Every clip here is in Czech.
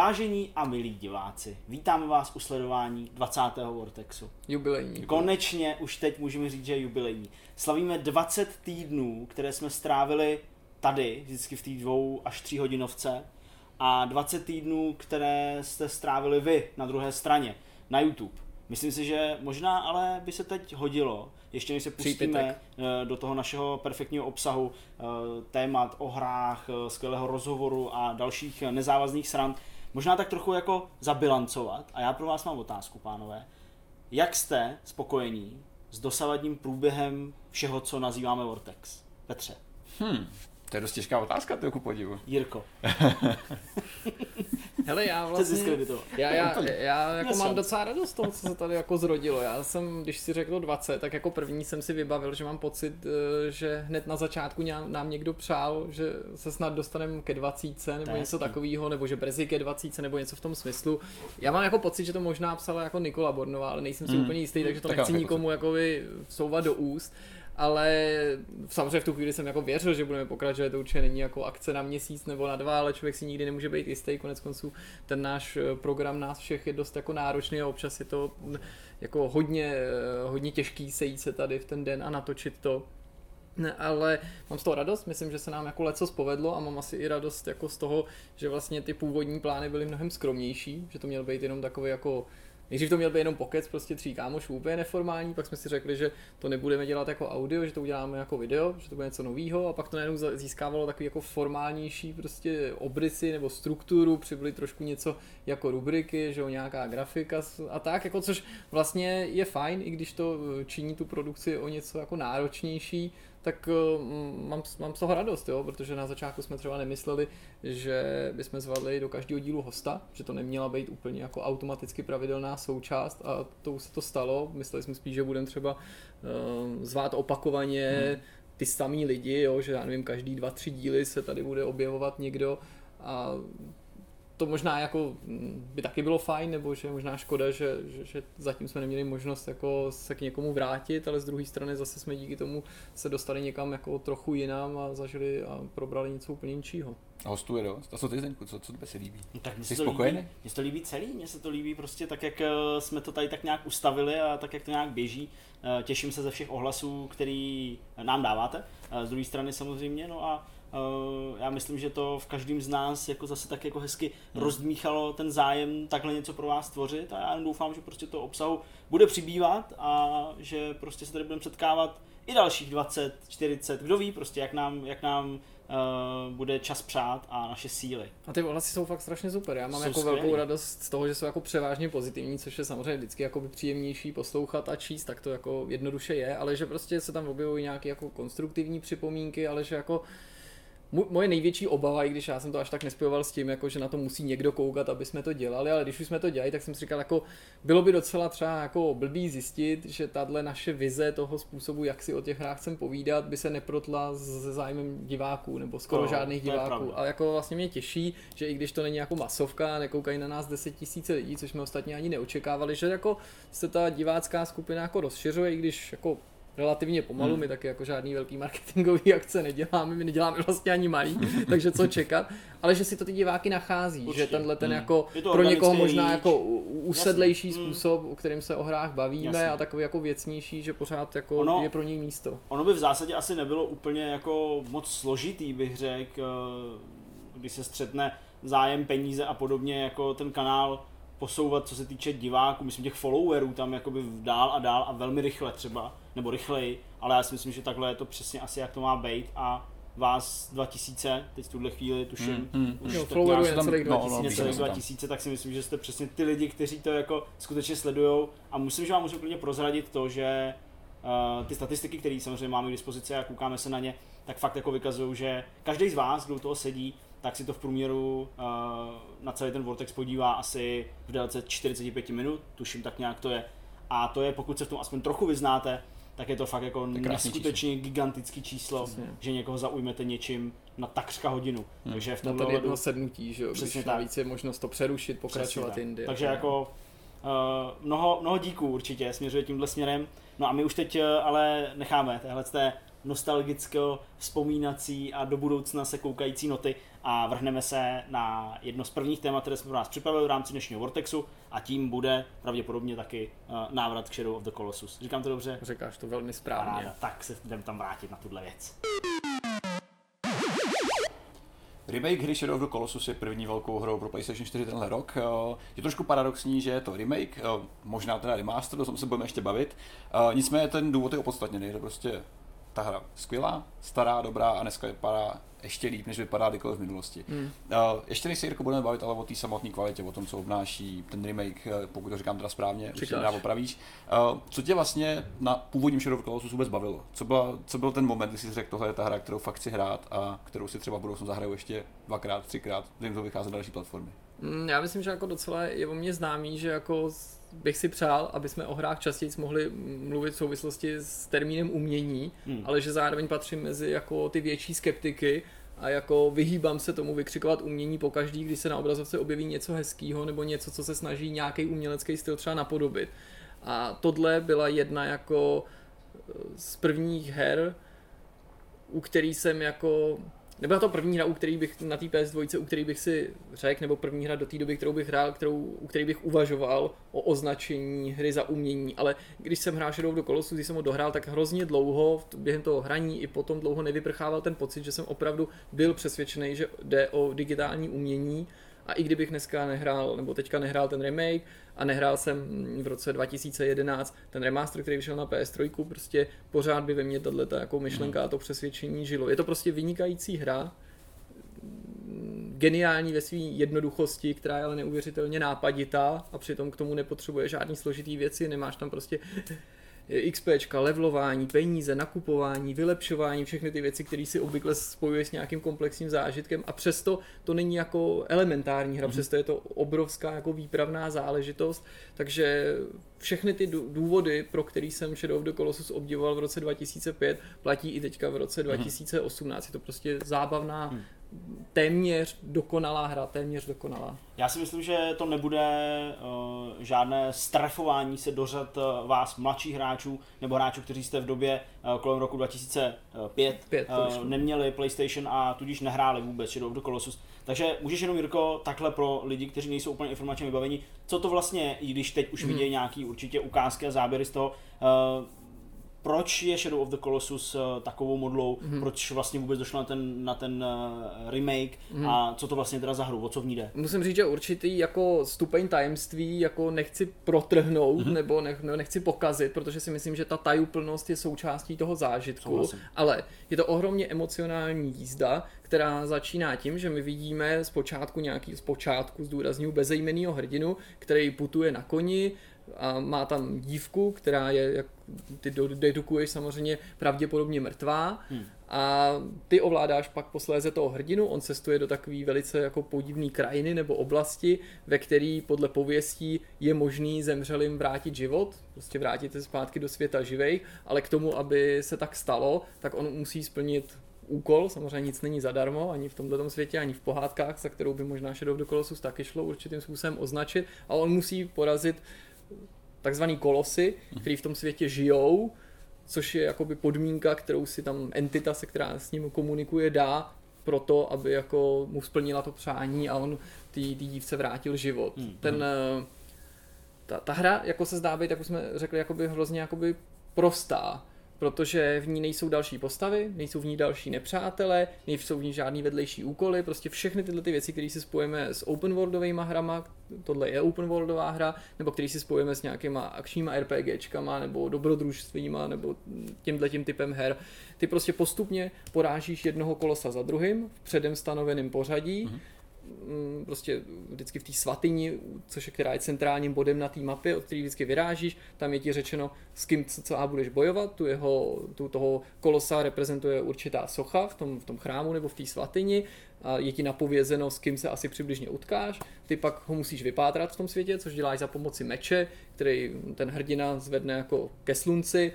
Vážení a milí diváci, vítáme vás u sledování 20. Vortexu. Jubilejní. Konečně už teď můžeme říct, že je jubilejní. Slavíme 20 týdnů, které jsme strávili tady, vždycky v té dvou až tří hodinovce, a 20 týdnů, které jste strávili vy na druhé straně, na YouTube. Myslím si, že možná ale by se teď hodilo, ještě než se pustíme Přípitek. eh, do toho našeho perfektního obsahu, eh, témat o hrách, eh, skvělého rozhovoru a dalších nezávazných srand, možná tak trochu jako zabilancovat. A já pro vás mám otázku, pánové. Jak jste spokojení s dosavadním průběhem všeho, co nazýváme Vortex? Petře, Hmm, to je dost těžká otázka, to ku podivu. Jirko, Hele, já vlastně... Já, já, já jako mám docela radost z toho, co se tady jako zrodilo. Já jsem, když si řekl 20, tak jako první jsem si vybavil, že mám pocit, eh, že hned na začátku nám, nám někdo přál, že se snad dostaneme ke 20 nebo něco takového, nebo že brzy ke 20 nebo něco v tom smyslu. Já mám jako pocit, že to možná psala jako Nikola Bornová, ale nejsem si Mm. úplně jistý, takže to Tak nechci nikomu jakoby vsouvat do úst. Ale samozřejmě v tu chvíli jsem jako věřil, že budeme pokračovat, to určitě není jako akce na měsíc nebo na dva, ale člověk si nikdy nemůže být jistý. Konec konců ten náš eh, program nás všech je dost jako náročný a občas je to mm, jako hodně, eh, hodně těžký sejít se tady v ten den a natočit to. Ne, ale mám z toho radost, myslím, že se nám jako leco povedlo a mám asi i radost jako z toho, že vlastně ty původní plány byly mnohem skromnější, že to měl být jenom takový jako Nejdřív to měl být jenom pokec, prostě tří kámošů, úplně neformální, pak jsme si řekli, že to nebudeme dělat jako audio, že to uděláme jako video, že to bude něco nového a pak to najednou získávalo takový jako formálnější prostě obrysy nebo strukturu, přibyly trošku něco jako rubriky, že jo, nějaká grafika a tak, jako což vlastně je fajn, i když to eh, činí tu produkci o něco jako náročnější, tak eh, mám, mám z toho radost, jo, protože na začátku jsme třeba nemysleli, že bychom zvali do každého dílu hosta, že to neměla být úplně jako automaticky pravidelná součást a to už se to stalo. Mysleli jsme spíš, že budeme třeba um, zvát opakovaně hmm. ty samý lidi, jo, že já nevím, každý dva, tři díly se tady bude objevovat někdo a to možná jako mm, by taky bylo fajn, nebo že je možná škoda, že, že, že zatím jsme neměli možnost jako se k někomu vrátit, ale z druhé strany zase jsme díky tomu se dostali někam jako trochu jinam a zažili a probrali něco úplně jiného. A hostů je dost. A co ty, Zdeňku, co, co tebe se líbí? No, tak Jsi se to spokojený? líbí, mně se to líbí celý, mně se to líbí prostě tak, jak eh, jsme to tady tak nějak ustavili a tak, jak to nějak běží. Eh, Těším se ze všech ohlasů, který nám dáváte, eh, z druhé strany samozřejmě, no a já myslím, že to v každém z nás jako zase tak jako hezky Hmm. rozdmíchalo ten zájem takhle něco pro vás tvořit a já doufám, že prostě to obsahu bude přibývat a že prostě se tady budeme setkávat i dalších 20, 40, kdo ví prostě, jak nám, jak nám uh, bude čas přát a naše síly. A ty ohlasy jsou fakt strašně super. Já mám Jsou jako skvělý. velkou radost z toho, že jsou jako převážně pozitivní, což je samozřejmě vždycky jako příjemnější poslouchat a číst, tak to jako jednoduše je, ale že prostě se tam objevují nějaké jako konstruktivní připomínky, ale že jako Moje největší obava, i když já jsem to až tak nespojoval s tím, jako že na to musí někdo koukat, aby jsme to dělali, ale když už jsme to dělali, tak jsem si říkal, jako bylo by docela třeba jako blbý zjistit, že tahle naše vize toho způsobu, jak si o těch hrách chcem povídat, by se neprotla se zájmem diváků, nebo skoro To- žádných diváků. A jako vlastně mě těší, že i když to není jako masovka, nekoukají na nás 10 tisíce lidí, což jsme ostatně ani neočekávali, že jako se ta divácká skupina jako rozšiřuje, i když jako relativně pomalu, Hmm. my taky jako žádný velký marketingový akce neděláme, my neděláme vlastně ani malý, takže co čekat, ale že si to ty diváky nachází, Určitě. že tenhle ten Hmm. jako pro někoho možná reach. jako usedlejší Jasně. Hmm. způsob, o kterým se o hrách bavíme Jasně. a takový jako věcnější, že pořád jako Ono- je pro něj místo. Ono by v zásadě asi nebylo úplně jako moc složitý, bych řekl, eh, když se střetne zájem, peníze a podobně, jako ten kanál posouvat, co se týče diváků, myslím těch followerů tam jakoby dál a dál a velmi rychle třeba, nebo rychleji, ale já si myslím, že takhle je to přesně asi jak to má být a vás 2000, teď v tuhle chvíli tuším, Hmm, hmm, už Jo, tak je tam- necelých no, 2000. no, tam. 2000, tak si myslím, že jste přesně ty lidi, kteří to jako skutečně sledujou a musím, že vám můžu klidně prozradit to, že uh, ty statistiky, které samozřejmě máme k dispozici a koukáme se na ně, tak fakt jako vykazují, že každý z vás, kdo u toho sedí, tak si to v průměru uh, na celý ten Vortex podívá asi v délce 45 minut, tuším tak nějak to je. A to je, pokud se v tom aspoň trochu vyznáte, tak je to fakt jako krásný neskutečně gigantický číslo, Přesně. že někoho zaujmete něčím na takřka hodinu. Hmm. Takže v Na tomhle ten jedno sednutí, že jo, Přesně když tak. navíc je možnost to přerušit, Přesně pokračovat tak. jindy. Takže jako uh, mnoho, mnoho díků určitě směřuje tímhle směrem. No a my už teď uh, ale necháme téhle té nostalgického vzpomínací a do budoucna se koukající noty a vrhneme se na jedno z prvních témat, které jsme pro nás připravili v rámci dnešního Vortexu a tím bude pravděpodobně taky uh, návrat k Shadow of the Colossus. Říkám to dobře? Říkáš to velmi správně. Paráda, tak se jdem tam vrátit na tuhle věc. Remake hry Shadow of the Colossus je první velkou hrou pro PlayStation 4 tenhle rok. Eh, Je trošku paradoxní, že je to remake, eh, možná teda remaster, o tom se budeme ještě bavit. Eh, Nicméně ten důvod je opodstatněný, je to prostě ta hra skvělá, stará, dobrá a dneska vypadá ještě líp, než vypadá kdykoliv v minulosti. Hmm. Uh, ještě než se Jirko budeme bavit ale o té samotné kvalitě, o tom, co obnáší ten remake, eh, pokud to říkám teda správně, určitě Říkáš. nedá opravíš. Uh, co tě vlastně na původním Shadow of Colossus vůbec bavilo? Co, byla, co byl ten moment, kdy jsi řekl, tohle je ta hra, kterou fakt chci hrát a kterou si třeba v budoucnu zahraju ještě dvakrát, třikrát, když to vychází na další platformy? Mm, Já myslím, že jako docela je o mě známý, že jako bych si přál, aby jsme o hrách častěji mohli mluvit v souvislosti s termínem umění, Hmm. ale že zároveň patřím mezi jako ty větší skeptiky a jako vyhýbám se tomu vykřikovat umění po každý, když se na obrazovce objeví něco hezkého nebo něco, co se snaží nějaký umělecký styl třeba napodobit. A tohle byla jedna jako eh, z prvních her, u který jsem jako Nebyla to první hra, u který bych na té PS2, u který bych si řekl, nebo první hra do té doby, kterou bych hrál, kterou, u který bych uvažoval o označení hry za umění, ale když jsem hrál Shadow the Colossus, když jsem ho dohrál, tak hrozně dlouho, během toho hraní i potom dlouho nevyprchával ten pocit, že jsem opravdu byl přesvědčený, že jde o digitální umění. A i kdybych dneska nehrál, nebo teďka nehrál ten remake a nehrál jsem v roce 2011 ten remaster, který vyšel na PS3, prostě pořád by ve mně tato jako myšlenka a to přesvědčení žilo. Je to prostě vynikající hra, geniální ve své jednoduchosti, která je ale neuvěřitelně nápaditá a přitom k tomu nepotřebuje žádný složitý věci, nemáš tam prostě XPčka, levelování, peníze, nakupování, vylepšování, všechny ty věci, které si obvykle spojuje s nějakým komplexním zážitkem a přesto to není jako elementární hra, mm-hmm. přesto je to obrovská jako výpravná záležitost, takže všechny ty dů- důvody, pro který jsem Shadow of the Colossus obdivoval v roce 2005, platí i teďka v roce 2018. Je to prostě zábavná, téměř dokonalá hra, téměř dokonalá. Já si myslím, že to nebude uh, žádné strefování se do řad uh, vás mladších hráčů nebo hráčů, kteří jste v době uh, kolem roku 2005 Pět uh, neměli PlayStation a tudíž nehráli vůbec Shadow of the Colossus. Takže můžeš jenom, Jirko, takhle pro lidi, kteří nejsou úplně informačně vybavení, co to vlastně je, i když teď už Mhm. vidějí nějaký určitě ukázky a záběry z toho, uh, proč je Shadow of the Colossus uh, takovou modlou, Mhm. proč vlastně vůbec došlo na ten, na ten uh, remake Mhm. a co to vlastně teda za hru, o co v ní jde. Musím říct, že určitý jako stupeň tajemství jako nechci protrhnout mm-hmm. nebo nech, nechci pokazit, protože si myslím, že ta tajuplnost je součástí toho zážitku, Souhlasím. ale je to ohromně emocionální jízda, která začíná tím, že my vidíme zpočátku nějaký, zpočátku zdůrazňuji bezejmenýho hrdinu, který putuje na koni, a má tam dívku, která je, jak ty do- dedukuješ samozřejmě, pravděpodobně mrtvá. Hmm. a ty ovládáš pak posléze toho hrdinu, on cestuje do takové velice jako podivné krajiny nebo oblasti, ve který podle pověstí je možný zemřelým vrátit život, prostě vrátit se zpátky do světa živých, ale k tomu, aby se tak stalo, tak on musí splnit úkol, samozřejmě nic není zadarmo, ani v tomto světě, ani v pohádkách, za kterou by možná Shadow of the Colossus taky šlo určitým způsobem označit, ale on musí porazit takzvaný kolosy, který v tom světě žijou, což je jakoby podmínka, kterou si tam entita, se která s ním komunikuje, dá pro to, aby jako mu splnila to přání a on té dívce vrátil život. Hmm. Ten, eh, ta, ta hra, jako se zdá být, jak už jsme řekli, jakoby hrozně jakoby prostá, protože v ní nejsou další postavy, nejsou v ní další nepřátelé, nejsou v ní žádný vedlejší úkoly, prostě všechny tyhle ty věci, které si spojíme s open worldovými hrama, tohle je open worldová hra, nebo který si spojíme s nějakýma akčníma RPGčkama, nebo dobrodružstvíma, nebo tímhle tím typem her. Ty prostě postupně porážíš jednoho kolosa za druhým v předem stanoveném pořadí, Mhm. Mm, prostě vždycky v té svatyni, což je, která je centrálním bodem na té mapě, od který vždycky vyrážíš, tam je ti řečeno, s kým co a budeš bojovat, tu jeho, tu toho kolosa reprezentuje určitá socha v tom, v tom chrámu nebo v té svatyni, a je ti napovězeno, s kým se asi přibližně utkáš, ty pak ho musíš vypátrat v tom světě, což děláš za pomoci meče, který ten hrdina zvedne jako ke slunci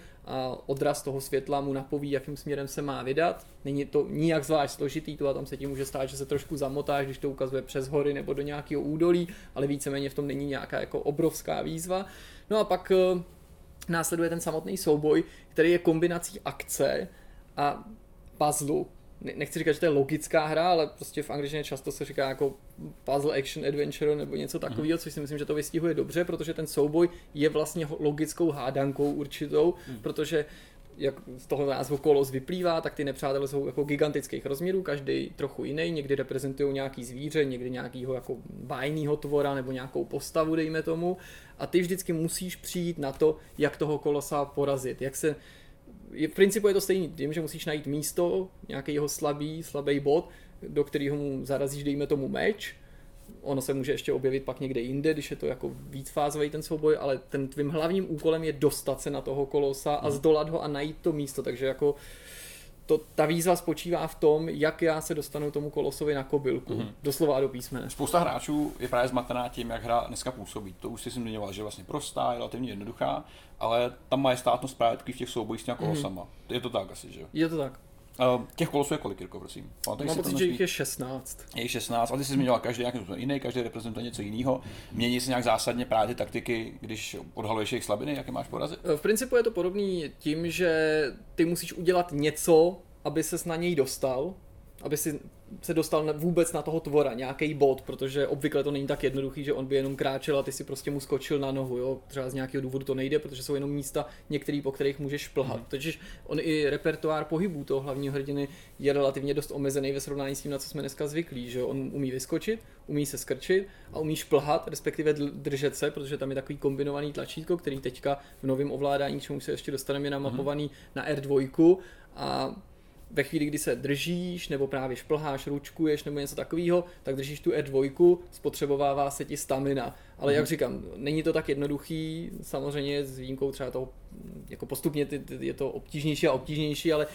odraz toho světla mu napoví, jakým směrem se má vydat. Není to nijak zvlášť složitý, tu a tam se ti může stát, že se trošku zamotáš, když to ukazuje přes hory nebo do nějakého údolí, ale víceméně v tom není nějaká jako obrovská výzva. No a pak eh, následuje ten samotný souboj, který je kombinací akce a puzzle. Nechci říkat, že to je logická hra, ale prostě v angličtině často se říká jako puzzle action adventure nebo něco takového, což si myslím, že to vystihuje dobře, protože ten souboj je vlastně logickou hádankou určitou, hmm. protože jak z toho názvu kolos vyplývá, tak ty nepřátelé jsou jako gigantických rozměrů, každý trochu jiný, někdy reprezentují nějaký zvíře, někdy nějakýho jako bájného tvora nebo nějakou postavu, dejme tomu. A ty vždycky musíš přijít na to, jak toho kolosa porazit, jak se je, v principu je to stejný tím, že musíš najít místo, nějaký jeho slabý, slabý bod, do kterého mu zarazíš, dejme tomu meč, ono se může ještě objevit pak někde jinde, když je to jako víc fázový ten souboj, ale ten tvým hlavním úkolem je dostat se na toho kolosa a hmm. zdolat ho a najít to místo, takže jako to, ta výzva spočívá v tom, jak já se dostanu tomu kolosovi na kobylku. Mm-hmm. Doslova a do písmene. Spousta hráčů je právě zmatená tím, jak hra dneska působí. To už si zmiňoval, že je vlastně prostá, je relativně jednoduchá, ale tam má státnost právě v těch soubojích s těmi kolosama. Mm-hmm. Je to tak asi, že jo? Je to tak. Uh, těch kolosů je kolik, Jirko, prosím? Mám pocit, že jich je 16. Je jich 16, a ty jsi zmiňoval každý nějaký jiný, každý reprezentuje něco jiného. Mění se nějak zásadně právě ty taktiky, když odhaluješ jejich slabiny, jaké máš porazy? V principu je to podobný tím, že ty musíš udělat něco, aby ses na něj dostal, aby si se dostal vůbec na toho tvora, nějaký bod, protože obvykle to není tak jednoduchý, že on by jenom kráčel a ty si prostě mu skočil na nohu, jo. Třeba z nějakého důvodu to nejde, protože jsou jenom místa některý, po kterých můžeš plhat. Mm. Takže on i repertoár pohybů toho hlavního hrdiny je relativně dost omezený ve srovnání s tím, na co jsme dneska zvyklí, že on umí vyskočit, umí se skrčit a umí šplhat, respektive držet se, protože tam je takový kombinovaný tlačítko, který teďka v novém ovládání, čemu se ještě dostaneme, je namapovaný mm. na R2 a ve chvíli, kdy se držíš, nebo právě šplháš, ručkuješ, nebo něco takového, tak držíš tu E2, spotřebovává se ti stamina. Ale mm jak mhm. říkám, není to tak jednoduchý, samozřejmě s výjimkou třeba toho, jako postupně je to obtížnější a obtížnější, ale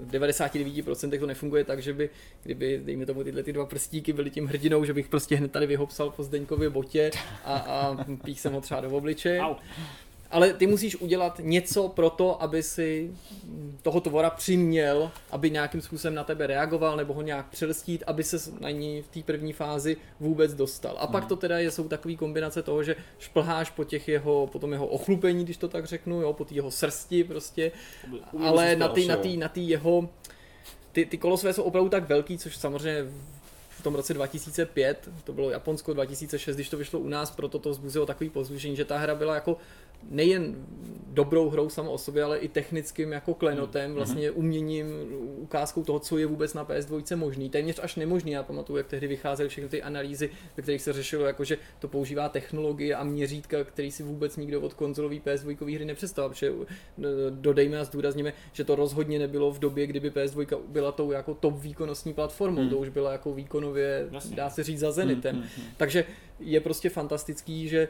v 99% to nefunguje tak, že by, kdyby, dejme tomu, tyhle ty dva prstíky byly tím hrdinou, že bych prostě hned tady vyhopsal po Zdeňkově botě a, a pích jsem ho třeba do obličeje ale ty musíš udělat něco pro to, aby si toho tvora přiměl, aby nějakým způsobem na tebe reagoval nebo ho nějak přelstít, aby se na ní v té první fázi vůbec dostal. A hmm. pak to teda je, jsou takové kombinace toho, že šplháš po těch jeho, po tom jeho ochlupení, když to tak řeknu, jo, po té jeho srsti prostě, ale na ty, na ty, na ty jeho ty, ty kolosové jsou opravdu tak velký, což samozřejmě v tom roce 2005, to bylo Japonsko 2006, když to vyšlo u nás, proto to vzbuzilo takový pozvušení, že ta hra byla jako nejen dobrou hrou samo o sobě, ale i technickým jako klenotem, mm. vlastně uměním, ukázkou toho, co je vůbec na PS2 možný. Téměř až nemožný. Já pamatuju, jak tehdy vycházely všechny ty analýzy, ve kterých se řešilo, jako, že to používá technologie a měřítka, který si vůbec nikdo od konzolový PS2 hry nepředstavil. Protože eh, dodejme a zdůrazníme, že to rozhodně nebylo v době, kdyby PS2 byla tou jako top výkonnostní platformou. Mm. To už byla jako výkonově, Jasně. dá se říct, za Zenitem. Mm, mm, mm. Takže je prostě fantastický, že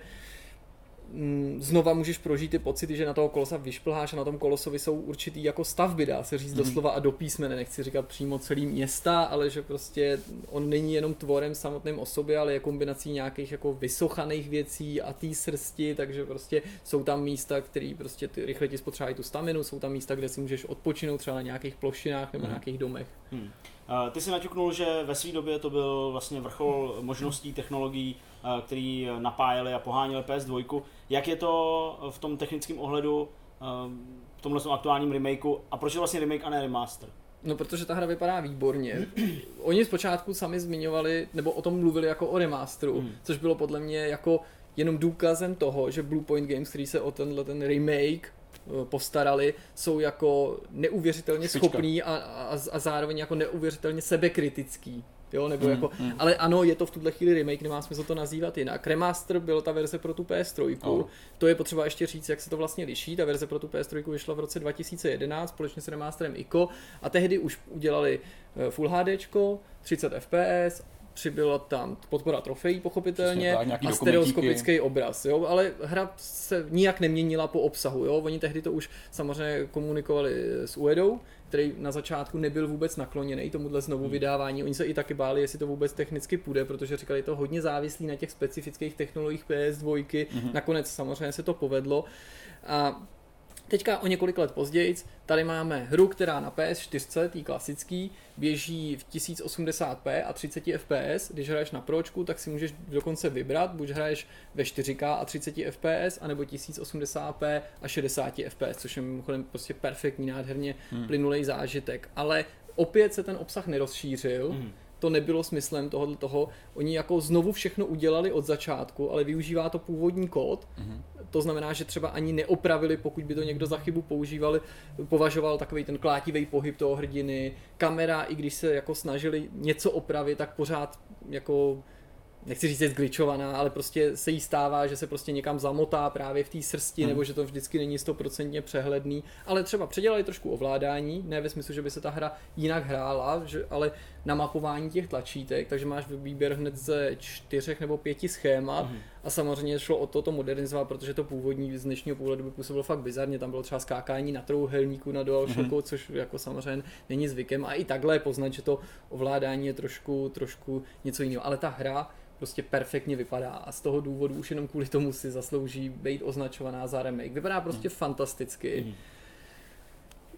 znova můžeš prožít ty pocity, že na toho kolosa vyšplháš a na tom kolosovi jsou určitý jako stavby, dá se říct mm. doslova a do písmene, nechci říkat přímo celý města, ale že prostě on není jenom tvorem samotným o sobě, ale je kombinací nějakých jako vysochaných věcí a té srsti, takže prostě jsou tam místa, které prostě ty rychle ti spotřebují tu staminu, jsou tam místa, kde si můžeš odpočinout třeba na nějakých plošinách nebo mm. nějakých domech. Mm. Ty si naťuknul, že ve své době to byl vlastně vrchol možností technologií, který napájeli a poháněli PS2. Jak je to v tom technickém ohledu v tomhle aktuálním remakeu a proč je vlastně remake a ne remaster? No, protože ta hra vypadá výborně. Oni zpočátku sami zmiňovali, nebo o tom mluvili jako o remasteru, hmm. což bylo podle mě jako jenom důkazem toho, že Bluepoint Games, který se o tenhle ten remake Eh, postarali, jsou jako neuvěřitelně Špička. schopný a, a, a zároveň jako neuvěřitelně sebekritický. Jo, nebo mm, jako, mm. Ale ano, je to v tuhle chvíli remake, nemá smysl to nazývat jinak. Remaster byla ta verze pro tu PS3. Oh. To je potřeba ještě říct, jak se to vlastně liší. Ta verze pro tu PS3 vyšla v roce 2011 společně s remasterem ICO a tehdy už udělali eh, Full HD, 30 FPS přibyla tam podpora trofejí pochopitelně tak, a stereoskopický obraz, jo, ale hra se nijak neměnila po obsahu, jo, oni tehdy to už samozřejmě komunikovali s Uedou, který na začátku nebyl vůbec nakloněný tomuhle znovu hmm. vydávání. Oni se i taky báli, jestli to vůbec technicky půjde, protože říkali, to hodně závislí na těch specifických technologiích PS2. Hmm. Nakonec samozřejmě se to povedlo. A Teďka o několik let později, tady máme hru, která na PS4, tý klasický, běží v 1080p a 30 fps. Když hraješ na pročku, tak si můžeš dokonce vybrat, buď hraješ ve 4K a 30 fps, anebo 1080p a 60 fps, což je mimochodem prostě perfektní, nádherně hmm. plynulej zážitek. Ale opět se ten obsah nerozšířil, hmm to nebylo smyslem tohoto toho. Oni jako znovu všechno udělali od začátku, ale využívá to původní kód. Mm-hmm. To znamená, že třeba ani neopravili, pokud by to někdo za chybu používali, považoval takový ten klátivý pohyb toho hrdiny. Kamera, i když se jako snažili něco opravit, tak pořád jako nechci říct, je zgličovaná, ale prostě se jí stává, že se prostě někam zamotá právě v té srsti, hmm. nebo že to vždycky není stoprocentně přehledný, ale třeba předělali trošku ovládání, ne ve smyslu, že by se ta hra jinak hrála, že, ale na mapování těch tlačítek, takže máš výběr hned ze čtyřech nebo pěti schémat hmm. a samozřejmě šlo o to to modernizovat, protože to původní z dnešního pohledu by působilo fakt bizarně, tam bylo třeba skákání na trouhelníku na DualShocku, hmm. což jako samozřejmě není zvykem a i takhle poznat, že to ovládání je trošku, trošku něco jiného, ale ta hra prostě perfektně vypadá a z toho důvodu už jenom kvůli tomu si zaslouží být označovaná za remake. Vypadá prostě mm. fantasticky. Mm.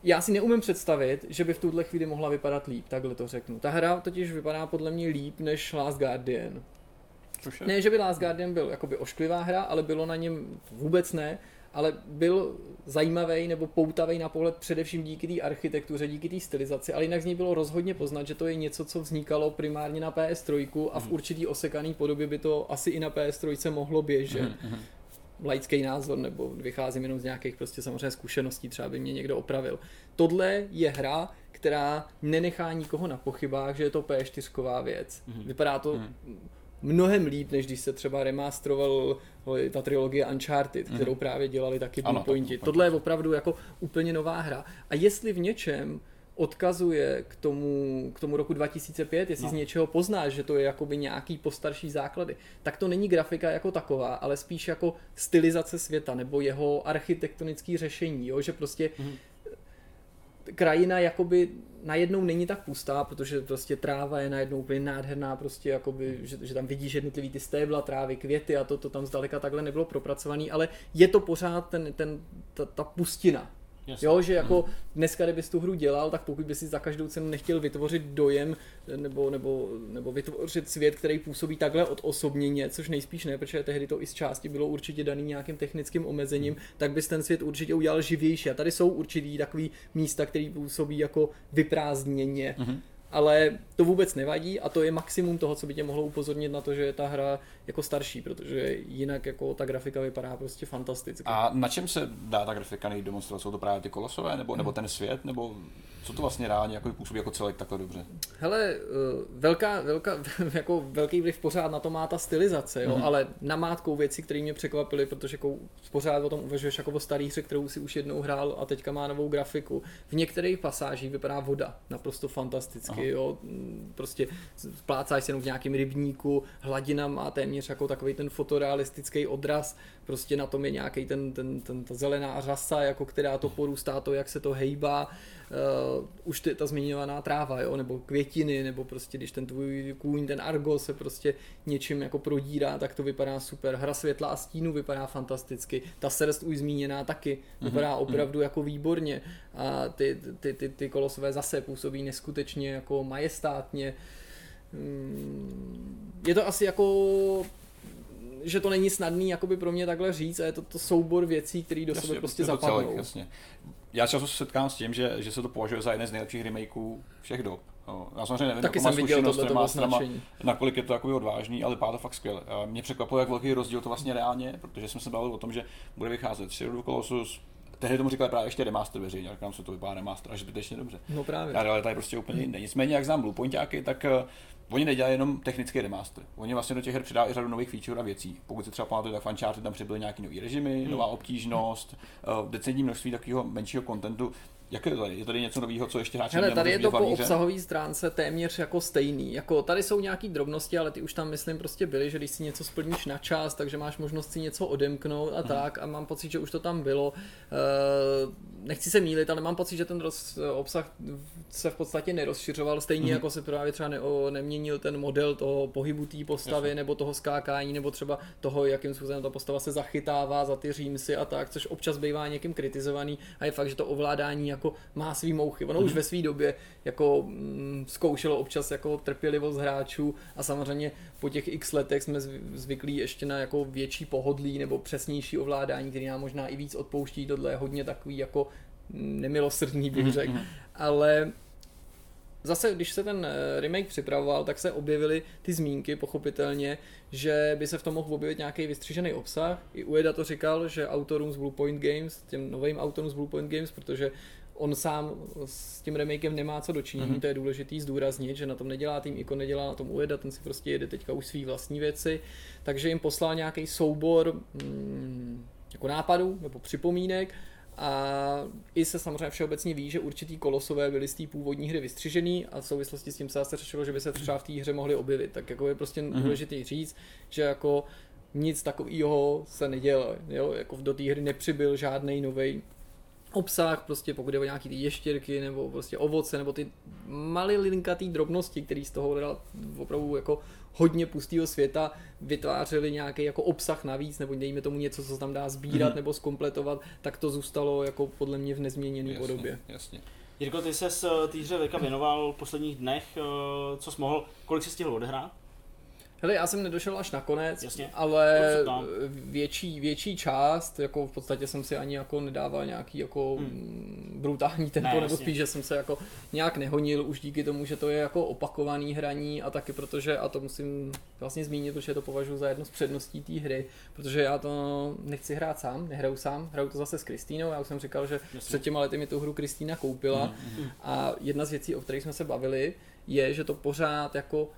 Já si neumím představit, že by v tuhle chvíli mohla vypadat líp, takhle to řeknu. Ta hra totiž vypadá podle mě líp než Last Guardian. Ne, že by Last Guardian byl jakoby ošklivá hra, ale bylo na něm vůbec ne, ale byl zajímavý nebo poutavý na pohled především díky té architektuře, díky té stylizaci, ale jinak z ní bylo rozhodně poznat, že to je něco, co vznikalo primárně na PS3 a v mhm. určitý osekaný podobě by to asi i na PS3 mohlo běžet. Mm-hmm laický názor, nebo vycházím jenom z nějakých prostě samozřejmě zkušeností, třeba by mě někdo opravil. Tohle je hra, která nenechá nikoho na pochybách, že je to P4 věc. Mm-hmm. Vypadá to mm-hmm mnohem líp, než když se třeba remasteroval ta trilogie Uncharted, mm. kterou právě dělali taky Bluepointi. Tohle je opravdu jako úplně nová hra. A jestli v něčem odkazuje k tomu, k tomu roku 2005, jestli no. z něčeho poznáš, že to je jakoby nějaký postarší základy, tak to není grafika jako taková, ale spíš jako stylizace světa nebo jeho architektonický řešení, jo? že prostě mm krajina jakoby najednou není tak pustá, protože prostě tráva je najednou úplně nádherná, prostě jakoby, že, že tam vidíš jednotlivý ty stébla, trávy, květy a to, to tam zdaleka takhle nebylo propracovaný, ale je to pořád ten, ten, ta, ta pustina, Jasně. Jo, že jako hmm. dneska, kdybys tu hru dělal, tak pokud bys si za každou cenu nechtěl vytvořit dojem nebo, nebo, nebo vytvořit svět, který působí takhle od osobněně, což nejspíš ne, protože tehdy to i z části bylo určitě daný nějakým technickým omezením, hmm. tak bys ten svět určitě udělal živější. A tady jsou určitý takový místa, které působí jako vyprázdněně. Hmm ale to vůbec nevadí a to je maximum toho, co by tě mohlo upozornit na to, že je ta hra jako starší, protože jinak jako ta grafika vypadá prostě fantasticky. A na čem se dá ta grafika nejde demonstrovat? Jsou to právě ty kolosové, nebo, nebo ten svět, nebo co to vlastně reálně jako působí jako celek takhle dobře? Hele, eh, velká, velká, jako velký vliv pořád na to má ta stylizace, jo? Mm-hmm. ale namátkou věci, které mě překvapily, protože jako pořád o tom uvažuješ jako o starý hře, kterou si už jednou hrál a teďka má novou grafiku. V některých pasážích vypadá voda naprosto fantasticky, Aha. jo, prostě plácáš se jenom v nějakém rybníku, hladina má téměř jako takový ten fotorealistický odraz, prostě na tom je nějaký ten, ten, ten, ta zelená řasa, jako která to porůstá, to, jak se to hejbá, uh, už ty, ta zmiňovaná tráva, jo, nebo květiny, nebo prostě když ten tvůj kůň, ten argo se prostě něčím jako prodírá, tak to vypadá super. Hra světla a stínu vypadá fantasticky. Ta srst už zmíněná taky vypadá mm-hmm. opravdu jako výborně. A ty, ty, ty, ty kolosové zase působí neskutečně jako majestátně. Hmm, je to asi jako že to není snadný jakoby pro mě takhle říct a je to, to soubor věcí, které do jasně, sebe prostě zapadnou. Celek, jasně já často se setkám s tím, že, že se to považuje za jeden z nejlepších remakeů všech dob. Já samozřejmě nevím, Taky jsem viděl tohle masterama, nakolik je to takový odvážný, ale to fakt skvěle. Mě překvapuje, jak velký rozdíl to vlastně reálně, protože jsme se bavili o tom, že bude vycházet Shadow Colossus, tehdy tomu říkali právě ještě remaster veřejně, říkám se to vypadá remaster až zbytečně dobře. No právě. A realita je prostě úplně jiná. Nicméně, jak znám Bluepointáky, tak uh, oni nedělají jenom technický remaster. Oni vlastně do těch her přidávají řadu nových feature a věcí. Pokud se třeba pamatujete, tak Uncharted tam přibyly nějaký nový režimy, hmm. nová obtížnost, uh, decentní množství takového menšího kontentu. Jak je to tady? Je tady něco nového, co ještě hráči Hele, tady je to po obsahové stránce téměř jako stejný. Jako tady jsou nějaké drobnosti, ale ty už tam myslím prostě byly, že když si něco splníš na čas, takže máš možnost si něco odemknout a hmm. tak a mám pocit, že už to tam bylo. Uh, nechci se mílit, ale mám pocit, že ten roz, obsah se v podstatě nerozšiřoval, stejně hmm. jako se právě třeba ne, o, nemění změnil ten model toho pohybu té postavy, Jasně. nebo toho skákání, nebo třeba toho, jakým způsobem ta postava se zachytává za ty římsy a tak, což občas bývá někým kritizovaný a je fakt, že to ovládání jako má svý mouchy. Ono už ve své době jako mm, zkoušelo občas jako trpělivost hráčů a samozřejmě po těch x letech jsme zv- zvyklí ještě na jako větší pohodlí nebo přesnější ovládání, který nám možná i víc odpouští. Tohle je hodně takový jako mm, nemilosrdný bych řekl, ale zase, když se ten eh, remake připravoval, tak se objevily ty zmínky, pochopitelně, že by se v tom mohl objevit nějaký vystřižený obsah. I Ueda to říkal, že autorům z Bluepoint Games, těm novým autorům z Bluepoint Games, protože on sám s tím remakem nemá co dočinění, mm-hmm. to je důležitý zdůraznit, že na tom nedělá tým Iko, nedělá na tom Ueda, ten si prostě jede teďka už svý vlastní věci, takže jim poslal nějaký soubor mm, jako nápadů nebo připomínek a i se samozřejmě všeobecně ví, že určitý kolosové byly z té původní hry vystřižený a v souvislosti s tím se zase řešilo, že by se třeba v té hře mohli objevit. Tak jako je prostě mm-hmm. důležité říct, že jako nic takového se nedělo. Jo? Jako do té hry nepřibyl žádný nový obsah, prostě pokud jde o nějaký ty ještěrky nebo prostě ovoce nebo ty malilinkatý drobnosti, které z toho dala opravdu jako hodně pustého světa vytvářeli nějaký jako obsah navíc, nebo dejme tomu něco, co se tam dá sbírat Mhm. nebo skompletovat, tak to zůstalo jako podle mě v nezměněné podobě. Jasně. Jirko, ty ses eh, té hře Veka věnoval v posledních dnech, eh, co jsi mohl, kolik jsi stihl odehrát? Hele, já jsem nedošel až nakonec, Jasně. ale větší, větší část, jako v podstatě jsem si ani jako nedával nějaký jako Hmm. hmm. brutální tempo, Ne, nebo jasně. spíš, že jsem se jako nějak nehonil už díky tomu, že to je jako opakovaný hraní a taky protože, a to musím vlastně zmínit, protože to považuji za jednu z předností té hry, protože já to nechci hrát sám, nehraju sám, hraju to zase s Kristýnou, já už jsem říkal, že Jasně. před těma lety mi tu hru Kristýna koupila Mhm. a jedna z věcí, o kterých jsme se bavili, je, že to pořád jako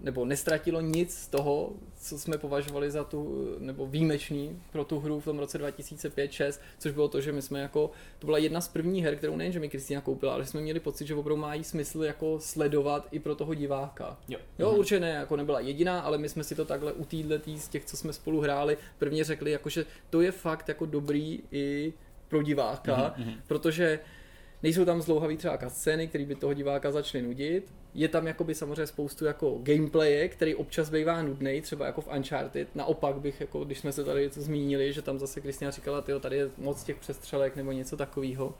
nebo nestratilo nic z toho, co jsme považovali za tu, nebo výjimečný pro tu hru v tom roce 2005-6, což bylo to, že my jsme jako, to byla jedna z prvních her, kterou nejen, že mi Kristýna koupila, ale jsme měli pocit, že opravdu mají smysl jako sledovat i pro toho diváka. Jo. Jo, určitě ne, jako nebyla jediná, ale my jsme si to takhle u týhle tý, z těch, co jsme spolu hráli, prvně řekli, jako, že to je fakt jako dobrý i pro diváka, Mhm, protože nejsou tam zlouhavý třeba scény, které by toho diváka začaly nudit. Je tam jakoby samozřejmě spoustu jako gameplaye, který občas bývá nudný, třeba jako v Uncharted. Naopak bych, jako když jsme se tady něco zmínili, že tam zase Kristina říkala, tyjo, tady je moc těch přestřelek nebo něco takového.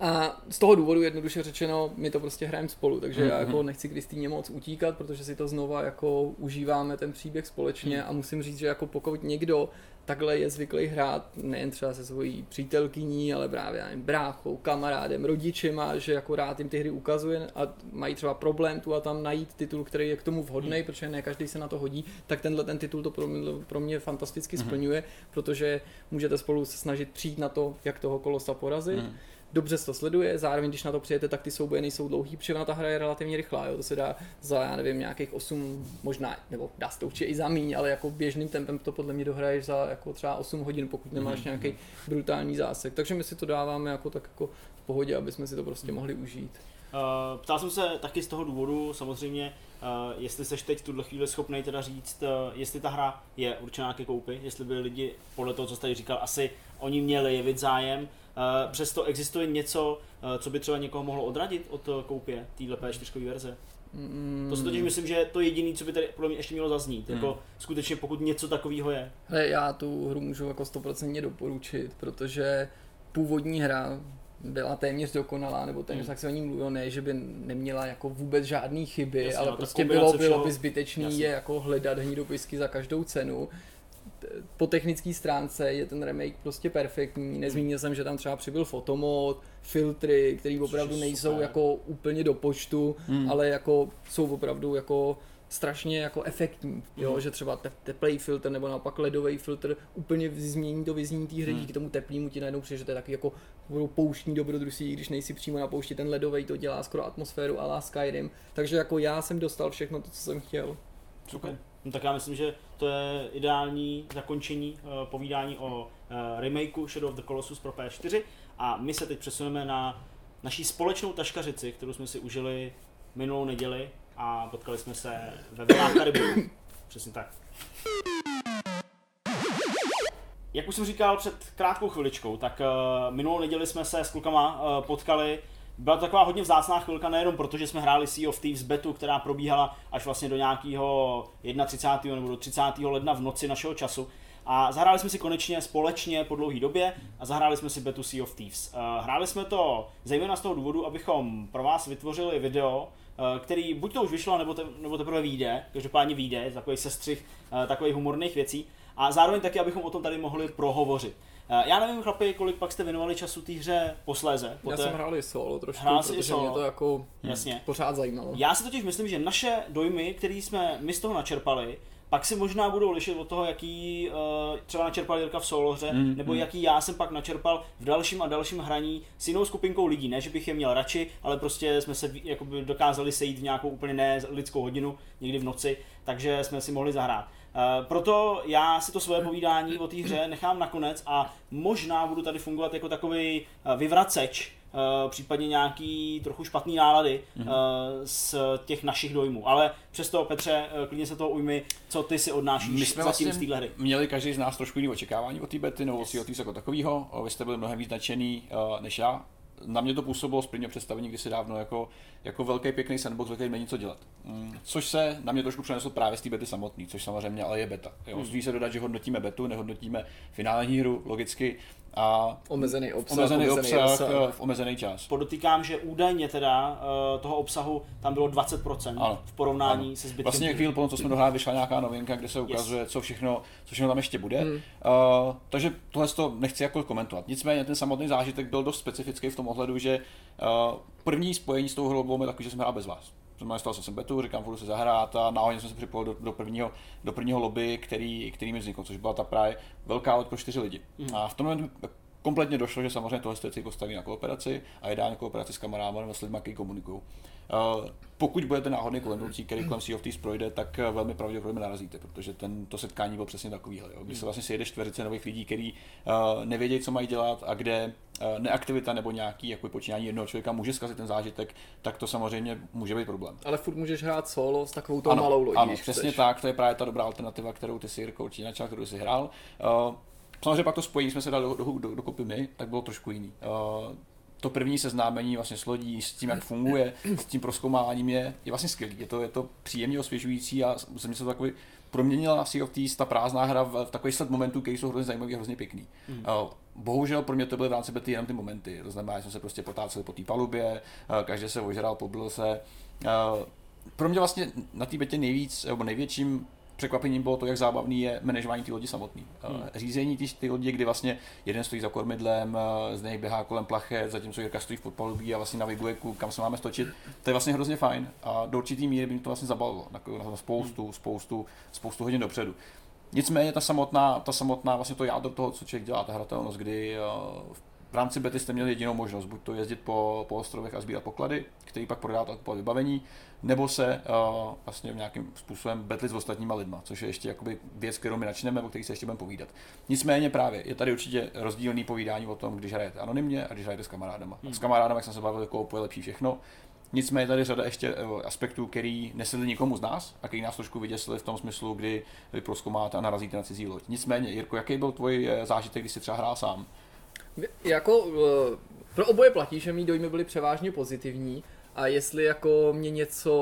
A z toho důvodu jednoduše řečeno, my to prostě hrajeme spolu, takže já jako nechci Kristýně moc utíkat, protože si to znova jako užíváme ten příběh společně a musím říct, že jako pokud někdo takhle je zvyklý hrát nejen třeba se svojí přítelkyní, ale právě nevím, bráchou, kamarádem, rodičema, že jako rád jim ty hry ukazuje a mají třeba problém tu a tam najít titul, který je k tomu vhodný, protože ne každý se na to hodí, tak tenhle ten titul to pro mě, pro mě fantasticky splňuje, protože můžete spolu se snažit přijít na to, jak toho kolosa porazit. Mhm. Dobře se to sleduje, zároveň když na to přijete, tak ty souboje nejsou dlouhý, protože ona ta hra je relativně rychlá, jo? to se dá za, já nevím, nějakých 8, možná, nebo dá se to určitě i za míň, ale jako běžným tempem to podle mě dohraješ za jako třeba 8 hodin, pokud nemáš nějaký brutální zásek. Takže my si to dáváme jako tak jako v pohodě, aby jsme si to prostě mohli užít. Uh, ptal jsem se taky z toho důvodu, samozřejmě, uh, jestli seš teď v tuhle chvíli schopný teda říct, uh, jestli ta hra je určená ke koupi, jestli by lidi, podle toho, co jsi tady říkal, asi oni měli jevit zájem. Uh, přesto existuje něco, uh, co by třeba někoho mohlo odradit od uh, koupě téhle P4 verze. Mm, To si totiž myslím, že je to jediné, co by tady podle mě ještě mělo zaznít. Hmm. Jako skutečně pokud něco takového je. Hele, já tu hru můžu jako 100% doporučit, protože původní hra byla téměř dokonalá, nebo téměř Hmm. tak se o ní mluvilo, ne, že by neměla jako vůbec žádný chyby, Jasně, ale no, prostě bylo, bylo by zbytečný Jasně. je jako hledat hnidopisky za každou cenu. Po technické stránce je ten remake prostě perfektní. Nezmínil jsem, že tam třeba přibyl fotomod, filtry, které opravdu nejsou super. jako úplně do počtu, Hmm. ale jako jsou opravdu jako strašně jako efektní, jo, Mhm. že třeba te- teplej filtr nebo naopak ledový filtr úplně změní to vyznění té hry, Hmm. díky tomu teplýmu ti najednou přijde, že to je taky jako budou pouštní dobrodružství, když nejsi přímo na poušti, ten ledový to dělá skoro atmosféru a Skyrim, takže jako já jsem dostal všechno to, co jsem chtěl. Super. No, tak já myslím, že to je ideální zakončení uh, povídání o uh, remakeu Shadow of the Colossus pro PS4 a my se teď přesuneme na naší společnou taškařici, kterou jsme si užili minulou neděli a potkali jsme se ve Vilách Karibiku. Přesně tak. Jak už jsem říkal před krátkou chviličkou, tak uh, minulou neděli jsme se s klukama uh, potkali byla to taková hodně vzácná chvilka, nejenom protože jsme hráli Sea of Thieves betu, která probíhala až vlastně do nějakého 31. nebo do 30. ledna v noci našeho času. A zahráli jsme si konečně společně po dlouhé době a zahráli jsme si betu Sea of Thieves. Eh, hráli jsme to zejména z toho důvodu, abychom pro vás vytvořili video, eh, který buď to už vyšlo, nebo, te, nebo teprve vyjde, každopádně vyjde, takový sestřih eh, takových humorných věcí. A zároveň taky, abychom o tom tady mohli prohovořit. Já nevím, chlapi, kolik pak jste věnovali času té hře posléze. Poté... Já jsem hrál i solo trošku, hrál protože solo. mě to jako Jasně. pořád zajímalo. Já si totiž myslím, že naše dojmy, které jsme my z toho načerpali, pak si možná budou lišit od toho, jaký uh, třeba načerpal Jirka v soloře, mm, nebo mm. jaký já jsem pak načerpal v dalším a dalším hraní s jinou skupinkou lidí. Ne, že bych je měl radši, ale prostě jsme se jakoby dokázali sejít v nějakou úplně ne lidskou hodinu, někdy v noci, takže jsme si mohli zahrát. Uh, proto já si to svoje povídání o té hře nechám nakonec a možná budu tady fungovat jako takový uh, vyvraceč, Uh, případně nějaký trochu špatný nálady mm-hmm. uh, z těch našich dojmů. Ale přesto, Petře, uh, klidně se toho ujmi, co ty si odnášíš My jsme zatím vlastně z téhle hry. měli každý z nás trošku jiný očekávání od té bety, nebo yes. od jako takového. Vy jste byli mnohem víc nadšený uh, než já na mě to působilo z prvního představení kdysi dávno jako, jako velký pěkný sandbox, ve kterém není co dělat. Mm. Což se na mě trošku přeneslo právě z té bety samotný, což samozřejmě ale je beta. Jo. Mm. se dodat, že hodnotíme betu, nehodnotíme finální hru, logicky, a omezený obsah, omezený, omezený obsah, obsah v omezený čas. Podotýkám, že údajně teda uh, toho obsahu tam bylo 20% ano. v porovnání ano. se zbytkem. Vlastně chvíli po tom, co jsme dohráli, vyšla nějaká novinka, kde se ukazuje, yes. co, všechno, co všechno tam ještě bude. Hmm. Uh, takže tohle to nechci jako komentovat. Nicméně ten samotný zážitek byl dost specifický v tom ohledu, že uh, první spojení s tou hrou bylo takový, že jsme hrál bez vás znamená, stal jsem betu, říkám, budu se zahrát a náhodně jsem se připojil do, do, prvního, do prvního lobby, který, který mi vznikl, což byla ta právě velká loď pro čtyři lidi. Mm. A v tom momentu kompletně došlo, že samozřejmě tohle se postaví na kooperaci a ideálně kooperaci s kamarádem nebo s lidmi, kteří komunikují. Uh, pokud budete náhodný kolem který kolem Sea of Thieves projde, tak uh, velmi pravděpodobně narazíte, protože ten, to setkání bylo přesně takovýhle. Jo. Kdy se vlastně sejde čtveřice nových lidí, kteří uh, nevědějí, co mají dělat a kde uh, neaktivita nebo nějaký jako počínání jednoho člověka může zkazit ten zážitek, tak to samozřejmě může být problém. Ale furt můžeš hrát solo s takovou tou malou lodí. Ano, přesně chceš. tak, to je právě ta dobrá alternativa, kterou ty si Jirko určitě načal, kterou jsi hrál. Uh, Samozřejmě pak to spojení jsme se dali do, do, do, do kopy my, tak bylo trošku jiný. Uh, to první seznámení vlastně s lodí, s tím, jak funguje, s tím proskoumáváním je, je vlastně skvělý. Je to, je to příjemně osvěžující a se mi se to takový proměnila Sea of Thieves, ta prázdná hra v, v takový sled momentů, který jsou hrozně zajímavý a hrozně pěkný. Mm. Bohužel pro mě to byly v rámci bety jenom ty momenty. To znamená, že jsme se prostě potáceli po té palubě, každý se ožral, pobil se. Pro mě vlastně na té betě nejvíc, nebo největším překvapením bylo to, jak zábavný je manažování té lodi samotný. Hmm. Řízení té lodi, kdy vlastně jeden stojí za kormidlem, z něj běhá kolem plachet, zatímco Jirka stojí v podpalubí a vlastně naviguje, kam se máme stočit. To je vlastně hrozně fajn a do určitý míry by mě to vlastně zabavilo na spoustu, spoustu, spoustu hodin dopředu. Nicméně ta samotná, ta samotná vlastně to jádro toho, co člověk dělá, ta hratelnost, kdy v v rámci bety jste měli jedinou možnost, buď to jezdit po, po ostrovech a sbírat poklady, který pak prodáte po vybavení, nebo se uh, vlastně nějakým způsobem betlit s ostatníma lidma, což je ještě jakoby věc, kterou my načneme, o které se ještě budeme povídat. Nicméně právě je tady určitě rozdílný povídání o tom, když hrajete anonymně a když hrajete s kamarádama. Hmm. S kamarádama, jak jsem se bavil, koupu je lepší všechno. Nicméně tady řada ještě uh, aspektů, který nesedli nikomu z nás a který nás trošku vyděsili v tom smyslu, kdy vy proskoumáte a narazíte na cizí loď. Nicméně, Jirko, jaký byl tvůj eh, zážitek, když jsi třeba hrál sám? Jako pro oboje platí, že mý dojmy byly převážně pozitivní a jestli jako mě něco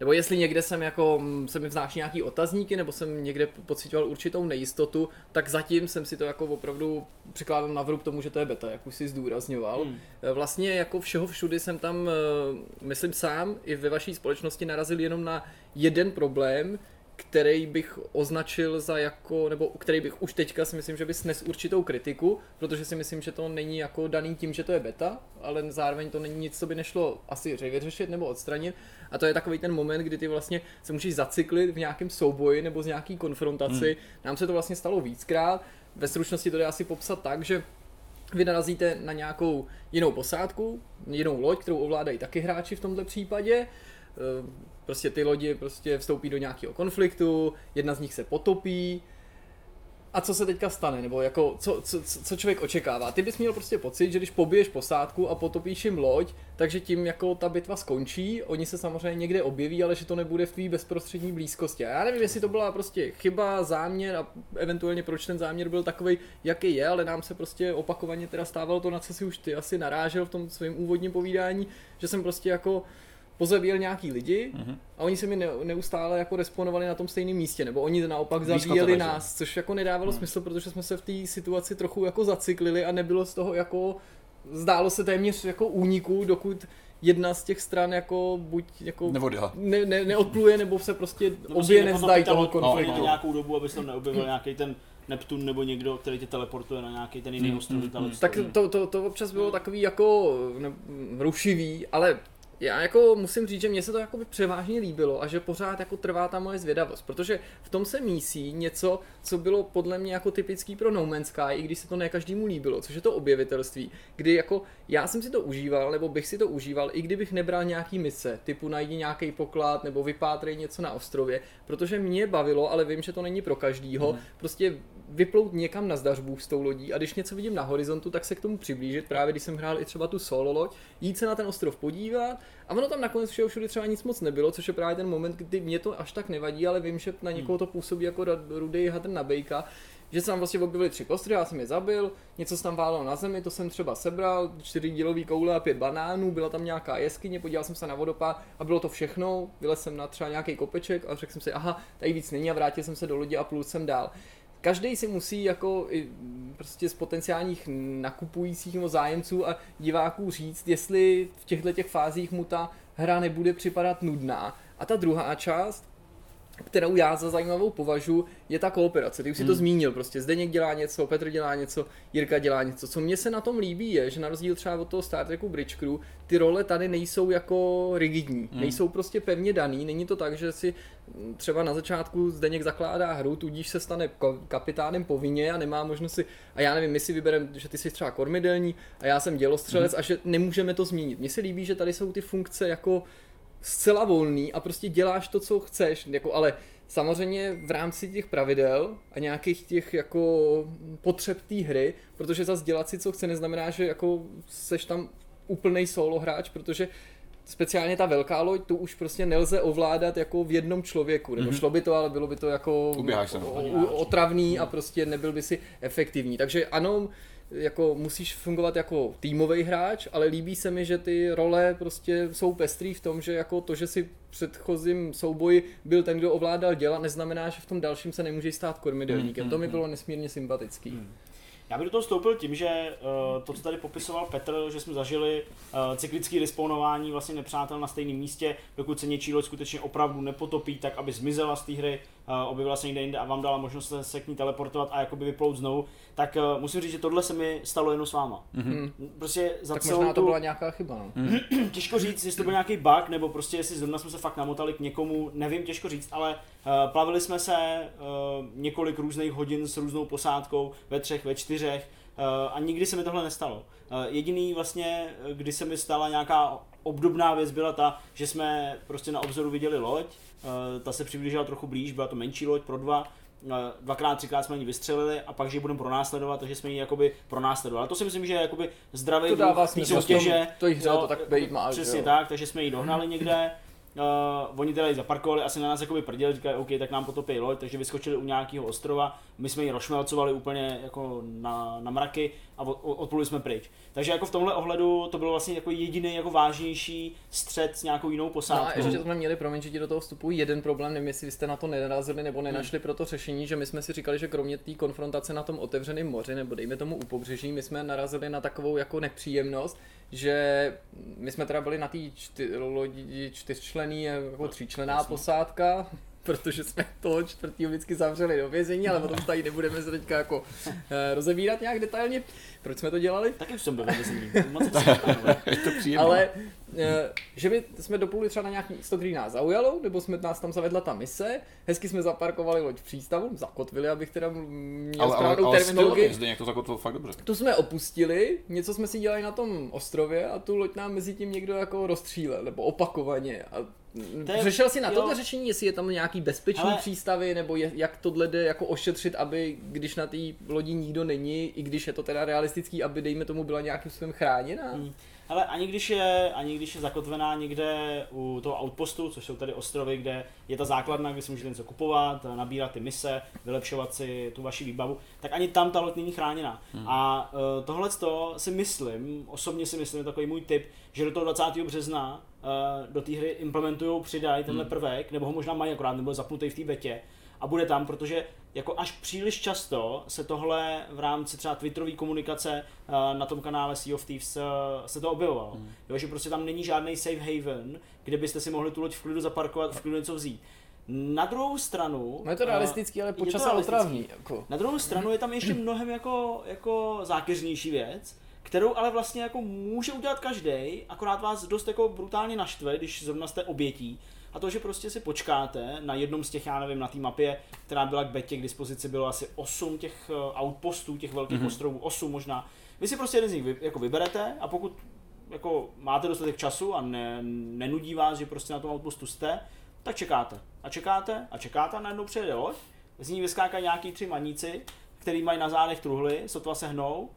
nebo jestli někde jsem jako, se mi vznáší nějaký otazníky, nebo jsem někde pocitoval určitou nejistotu, tak zatím jsem si to jako opravdu přikládal na vrub tomu, že to je beta, jak už si zdůrazňoval. Hmm. Vlastně jako všeho všudy jsem tam, myslím sám, i ve vaší společnosti narazil jenom na jeden problém, který bych označil za jako, nebo který bych už teďka si myslím, že by snes určitou kritiku, protože si myslím, že to není jako daný tím, že to je beta, ale zároveň to není nic, co by nešlo asi vyřešit nebo odstranit. A to je takový ten moment, kdy ty vlastně se můžeš zacyklit v nějakém souboji nebo z nějaký konfrontaci. Hmm. Nám se to vlastně stalo víckrát. Ve stručnosti to jde asi popsat tak, že vy narazíte na nějakou jinou posádku, jinou loď, kterou ovládají taky hráči v tomto případě prostě ty lodi prostě vstoupí do nějakého konfliktu, jedna z nich se potopí, a co se teďka stane, nebo jako co, co, co člověk očekává. Ty bys měl prostě pocit, že když pobiješ posádku a potopíš jim loď, takže tím jako ta bitva skončí, oni se samozřejmě někde objeví, ale že to nebude v tvý bezprostřední blízkosti. A já nevím, jestli to byla prostě chyba, záměr a eventuálně proč ten záměr byl takový, jaký je, ale nám se prostě opakovaně teda stávalo to, na co si už ty asi narážel v tom svém úvodním povídání, že jsem prostě jako pozabíjel nějaký lidi mm-hmm. a oni se mi neustále jako responovali na tom stejném místě, nebo oni naopak zabíjeli nás, což jako nedávalo mm. smysl, protože jsme se v té situaci trochu jako zacyklili a nebylo z toho jako, zdálo se téměř jako úniku, dokud jedna z těch stran jako buď jako ne, ne, neodpluje, nebo se prostě no, obě nevzdají toho konfliktu. No, nějakou dobu, aby se tam neobjevil nějaký ten Neptun nebo někdo, který tě teleportuje na nějaký ten jiný hmm, ostrov. Hmm, hmm. Tak to, to, to občas bylo takový jako ne, rušivý, ale já jako musím říct, že mně se to jako převážně líbilo a že pořád jako trvá ta moje zvědavost, protože v tom se mísí něco, co bylo podle mě jako typický pro No Man's Sky, i když se to ne každému líbilo, což je to objevitelství, kdy jako já jsem si to užíval, nebo bych si to užíval, i kdybych nebral nějaký mise, typu najdi nějaký poklad nebo vypátrej něco na ostrově, protože mě bavilo, ale vím, že to není pro každýho, mm. prostě vyplout někam na zdařbu s tou lodí a když něco vidím na horizontu, tak se k tomu přiblížit, právě když jsem hrál i třeba tu solo loď, jít se na ten ostrov podívat a ono tam nakonec všeho všude třeba nic moc nebylo, což je právě ten moment, kdy mě to až tak nevadí, ale vím, že na někoho to působí jako rudý hadr na bejka, že se tam vlastně objevily tři kostry, já jsem je zabil, něco se tam válelo na zemi, to jsem třeba sebral, čtyři dílový koule a pět banánů, byla tam nějaká jeskyně, podíval jsem se na vodopád a bylo to všechno, vylez jsem na třeba nějaký kopeček a řekl jsem si, aha, tady víc není a vrátil jsem se do lodi a plul jsem dál každý si musí jako prostě z potenciálních nakupujících nebo zájemců a diváků říct, jestli v těchto těch fázích mu ta hra nebude připadat nudná. A ta druhá část, kterou já za zajímavou považuji, je ta kooperace. Ty už si hmm. to zmínil, prostě Zdeněk dělá něco, Petr dělá něco, Jirka dělá něco. Co mně se na tom líbí je, že na rozdíl třeba od toho Star Treku Bridge Crew, ty role tady nejsou jako rigidní, hmm. nejsou prostě pevně daný, není to tak, že si třeba na začátku Zdeněk zakládá hru, tudíž se stane kapitánem povinně a nemá možnost si, a já nevím, my si vybereme, že ty jsi třeba kormidelní a já jsem dělostřelec hmm. a že nemůžeme to zmínit. Mně se líbí, že tady jsou ty funkce jako zcela volný a prostě děláš to, co chceš, jako, ale samozřejmě v rámci těch pravidel a nějakých těch jako potřeb té hry, protože zase dělat si, co chce, neznamená, že jako seš tam úplný solo hráč, protože speciálně ta velká loď, tu už prostě nelze ovládat jako v jednom člověku, nebo mm-hmm. šlo by to, ale bylo by to jako o, otravný a prostě nebyl by si efektivní. Takže ano, jako musíš fungovat jako týmový hráč, ale líbí se mi, že ty role prostě jsou pestrý v tom, že jako to, že si v předchozím souboji byl ten, kdo ovládal děla, neznamená, že v tom dalším se nemůže stát kormidelníkem. Mm, to mi mm, bylo mm. nesmírně sympatický. Mm. Já bych do toho vstoupil tím, že uh, to, co tady popisoval Petr, že jsme zažili uh, cyklický respawnování vlastně nepřátel na stejném místě, dokud se něčí loď skutečně opravdu nepotopí, tak aby zmizela z té hry, objevila se někde jinde a vám dala možnost se k ní teleportovat a jakoby vyplout znovu, tak uh, musím říct, že tohle se mi stalo jenom s váma. Mm-hmm. Prostě za tak možná to tu... byla nějaká chyba. No. Mm. těžko říct, jestli to byl nějaký bug, nebo prostě jestli zrovna jsme se fakt namotali k někomu, nevím, těžko říct, ale uh, plavili jsme se uh, několik různých hodin s různou posádkou, ve třech, ve čtyřech, uh, a nikdy se mi tohle nestalo. Uh, jediný vlastně, kdy se mi stala nějaká obdobná věc, byla ta, že jsme prostě na obzoru viděli loď, ta se přiblížila trochu blíž, byla to menší loď pro dva, dvakrát, třikrát jsme ji vystřelili a pak, že ji budeme pronásledovat, takže jsme ji jakoby pronásledovali. To si myslím, že je jakoby zdravý to dává soutěže. To hře to tak být má. Přesně tak, takže jsme ji dohnali někde. Uh, oni teda zaparkovali, asi na nás jakoby prděli, říkali, OK, tak nám potopí loď, takže vyskočili u nějakého ostrova, my jsme ji rošmelcovali úplně jako na, na mraky a odpluli jsme pryč. Takže jako v tomhle ohledu to bylo vlastně jako jediný jako vážnější střed s nějakou jinou posádkou. No a ještě jsme měli, promiň, že ti do toho vstupují jeden problém, nevím, jestli jste na to nenarazili nebo nenašli hmm. pro to řešení, že my jsme si říkali, že kromě té konfrontace na tom otevřeném moři, nebo dejme tomu u pobřeží, my jsme narazili na takovou jako nepříjemnost, že my jsme teda byli na té čty, lodi čtyřčlený, jako tříčlená posádka, protože jsme toho čtvrtýho vždycky zavřeli do vězení, ale o tom tady nebudeme se teďka jako uh, rozebírat nějak detailně. Proč jsme to dělali? Taky už jsem byl ve vězení. ale eh, že my jsme dopluli třeba na nějaký místo, který nás zaujalo, nebo jsme nás tam zavedla ta mise, hezky jsme zaparkovali loď v přístavu, zakotvili, abych teda měl Ale, ale, správnou ale terminologii. stylově, Zdeněk to zakotvil fakt dobře. Tu jsme opustili, něco jsme si dělali na tom ostrově a tu loď nám mezi tím někdo jako rozstřílel, nebo opakovaně. A To je- Přešel si na jo. tohle řešení, jestli je tam nějaký bezpečný Ale- přístavy, nebo je, jak tohle jde jako ošetřit, aby když na té lodi nikdo není, i když je to teda realistický, aby dejme tomu byla nějakým způsobem chráněna. Hmm. Ale ani když je, ani když je zakotvená někde u toho outpostu, což jsou tady ostrovy, kde je ta základna, kde si můžete něco kupovat, nabírat ty mise, vylepšovat si tu vaši výbavu, tak ani tam ta loď není chráněná. Hmm. A uh, tohle si myslím, osobně si myslím, je takový můj tip, že do toho 20. března uh, do té hry implementují, přidají tenhle Hmm. prvek, nebo ho možná mají akorát, nebyl zapnutý v té betě, a bude tam, protože jako až příliš často se tohle v rámci třeba twitterové komunikace eh, na tom kanále Sea of Thieves eh, se to objevovalo. Hmm. Jo, že prostě tam není žádný safe haven, kde byste si mohli tu loď v klidu zaparkovat, v klidu něco vzít. Na druhou stranu... No je to eh, realistický, ale počas realistický. otravný. Jako. Na druhou stranu je tam ještě mnohem jako, jako zákeřnější věc, kterou ale vlastně jako může udělat každý, akorát vás dost jako brutálně naštve, když zrovna jste obětí. A to, že prostě si počkáte na jednom z těch, já nevím, na té mapě, která byla k betě k dispozici, bylo asi 8 těch eh, outpostů, těch velkých mm-hmm. ostrovů, 8 možná. Vy si prostě jeden z nich vy, jako vyberete a pokud jako máte dostatek času a ne, nenudí vás, že prostě na tom outpostu jste, tak čekáte. A čekáte a čekáte a najednou přijede loď, z ní vyskákají nějaký tři maníci, který mají na zádech truhly, sotva se hnou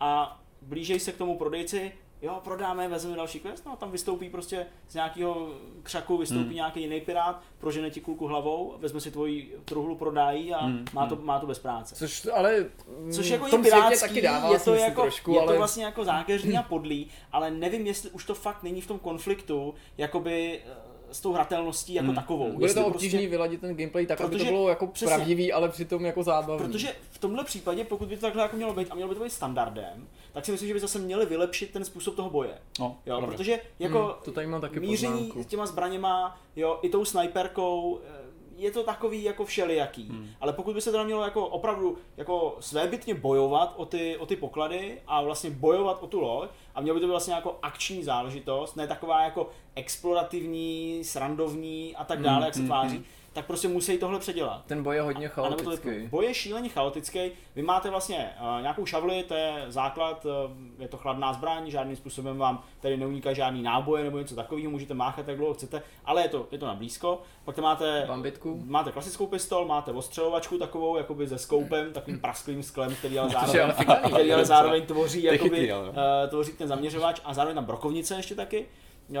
a blížejí se k tomu prodejci, jo, prodáme, vezmeme další quest, no a tam vystoupí prostě z nějakého křaku, vystoupí hmm. nějaký jiný pirát, prožene ti kulku hlavou, vezme si tvoji truhlu, prodají a Hmm, má, to, má to bez práce. Což ale Což jako je pirátský, taky dává je to, jako, trošku, je ale to vlastně jako zákeřný a podlý, ale nevím, jestli už to fakt není v tom konfliktu, jakoby eh, s tou hratelností jako Hmm. takovou. bude to obtížný vyladit ten gameplay tak, aby to Protože- bylo jako přesně. pravdivý, ale přitom jako zábavný. Protože v tomhle případě, pokud by to takhle jako mělo být a mělo by to být standardem, tak si myslím, že by zase měli vylepšit ten způsob toho boje. No, Jo, pravda. protože jako Hmm, to tady mám taky míření poznámku. těma zbraněma, jo, i tou snajperkou, eh, je to takový jako všelijaký. Hmm. Ale pokud by se teda mělo jako opravdu jako svébytně bojovat o ty, o ty poklady a vlastně bojovat o tu loď a mělo by to být vlastně jako akční záležitost, ne taková jako explorativní, srandovní a tak dále, Hmm, jak se hmm, tváří, hmm. Tak prostě musí tohle předělat. Ten boj je hodně chaotický. Boj je šíleně chaotický. Vy máte vlastně uh, nějakou šavli, to je základ, uh, je to chladná zbraň, žádným způsobem vám tady neuniká žádný náboje nebo něco takového, můžete máchat jak dlouho chcete, ale je to, je to na blízko. Pak tam máte, Bambitku. máte klasickou pistol, máte ostřelovačku takovou, jakoby se skoupem, takovým prasklým sklem, který ale zároveň, který ale zároveň tvoří, jakoby, uh, tvoří ten zaměřovač a zároveň tam brokovnice ještě taky. Uh,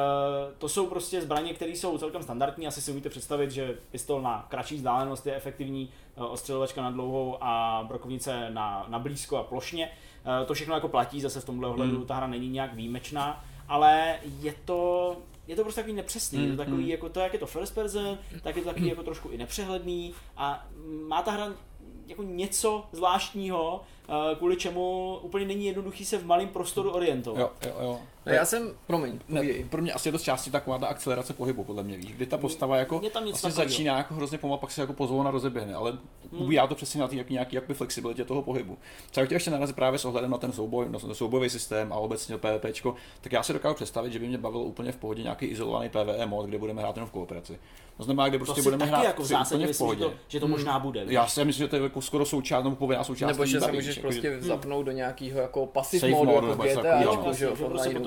to jsou prostě zbraně, které jsou celkem standardní, asi si umíte představit, že pistol na kratší vzdálenost je efektivní, uh, ostřelovačka na dlouhou a brokovnice na, na blízko a plošně. Uh, to všechno jako platí, zase v tomhle ohledu Hmm. ta hra není nějak výjimečná, ale je to, je to prostě takový nepřesný, je to Hmm, takový, hmm. jako to, jak je to first person, tak je to takový jako trošku i nepřehledný a má ta hra jako něco zvláštního, eh, kvůli čemu úplně není jednoduchý se v malém prostoru orientovat. Jo, jo, jo. No já jsem, promiň, Ne, pro mě asi je to z části taková ta akcelerace pohybu, podle mě víš, kdy ta postava jako Je tam něco vlastně začíná jako hrozně pomalu, pak se jako pozvolna rozeběhne, ale Hmm. ubírá to přesně na té jak nějaký jakoby flexibilitě toho pohybu. Co já chtěl ještě narazit právě s ohledem na ten souboj, na ten soubojový systém a obecně PvPčko, tak já si dokážu představit, že by mě bavilo úplně v pohodě nějaký izolovaný PvE mod, kde budeme hrát jenom v kooperaci. To znamená, kde prostě budeme hrát jako v zásadě úplně v pohodě. to, že to možná bude. víš. Já si myslím, že to je jako skoro součást nebo povinná součást. Nebo že se můžeš víš, prostě jako, zapnout do nějakého jako passive Safe modu, jako GTA. Jo, že jo,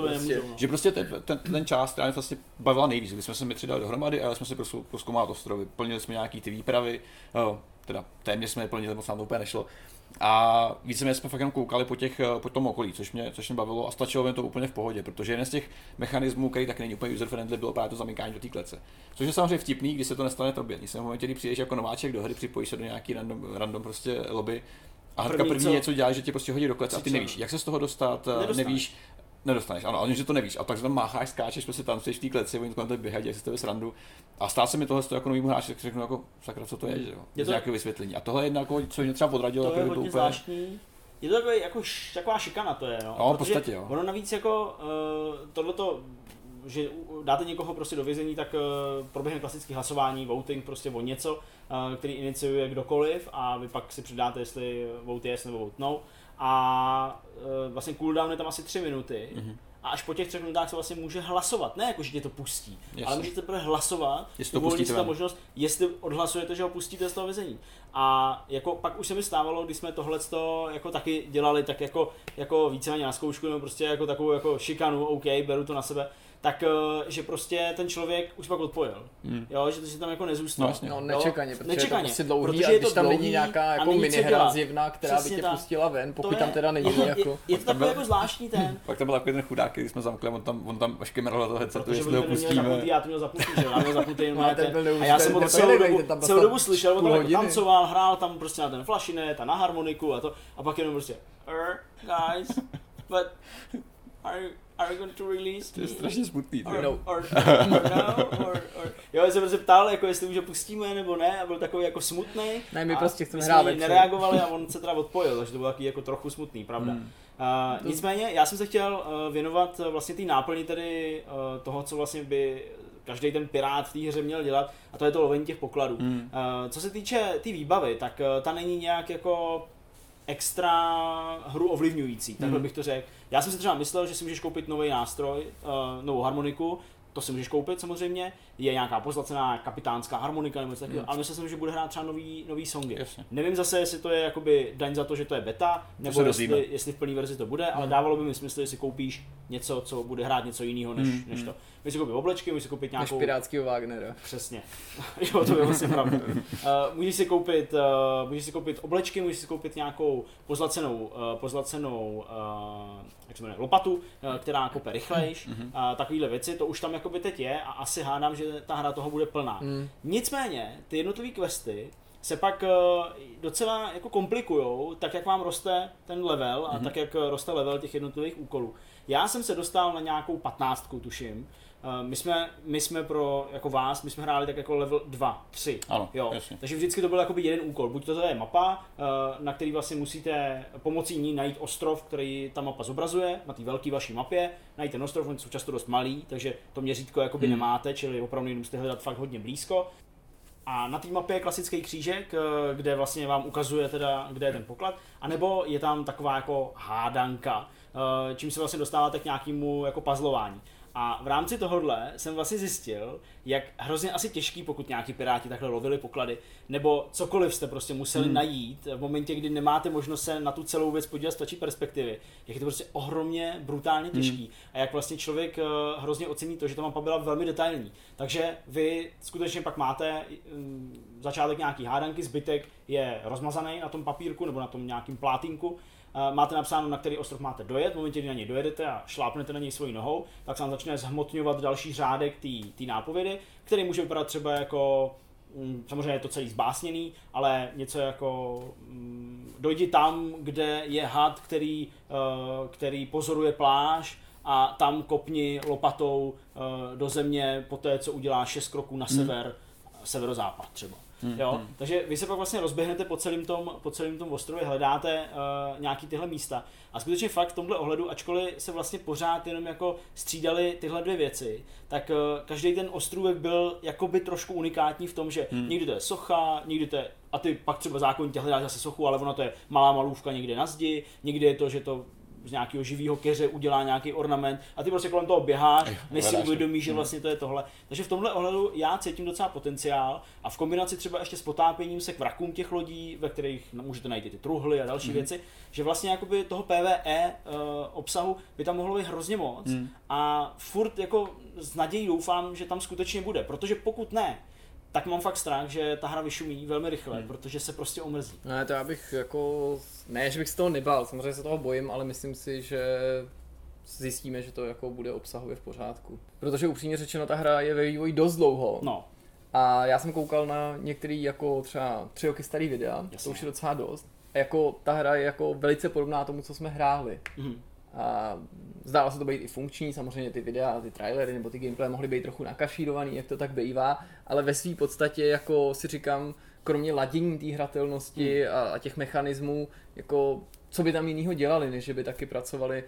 že prostě nemůžou, no. Že prostě ten, ten, ten část, která mě vlastně bavila nejvíc, kdy jsme se my tři dali dohromady a jeli jsme si prostě proskoumat ostrovy. Plnili jsme nějaký ty výpravy, jo, teda téměř jsme je plnili, moc nám to úplně nešlo. A víceméně jsme fakt jenom koukali po, těch, po tom okolí, což mě, což mě bavilo a stačilo mi to úplně v pohodě, protože jeden z těch mechanismů, který taky není úplně user friendly, bylo právě to zamykání do té klece. Což je samozřejmě vtipný, když se to nestane tobě. Když se v momentě, kdy přijdeš jako nováček do hry, připojíš se do nějaký random, random prostě lobby a hnedka První, první co- něco dělá, že tě prostě hodí do klece a ty nevíš, jak se z toho dostat, Nedostaneš. nevíš, Nedostaneš, ano, ale že to nevíš. A tak tam mácháš, skáčeš, prostě tancuješ v té kleci, oni kolem tebe běhají, dělají si z tebe srandu. A stát se mi tohle jako novýmu hráči, tak řeknu jako, sakra, co to je, že jo? Je to- nějakého vysvětlení. A tohle je jedna, jako, co mě třeba podradilo, to je jako hodně úplně... zvláštní. Je to takový, jako, š- taková šikana to je, no. No, v Protože podstatě, jo. Ono navíc jako uh, tohleto, že dáte někoho prostě do vězení, tak uh, proběhne klasický hlasování, voting prostě o něco, uh, který iniciuje kdokoliv a vy pak si přidáte, jestli vote yes nebo vote no. A uh, vlastně cooldown je tam asi 3 minuty. Mhm. a až po těch třech minutách se vlastně může hlasovat. Ne jako, že tě to pustí, Jasně. ale můžete teprve hlasovat, Jestli to pustíte ta možnost, jestli odhlasujete, že ho pustíte z toho vězení. A jako pak už se mi stávalo, když jsme tohle jako taky dělali, tak jako, jako víceméně na zkoušku, nebo prostě jako takovou jako šikanu, OK, beru to na sebe, tak eh, že prostě ten člověk už pak odpojil. Hmm. Jo, že to si tam jako nezůstal. No, jasně. No nečekaně, protože nečekaně, je to prostě dlouhý protože a je když to tam není nějaká jako minihra zjevná, která by tě tak. pustila ven, To pokud tam teda není je, to- jako... je, je to takový jako zvláštní ten, Pak tam byl takový ten chudák, když jsme zamkli, on tam, on tam škemral do toho headsetu, Protože jestli ho to pustíme. zapnutý, já to měl zapnutý, že jo, já měl zapnutý jenom No, a já jsem ho celou dobu, celou dobu slyšel, on tam tancoval, hrál tam prostě na ten flašinet a na harmoniku a to, a pak jenom prostě, er, guys, but are you, are going to release To je strašně smutný. Or. No. or, or, no, or, or, jo, já jsem se ptal, jako jestli už ho pustíme nebo ne, a byl takový jako smutný. Ne, my a prostě chceme hrát nereagovali a on se teda odpojil, takže to bylo taky jako trochu smutný, pravda. Hmm. Uh, nicméně, já jsem se chtěl uh, věnovat uh, vlastně té náplni tedy uh, toho, co vlastně by každý ten pirát v té hře měl dělat, a to je to lovení těch pokladů. Hmm. Uh, co se týče té tý výbavy, tak uh, ta není nějak jako extra hru ovlivňující, takhle Hmm. bych to řekl. Já jsem si třeba myslel, že si můžeš koupit nový nástroj, uh, novou harmoniku, to si můžeš koupit samozřejmě, je nějaká pozlacená kapitánská harmonika nebo něco takového, Hmm. ale myslel jsem, že bude hrát třeba nový, nový songy. Jasně. Nevím zase, jestli to je jakoby daň za to, že to je beta, nebo dozvíme. jestli, jestli v plné verzi to bude, ale dávalo by mi smysl, jestli koupíš něco, co bude hrát něco jiného než, Hmm, než hmm. to. Můžeš si koupit oblečky, můžeš si koupit Než nějakou... pirátskýho Wagnera. Přesně. jo, to je vlastně pravda. Uh, můžeš si koupit, uh, můžeš si koupit oblečky, můžeš si koupit nějakou pozlacenou, uh, pozlacenou uh, jak se jmenuje, lopatu, uh, která kope rychlejš, uh, takovéhle věci, to už tam jakoby teď je a asi hádám, že ta hra toho bude plná. Hmm. Nicméně, ty jednotlivé questy se pak uh, docela jako komplikujou, tak jak vám roste ten level a Mhm. tak jak eh, roste level těch jednotlivých úkolů. Já jsem se dostal na nějakou patnáctku, tuším. Uh, my jsme, my jsme pro, jako vás, my jsme hráli tak jako level 2, 3. Ano, Jo, jasně. takže vždycky to byl jakoby jeden úkol. Buď to, je mapa, eh, na který vlastně musíte pomocí ní najít ostrov, který ta mapa zobrazuje, na té velké vaší mapě, najít ten ostrov, oni jsou často dost malý, takže to měřítko jakoby Hmm. nemáte, čili opravdu musíte hledat fakt hodně blízko. A na té mapě je klasický křížek, eh, kde vlastně vám ukazuje teda, kde je ten poklad, anebo je tam taková jako hádanka, eh, čím se vlastně dostáváte k nějakému jako puzzlování. A v rámci tohohle jsem vlastně zjistil, jak hrozně asi těžký, pokud nějaký piráti takhle lovili poklady, nebo cokoliv jste prostě museli Hmm. najít v momentě, kdy nemáte možnost se na tu celou věc podívat z tačí perspektivy, jak je to prostě ohromně brutálně těžký a jak vlastně člověk eh, hrozně ocení to, že ta mapa byla velmi detailní. Takže vy skutečně pak máte mm, začátek nějaký hádanky, zbytek je rozmazaný na tom papírku nebo na tom nějakým plátínku. Eh, Máte napsáno, na který ostrov máte dojet, v momentě, kdy na něj dojedete a šlápnete na něj svojí nohou, tak se vám začne zhmotňovat další řádek té nápovědy, který může vypadat třeba jako mm, samozřejmě je to celý zbásněný, ale něco jako mm, dojdi tam, kde je had, který, eh, který pozoruje pláž a tam kopni lopatou eh, do země po té, co udělá šest kroků na sever, severozápad třeba. Hmm, Jo? hmm. Takže vy se pak vlastně rozběhnete po celém tom, po celém tom ostrově, hledáte uh, nějaký tyhle místa. A skutečně fakt v tomhle ohledu, ačkoliv se vlastně pořád jenom jako střídali tyhle dvě věci, tak uh, každý ten ostrůvek byl jakoby trošku unikátní v tom, že Hmm. někdy to je socha, někdy to je, a ty pak třeba zákonitě hledáš zase sochu, ale ono to je malá malůvka někde na zdi, někdy je to, že to z nějakého živého keře udělá nějaký ornament a ty prostě kolem toho běháš, než si uvědomíš, že Hmm. vlastně to je tohle. Takže v tomhle ohledu já cítím docela potenciál a v kombinaci třeba ještě s potápěním se k vrakům těch lodí, ve kterých můžete najít ty truhly a další Mhm. věci, že vlastně jakoby toho PvE uh, obsahu by tam mohlo být hrozně moc Hmm. a furt jako s nadějí doufám, že tam skutečně bude, protože pokud ne, tak mám fakt strach, že ta hra vyšumí velmi rychle, Hmm. protože se prostě omrzí. Ne, to já bych jako, ne, že bych se toho nebál, samozřejmě se toho bojím, ale myslím si, že zjistíme, že to jako bude obsahově v pořádku. Protože upřímně řečeno, ta hra je ve vývoji dost dlouho. No, A já jsem koukal na některý jako třeba tři roky starý videa, Jasně. to už je docela dost. A jako ta hra je jako velice podobná tomu, co jsme hráli. mhm. A zdálo se to být i funkční, samozřejmě ty videa, ty trailery nebo ty gameplay mohly být trochu nakašírovaný, jak to tak bývá, ale ve své podstatě jako si říkám, kromě ladění té hratelnosti a, a těch mechanismů, jako co by tam jinýho dělali, než že by taky pracovali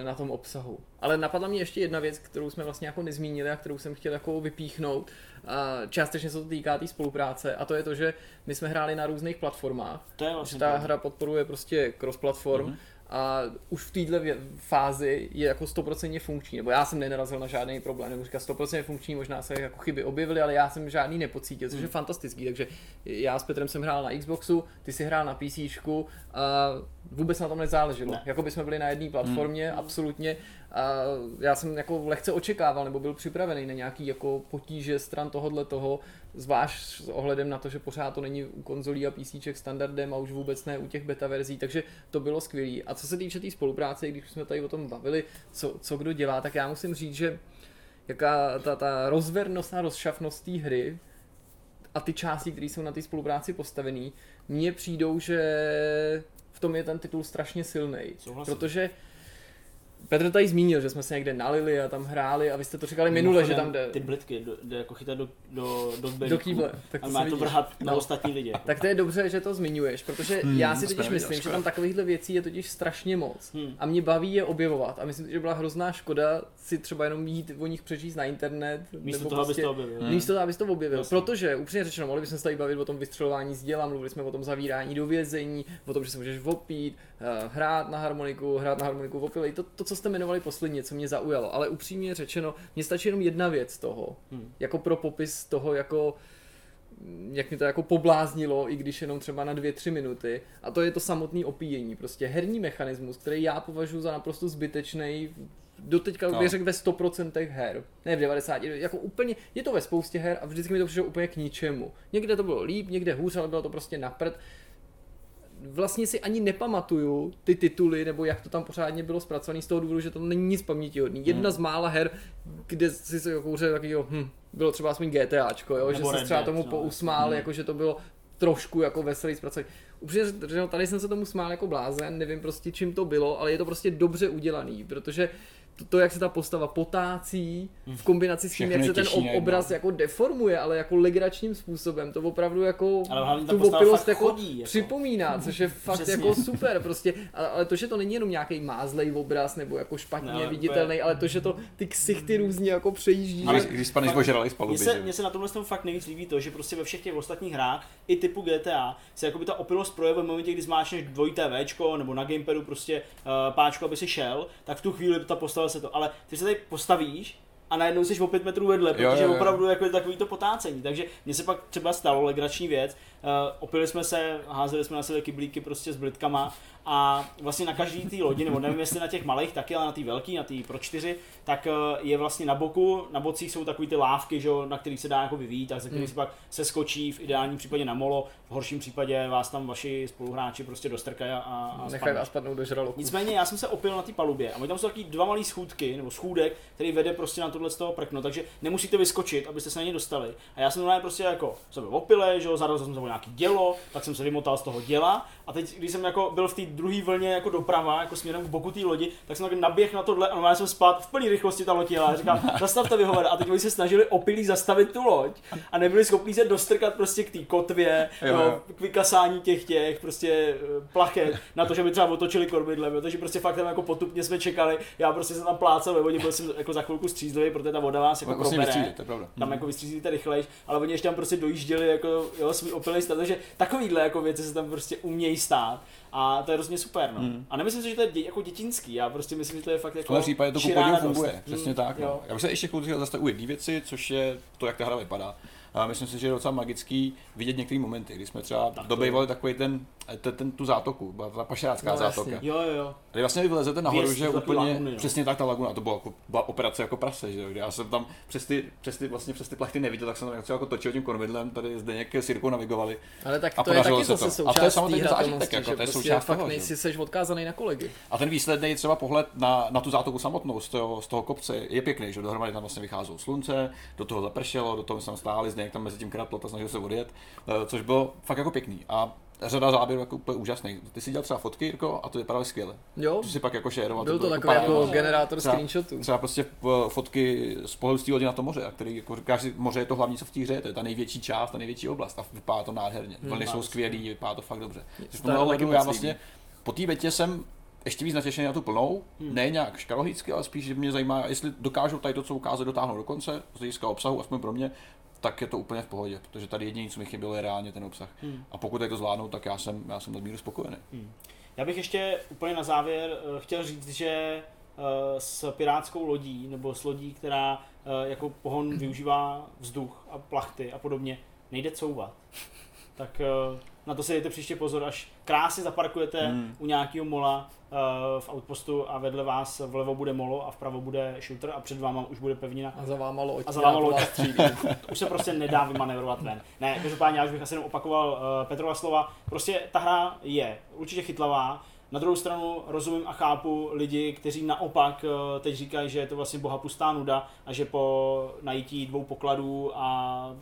eh, na tom obsahu. Ale napadla mě ještě jedna věc, kterou jsme vlastně jako nezmínili a kterou jsem chtěl jako vypíchnout. A částečně se to týká té spolupráce a to je to, že my jsme hráli na různých platformách to je že vlastně ta pravda. hra podporuje prostě cross-platform Mhm. A už v této fázi je jako 100% funkční, nebo já jsem nenarazil na žádný problém, nebo říkat 100% funkční, možná se jako chyby objevily, ale já jsem žádný nepocítil, což je Hmm. fantastický, takže já s Petrem jsem hrál na Xboxu, ty si hrál na PC a vůbec na tom nezáleželo, Ne. jako by jsme byli na jedné platformě, absolutně, a já jsem jako lehce očekával, nebo byl připravený na nějaký jako potíže stran tohohle toho, zvlášť s ohledem na to, že pořád to není u konzolí a PC standardem a už vůbec ne u těch beta verzí, takže to bylo skvělé. A co se týče té tý spolupráce, když jsme tady o tom bavili, co, co kdo dělá, tak já musím říct, že jaká ta, ta rozvernost a rozšafnost té hry a ty části, které jsou na té spolupráci postavený, mně přijdou, že v tom je ten titul strašně silný. Protože Petr tady zmínil, že jsme se někde nalili a tam hráli a vy jste to říkali minule, že tam jde Ty blitky, do, jde jako chytat do, do, do, do kýble. Tak a to má to vrhat na No. ostatní lidi. Jako. Tak to je dobře, že to zmiňuješ, protože Hmm, já si to totiž myslím, že škoda. tam takovýchhle věcí je totiž strašně moc. Hmm. A mě baví je objevovat. A myslím, si, že byla hrozná škoda si třeba jenom jít o nich přečíst na internet. Místo nebo toho, abys prostě, to objevil. Hmm. Místo toho, abys to objevil. Jasně. Protože, upřímně řečeno, mohli bychom se tady bavit o tom vystřelování z děla, mluvili jsme o tom zavírání do vězení, o tom, že se můžeš opít, eh, hrát na harmoniku, hrát na harmoniku v opilej. To, to, co jste jmenovali posledně, co mě zaujalo. Ale upřímně řečeno, mně stačí jenom jedna věc toho. Hmm. Jako pro popis toho, jako jak mě to jako pobláznilo, i když jenom třeba na dvě, tři minuty. A to je to samotné opíjení. Prostě herní mechanismus, který já považuji za naprosto zbytečný. Doteďka No. bych řekl ve 100% her. Ne v 90, jako úplně, je to ve spoustě her a vždycky mi to přišlo úplně k ničemu. Někde to bylo líp, někde hůř, ale bylo to prostě napřed. Vlastně si ani nepamatuju ty tituly, nebo jak to tam pořádně bylo zpracované z toho důvodu, že to není nic pamětihodný. Jedna Hmm. z mála her, kde si se jako takového, hm, bylo třeba aspoň GTAčko, jo, že Nebo se Red třeba tomu no. pousmál, Hmm. jako že to bylo trošku jako veselý zpracovaný. Upřímně řečeno, tady jsem se tomu smál jako blázen, nevím prostě čím to bylo, ale je to prostě dobře udělaný, protože to, to jak se ta postava potácí v kombinaci s tím, Všechno jak se ten ob- obraz jako deformuje, ale jako legračním způsobem, to opravdu jako Ale tu opilost jako chodí, jako. připomíná, což je fakt Přesně. jako super prostě, ale, to, že to není jenom nějaký mázlej obraz nebo jako špatně Ne, ale viditelný, ale to, že to ty ksichty různě jako přejíždí, Ale že- když spadneš fakt- ožralý z Mně paluby, se, že? mně se na tomhle tom fakt nejvíc líbí to, že prostě ve všech těch ostatních hrách, i typu GTA, se jakoby ta opilost projevuje v momentě, kdy zmáčneš dvojité Včko nebo na gamepadu prostě uh, páčku, aby si šel, tak v tu chvíli ta postava se to, ale ty se tady postavíš a najednou jsi o pět metrů vedle, protože Jo, jo, jo. opravdu jako je takový to potácení. Takže mně se pak třeba stalo legrační věc, opili jsme se, házeli jsme na sebe kyblíky prostě s blitkama a vlastně na každý té lodi, nebo nevím jestli na těch malých taky, ale na té velký, na té pro čtyři, tak uh, je vlastně na boku, na bocích jsou takový ty lávky, že, jo, na kterých se dá jako vyvít, a ze kterých Hmm. se pak se skočí, v ideálním případě na molo, v horším případě vás tam vaši spoluhráči prostě dostrkají a, a nechají vás padnout do žraloku. Nicméně já jsem se opil na té palubě a oni tam jsou taky dva malé schůdky nebo schůdek, který vede prostě na tohle z toho prkno, takže nemusíte vyskočit, abyste se na ně dostali. A já jsem normálně prostě jako byl opile, že jo, zarazil jsem se nějaký dělo, tak jsem se vymotal z toho děla. A teď, když jsem jako byl v té druhé vlně jako doprava, jako směrem k boku té lodi, tak jsem tak naběh na tohle a normálně jsem spát v plné rychlosti ta loď jela. A říkám, zastavte vyhovor. A teď oni se snažili opilí zastavit tu loď a nebyli schopni se dostrkat prostě k té kotvě, Jo, jo, k vykasání těch těch prostě eh, plachet, na to, že by třeba otočili kormidlem, jo, takže prostě fakt tam jako potupně jsme čekali, já prostě jsem tam plácal ve vodě, byl jsem jako za chvilku střízlivý, protože ta voda vás jako Vlastně probere, tam jako vystřízíte rychlejš, ale oni ještě tam prostě dojížděli jako jo, svůj opilý stav, takže takovýhle jako věci se tam prostě umějí stát a to je hrozně super, no. Hmm. A nemyslím si, že to je dě, jako dětinský, já prostě myslím, že to je fakt V jako tomhle případě to ku čirá podivu radost. funguje, přesně Hmm, tak. No. Já bych se ještě chtěl zase u jedné věci, což je to, jak ta hra vypadá. A myslím si, že je docela magický vidět některé momenty, kdy jsme třeba Tak dobejvali takový ten, ten, ten, tu zátoku, byla ta pašerácká No, zátoka. jasně. Jo, jo, jo. Kdy vlastně vy vylezete nahoru, Vjezd že úplně laguny, no. přesně tak ta laguna, to byla, jako, byla operace jako prase, že jo, já jsem tam přes ty, přes ty, vlastně přes ty plachty neviděl, tak jsem tam jako točil tím kormidlem, tady zde s Jirkou navigovali. Ale tak A to je taky se zase to. A to je samozřejmě zážitek, jako, to je prostě součást fakt toho, nejsi že? seš odkázaný na kolegy. A ten výsledný třeba pohled na, na tu zátoku samotnou z toho, z toho kopce je pěkný, že dohromady tam vlastně vycházelo slunce, do toho zapršelo, do toho jsme tam stáli, zde tam mezi tím kraplo a snažil se odjet, eh, což bylo fakt jako pěkný. A řada záběrů jako úplně úžasný. Ty si dělal třeba fotky, Jirko, a to vypadalo skvěle. Jo, To si pak jako šeroval. byl to bylo takový jako generátor Třeba- screenshotů. Třeba prostě fotky z pohledu z té lodi na to moře, a který jako říkáš si, moře je to hlavní, co v té hře, je, to je ta největší část, ta největší oblast a vypadá to nádherně. Hmm, Vlny jsou to skvělý, vypadá to fakt dobře. Což To ohledu já vlastně po té větě jsem ještě víc natěšený na tu plnou, Hmm. ne nějak škarohlícky, ale spíš, že mě zajímá, jestli dokážou tady to, co ukázat, dotáhnout do konce, z hlediska obsahu, aspoň pro mě, tak je to úplně v pohodě, protože tady jediné, co mi chybělo, je reálně ten obsah. Hmm. A pokud je to zvládnou, tak já jsem, já jsem nadmíru spokojený. Hmm. Já bych ještě úplně na závěr uh, chtěl říct, že uh, s pirátskou lodí, nebo s lodí, která uh, jako pohon využívá vzduch a plachty a podobně, nejde couvat. Tak na to si dejte příště pozor, až krásně zaparkujete hmm. u nějakého mola uh, v outpostu a vedle vás vlevo bude molo a vpravo bude shooter a před váma už bude pevnina. A za váma loď. A za váma loď. už se prostě nedá vymanevrovat ven. Ne, každopádně já už bych asi jenom opakoval uh, Petrova slova. Prostě ta hra je určitě chytlavá, na druhou stranu rozumím a chápu lidi, kteří naopak eh, teď říkají, že je to vlastně boha pustá nuda a že po najítí dvou pokladů a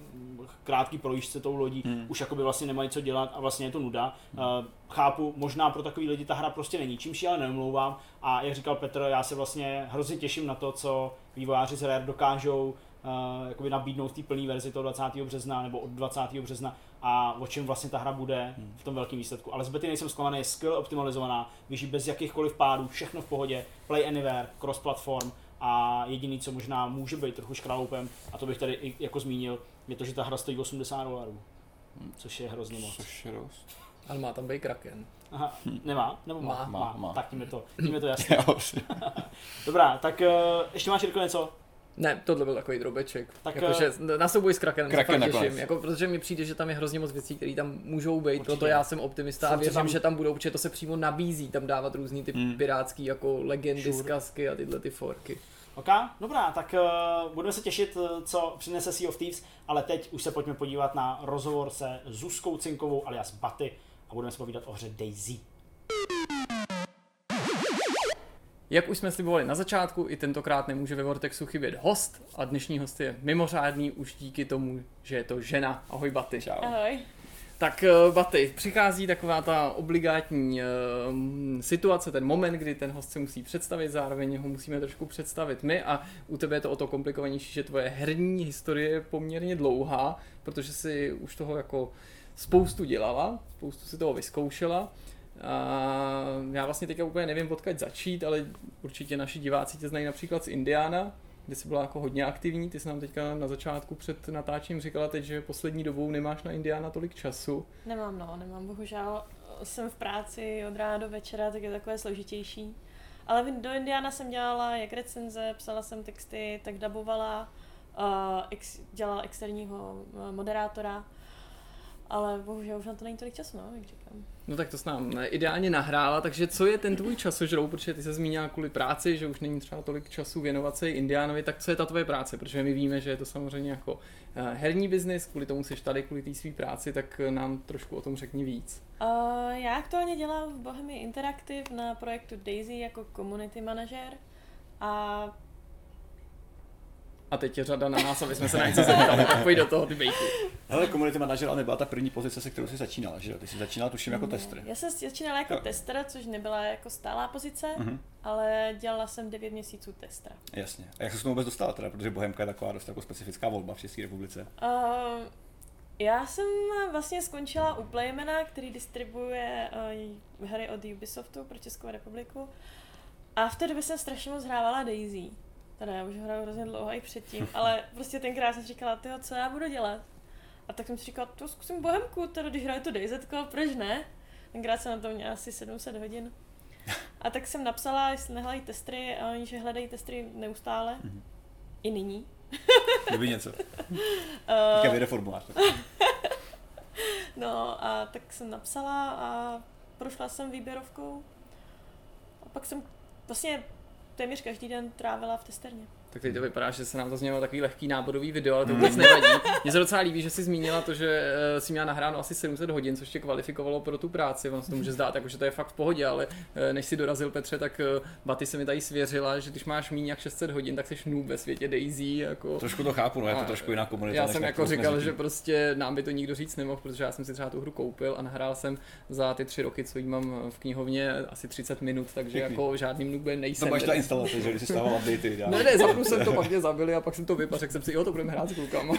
krátký projížďce tou lodí hmm. už jakoby vlastně nemají co dělat a vlastně je to nuda. Hmm. Chápu, možná pro takový lidi ta hra prostě není, čímž ale neumlouvám a jak říkal Petr, já se vlastně hrozně těším na to, co vývojáři z Rare dokážou uh, jakoby nabídnout v té plné verzi toho 20. března nebo od 20. března a o čem vlastně ta hra bude hmm. v tom velkém výsledku. Ale z bety nejsem zklamaný, je skill optimalizovaná, běží bez jakýchkoliv pádů, všechno v pohodě, play anywhere, cross platform a jediný, co možná může být trochu škraloupem, a to bych tady i jako zmínil, je to, že ta hra stojí 80 dolarů, což je hrozně moc. Což je dost. Ale má tam být Kraken. Aha, nemá? Nebo má? Má, má, má. Tak tím je to, tím je to jasné. Dobrá, tak uh, ještě máš Jirko něco? Ne, tohle byl takový drobeček. Tak, Jakože na souboj s Krakenem Kraken se fakt těším, jako, protože mi přijde, že tam je hrozně moc věcí, které tam můžou být, Určitě. proto já jsem optimista a Furt se věřím, tam- že tam budou, protože to se přímo nabízí, tam dávat různý ty Hmm. pirátský jako legendy, Sure. zkazky a tyhle ty forky. OK, dobrá, tak uh, budeme se těšit, uh, co přinese Sea of Thieves, ale teď už se pojďme podívat na rozhovor se Zuzkou Cinkovou alias Baty a budeme se povídat o hře Daisy. Jak už jsme slibovali na začátku, i tentokrát nemůže ve Vortexu chybět host a dnešní host je mimořádný už díky tomu, že je to žena. Ahoj Baty. Čau. Ahoj. Tak eh, Baty, přichází taková ta obligátní uh, situace, ten moment, kdy ten host se musí představit, zároveň ho musíme trošku představit my a u tebe je to o to komplikovanější, že tvoje herní historie je poměrně dlouhá, protože si už toho jako spoustu dělala, spoustu si toho vyzkoušela. A já vlastně teďka úplně nevím, odkud začít, ale určitě naši diváci tě znají například z Indiana, kde jsi byla jako hodně aktivní. Ty jsi nám teďka na začátku před natáčením říkala teď, že poslední dobou nemáš na Indiana tolik času. Nemám, no, nemám, bohužel. Jsem v práci od rána do večera, tak je takové složitější. Ale do Indiana jsem dělala jak recenze, psala jsem texty, tak dabovala, uh, ex, dělala externího uh, moderátora, ale bohužel už na to není tolik času, no, říkám. No tak to jsi nám ideálně nahrála, takže co je ten tvůj časožrou, protože ty se zmínila kvůli práci, že už není třeba tolik času věnovat se Indiánovi, tak co je ta tvoje práce, protože my víme, že je to samozřejmě jako eh, herní biznis, kvůli tomu jsi tady, kvůli té své práci, tak eh, nám trošku o tom řekni víc. Uh, já aktuálně dělám v Bohemia Interactive na projektu Daisy jako community manažer. A A teď je řada na nás, aby jsme se na něco zeptali, tak pojď do toho, ty bejku. Hele, community manager ale nebyla ta první pozice, se kterou jsi začínala, že jo? Ty jsi začínala tuším jako tester. Já jsem začínala jako Jo. tester, což nebyla jako stálá pozice, Mhm. ale dělala jsem 9 měsíců testera. Jasně. A jak se k tomu vůbec dostala teda, protože Bohemka je taková dost jako specifická volba v České republice. Uh, já jsem vlastně skončila u Playmana, který distribuje uh, hry od Ubisoftu pro Českou republiku. A v té době jsem strašně moc hrávala Daisy. Teda já už hraju hrozně dlouho i předtím, ale prostě tenkrát jsem si říkala, tyjo, co já budu dělat? A tak jsem si říkala, to zkusím Bohemku, teda když hraju to DayZ, proč ne? Tenkrát jsem na to měla asi 700 hodin. A tak jsem napsala, jestli nehledají testry, a oni, že hledají testry neustále. Mhm. I nyní. Kdyby něco. Uh, Teďka vyjde formulář. No a tak jsem napsala a prošla jsem výběrovkou. A pak jsem vlastně téměř každý den trávila v testerně. Tak teď to vypadá, že se nám to znělo takový lehký náborový video, ale to vůbec nevadí. Mně se docela líbí, že jsi zmínila to, že eh, jsi měla nahráno asi 700 hodin, což tě kvalifikovalo pro tu práci. Ono se to může zdát, jako, že to je fakt v pohodě, ale eh, než si dorazil Petře, tak eh, Baty se mi tady svěřila, že když máš méně jak 600 hodin, tak jsi noob ve světě Daisy. Jako... Trošku to chápu, no, je to trošku jiná komunita. Já jsem jako říkal, že prostě nám by to nikdo říct nemohl, protože já jsem si třeba tu hru koupil a nahrál jsem za ty tři roky, co jí mám v knihovně, asi 30 minut, takže Pěkný. jako žádným noobem To nejsem. máš ta instalace, že když jsi stával updatey. dál. Ne, ne, zapnul jsem to, pak mě zabili a pak jsem to vypadl, řekl jsem si, jo, to budeme hrát s klukama.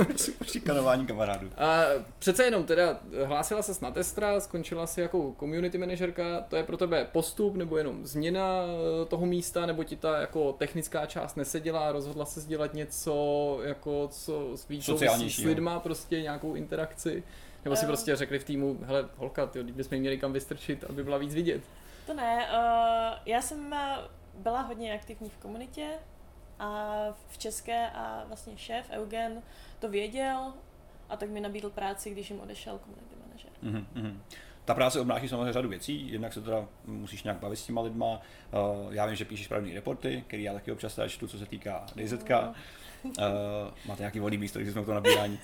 Šikanování kamarádů. A přece jenom teda hlásila ses na testra, skončila si jako community manažerka, to je pro tebe postup nebo jenom změna eh, toho místa, nebo ti ta jako technická část neseděla, rozhodla se dělat něco jako co s víc s lidma, prostě nějakou interakci. Nebo si prostě řekli v týmu, hele, holka, ty bychom jí měli kam vystrčit, aby byla víc vidět. To ne, uh, já jsem eh, byla hodně aktivní v komunitě a v české a vlastně šéf Eugen to věděl a tak mi nabídl práci, když jim odešel community manažer. Mhm, mhm. Ta práce obnáší samozřejmě řadu věcí, jednak se teda musíš nějak bavit s těma lidma. Uh, já vím, že píšeš pravdivý reporty, který já taky občas teda čtu, co se týká DZK. No. Uh, máte nějaký volný místo, když jsme v tom nabírání.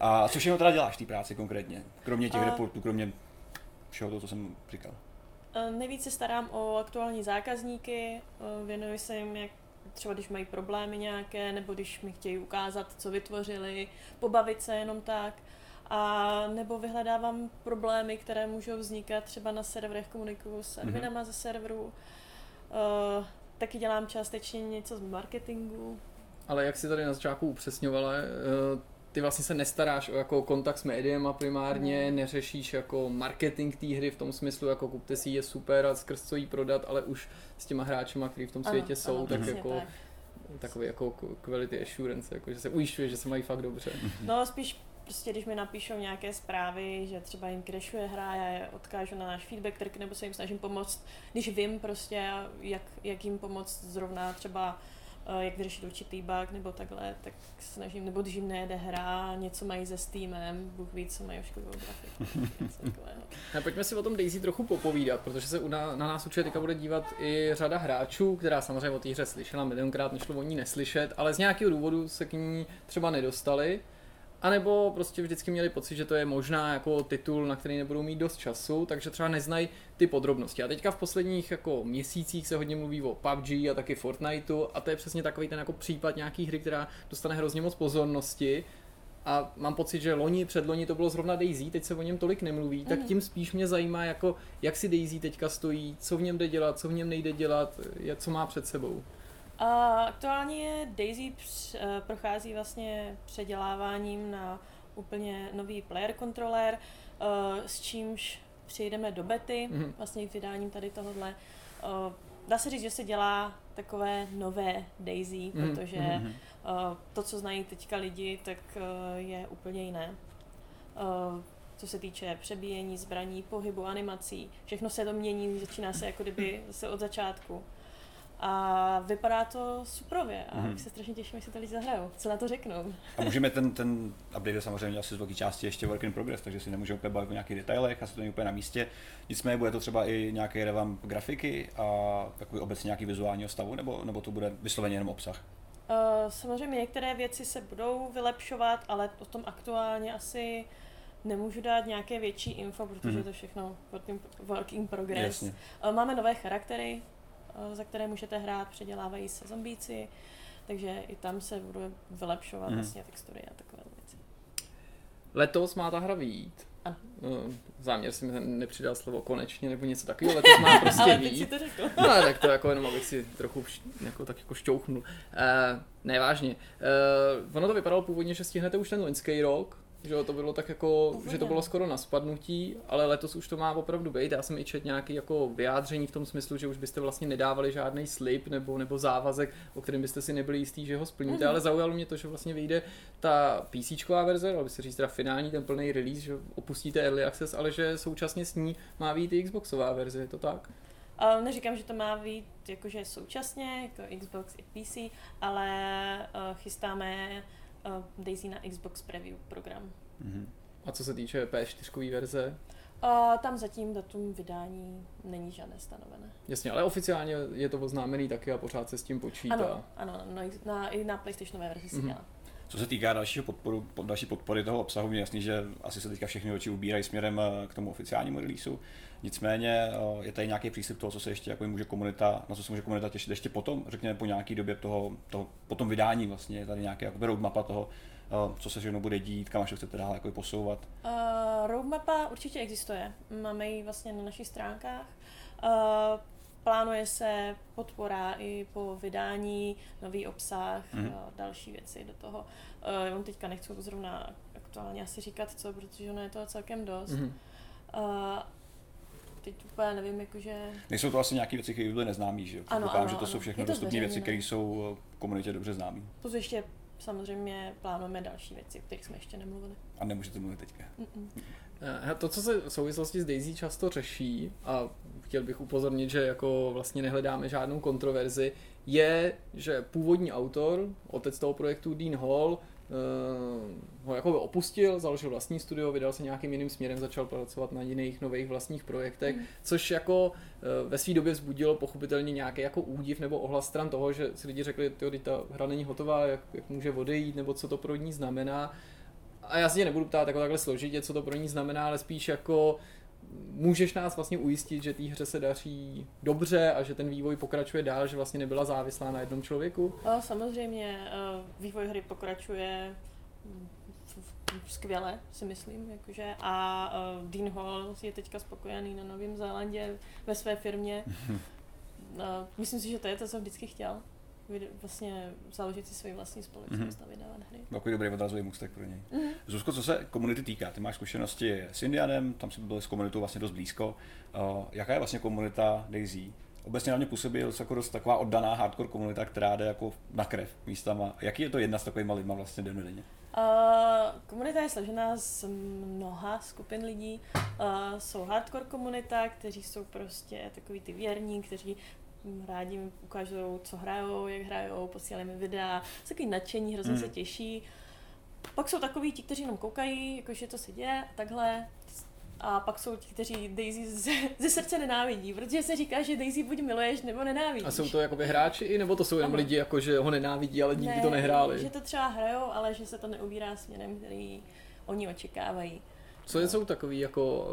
A co všechno teda děláš v té práci konkrétně? Kromě těch A- reportů, kromě všeho toho, co jsem říkal. Eh, Nejvíc se starám o aktuální zákazníky, eh, věnuji se jim, jak třeba když mají problémy nějaké, nebo když mi chtějí ukázat, co vytvořili, pobavit se jenom tak. A nebo vyhledávám problémy, které můžou vznikat třeba na serverech, komunikuju s Mhm. adminama ze serverů. Eh, Taky dělám částečně něco z marketingu. Ale jak si tady na začátku upřesňovala, eh, ty vlastně se nestaráš o jako kontakt s médiem a primárně, Ne. neřešíš jako marketing té hry v tom smyslu, jako kupte si ji, je super a skrz co jí prodat, ale už s těma hráčema, kteří v tom světě Ano, jsou, ano, tak jako tak. takový jako quality assurance, jako že se ujišťuje, že se mají fakt dobře. No spíš prostě, když mi napíšou nějaké zprávy, že třeba jim crashuje hra, já je odkážu na náš feedback track, nebo se jim snažím pomoct, když vím prostě, jak, jak jim pomoct zrovna třeba jak vyřešit určitý bug nebo takhle, tak snažím, nebo když jim nejede hra, něco mají se Steamem, Bůh ví, co mají ošklivou grafiku. A pojďme si o tom Daisy trochu popovídat, protože se na, na nás určitě teďka bude dívat i řada hráčů, která samozřejmě o té hře slyšela milionkrát, nešlo o ní neslyšet, ale z nějakého důvodu se k ní třeba nedostali. A nebo prostě vždycky měli pocit, že to je možná jako titul, na který nebudou mít dost času, takže třeba neznají ty podrobnosti. A teďka v posledních jako měsících se hodně mluví o PUBG a taky Fortniteu a to je přesně takový ten jako případ nějaký hry, která dostane hrozně moc pozornosti. A mám pocit, že loni, předloni to bylo zrovna Daisy, teď se o něm tolik nemluví, tak Mhm. tím spíš mě zajímá, jako, jak si Daisy teďka stojí, co v něm jde dělat, co v něm nejde dělat, jak- co má před sebou. A aktuálně Daisy př, eh, prochází vlastně předěláváním na úplně nový player controller, eh, s čímž přijdeme do bety, Mhm. vlastně k vydáním tady tohohle. Eh, Dá se říct, že se dělá takové nové Daisy, Mhm, protože Mhm. to, co znají teďka lidi, tak je úplně jiné. Co se týče přebíjení zbraní, pohybu, animací, všechno se to mění, začíná se jako kdyby zase od začátku. A vypadá to suprově a mm. se strašně těším, jestli to lidi zahrajou. Co na to řeknou? A můžeme ten, ten update samozřejmě asi z velké části ještě work in progress, takže si nemůžeme úplně bavit o nějakých detailech, asi to není úplně na místě. Nicméně bude to třeba i nějaký revamp grafiky a takový obecně nějaký vizuálního stavu, nebo, nebo to bude vysloveně jenom obsah? Uh, samozřejmě některé věci se budou vylepšovat, ale o tom aktuálně asi nemůžu dát nějaké větší info, protože Mhm. mm. to všechno work in, work in progress. Jasně. Uh, máme nové charaktery, za které můžete hrát, předělávají se zombíci, takže i tam se bude vylepšovat mm. vlastně textury a takové věci. Letos má ta hra vyjít. Ano. Eh, Záměr si mi nepřidal slovo konečně nebo něco takového, letos má prostě Ale teď si to řekl. No tak to jako jenom abych si trochu vš- jako, tak jako šťouchnul. Uh, ne, vážně. Uh, ono to vypadalo původně, že stihnete už ten loňský rok, že to bylo tak jako, Původně. že to bylo skoro na spadnutí, ale letos už to má opravdu být. Já jsem i četl nějaký jako vyjádření v tom smyslu, že už byste vlastně nedávali žádný slib nebo, nebo závazek, o kterém byste si nebyli jistý, že ho splníte, Mhm. ale zaujalo mě to, že vlastně vyjde ta PC verze, dalo by se říct teda finální, ten plný release, že opustíte Early Access, ale že současně s ní má být i Xboxová verze, je to tak? Uh, neříkám, že to má být jakože současně, jako Xbox i PC, ale uh, chystáme uh, Daisy na Xbox Preview program. Mhm. A co se týče P4 verze, Uh, tam zatím datum vydání není žádné stanovené. jasně, ale oficiálně je to oznámený taky a pořád se s tím počítá. Ano, ano, na, na, i na PlayStationové verzi se Mhm. dělá. Co se týká dalšího podporu, pod- další podpory toho obsahu, je jasný, že asi se teďka všechny oči ubírají směrem eh, k tomu oficiálnímu releaseu. Nicméně eh, je tady nějaký příslip toho, co se ještě jako může komunita, na co se může komunita těšit ještě potom, řekněme po nějaký době toho, toho po tom vydání vlastně, je tady nějaká jako roadmapa toho, eh, co se všechno bude dít, kam až to chcete dál jako posouvat. Uh, roadmapa určitě existuje. Máme ji vlastně na našich stránkách. Uh, plánuje se podpora i po vydání, nový obsah, uh, další věci do toho. Uh, já vám teďka nechci zrovna aktuálně asi říkat co, protože ono je toho celkem dost. Mhm. Uh, teď úplně nevím, jakože... Nejsou to asi nějaké věci, které by byly neznámé, že jo? Ano, Předpokládám, ano, že to jsou ano. všechno Je to dostupné věci, které jsou eh, komunitě dobře známé. To jsou ještě samozřejmě plánujeme další věci, o kterých jsme ještě nemluvili. A nemůžete mluvit teďka. Mm-mm. Eh, To, co se v souvislosti s Daisy často řeší, a chtěl bych upozornit, že jako vlastně nehledáme žádnou kontroverzi, je, že původní autor, otec toho projektu Dean Hall, ho jako opustil, založil vlastní studio, vydal se nějakým jiným směrem, začal pracovat na jiných nových vlastních projektech, což jako eh, ve své době vzbudilo pochopitelně nějaký jako údiv nebo ohlas stran toho, že si lidi řekli, že ta hra není hotová, jak, jak může odejít, nebo co to pro ní znamená. A já si tě nebudu ptát jako takhle složitě, co to pro ní znamená, ale spíš jako můžeš nás vlastně ujistit, že té hře se daří dobře a že ten vývoj pokračuje dál, že vlastně nebyla závislá na jednom člověku? Samozřejmě eh, vývoj hry pokračuje skvěle, si myslím, jakože. A Dean Hall je teďka spokojený na Novém Zélandě ve své firmě. myslím si, že to je to, co vždycky chtěl. Vlastně založit si svoji vlastní společnost a vydávat hry. Takový dobrý odrazový můstek pro něj. Mhm. Zuzko, co se komunity týká, ty máš zkušenosti s Indianem, tam si byl s komunitou vlastně dost blízko. Uh, jaká je vlastně komunita Daisy? Obecně na mě působí jako dost taková oddaná hardcore komunita, která jde jako na krev místama. Jaký je to jedna s takovými lidma vlastně dennodenně? Uh, komunita je složená z mnoha skupin lidí. Uh, jsou hardcore komunita, kteří jsou prostě takový ty věrní, kteří rádi mi ukážou, co hrajou, jak hrajou, posílají mi videa, jsou takový nadšení, hrozně Mm. se těší. Pak jsou takový ti, kteří jenom koukají, jakože to se děje a takhle. A pak jsou ti, kteří Daisy ze, ze srdce nenávidí, protože se říká, že Daisy buď miluješ nebo nenávidíš. A jsou to jakoby hráči i, nebo to jsou jenom Ano. lidi, jako že ho nenávidí, ale nikdy to nehráli? Že to třeba hrajou, ale že se to neubírá směrem, který oni očekávají. Co jsou takový jako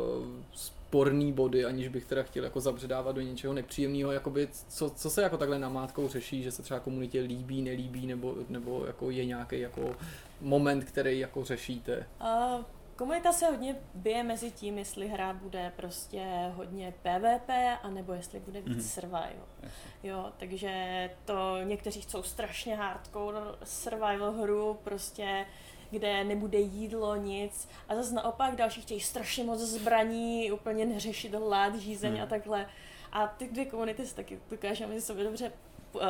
eh, sporný body, aniž bych teda chtěl jako zabředávat do něčeho nepříjemného, jakoby, co, co se jako takhle namátkou řeší, že se třeba komunitě líbí, nelíbí, nebo, nebo jako je nějaký jako moment, který jako řešíte. A komunita se hodně bije mezi tím, jestli hra bude prostě hodně PvP, anebo jestli bude víc Mhm. survival. Jo, takže to někteří chcou strašně hardcore survival hru, prostě kde nebude jídlo, nic. A zase naopak další chtějí strašně moc zbraní, úplně neřešit hlad, žízeň Hmm. a takhle. A ty dvě komunity se taky dokážou mezi sobě dobře uh,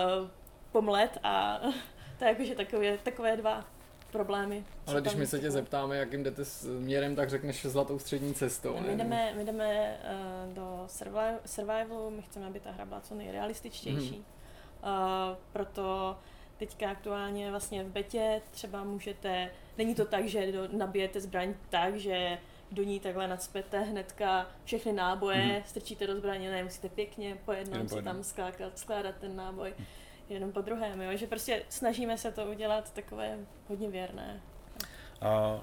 pomlet a to je jakože takové, takové dva problémy. Ale když my se tě vystupuje. zeptáme, jakým jdete směrem, tak řekneš zlatou střední cestou. My jdeme, my jdeme uh, do survival, survivalu, my chceme, aby ta hra byla co nejrealističtější. Mhm. Uh, proto teďka aktuálně vlastně v betě třeba můžete, není to tak, že do, nabijete zbraň tak, že do ní takhle nadspete hnedka všechny náboje, Mhm. mm-hmm. strčíte do zbraně, ne, musíte pěkně po jednom si tam skládat, skládat ten náboj jenom po druhém, jo? že prostě snažíme se to udělat takové hodně věrné. Uh,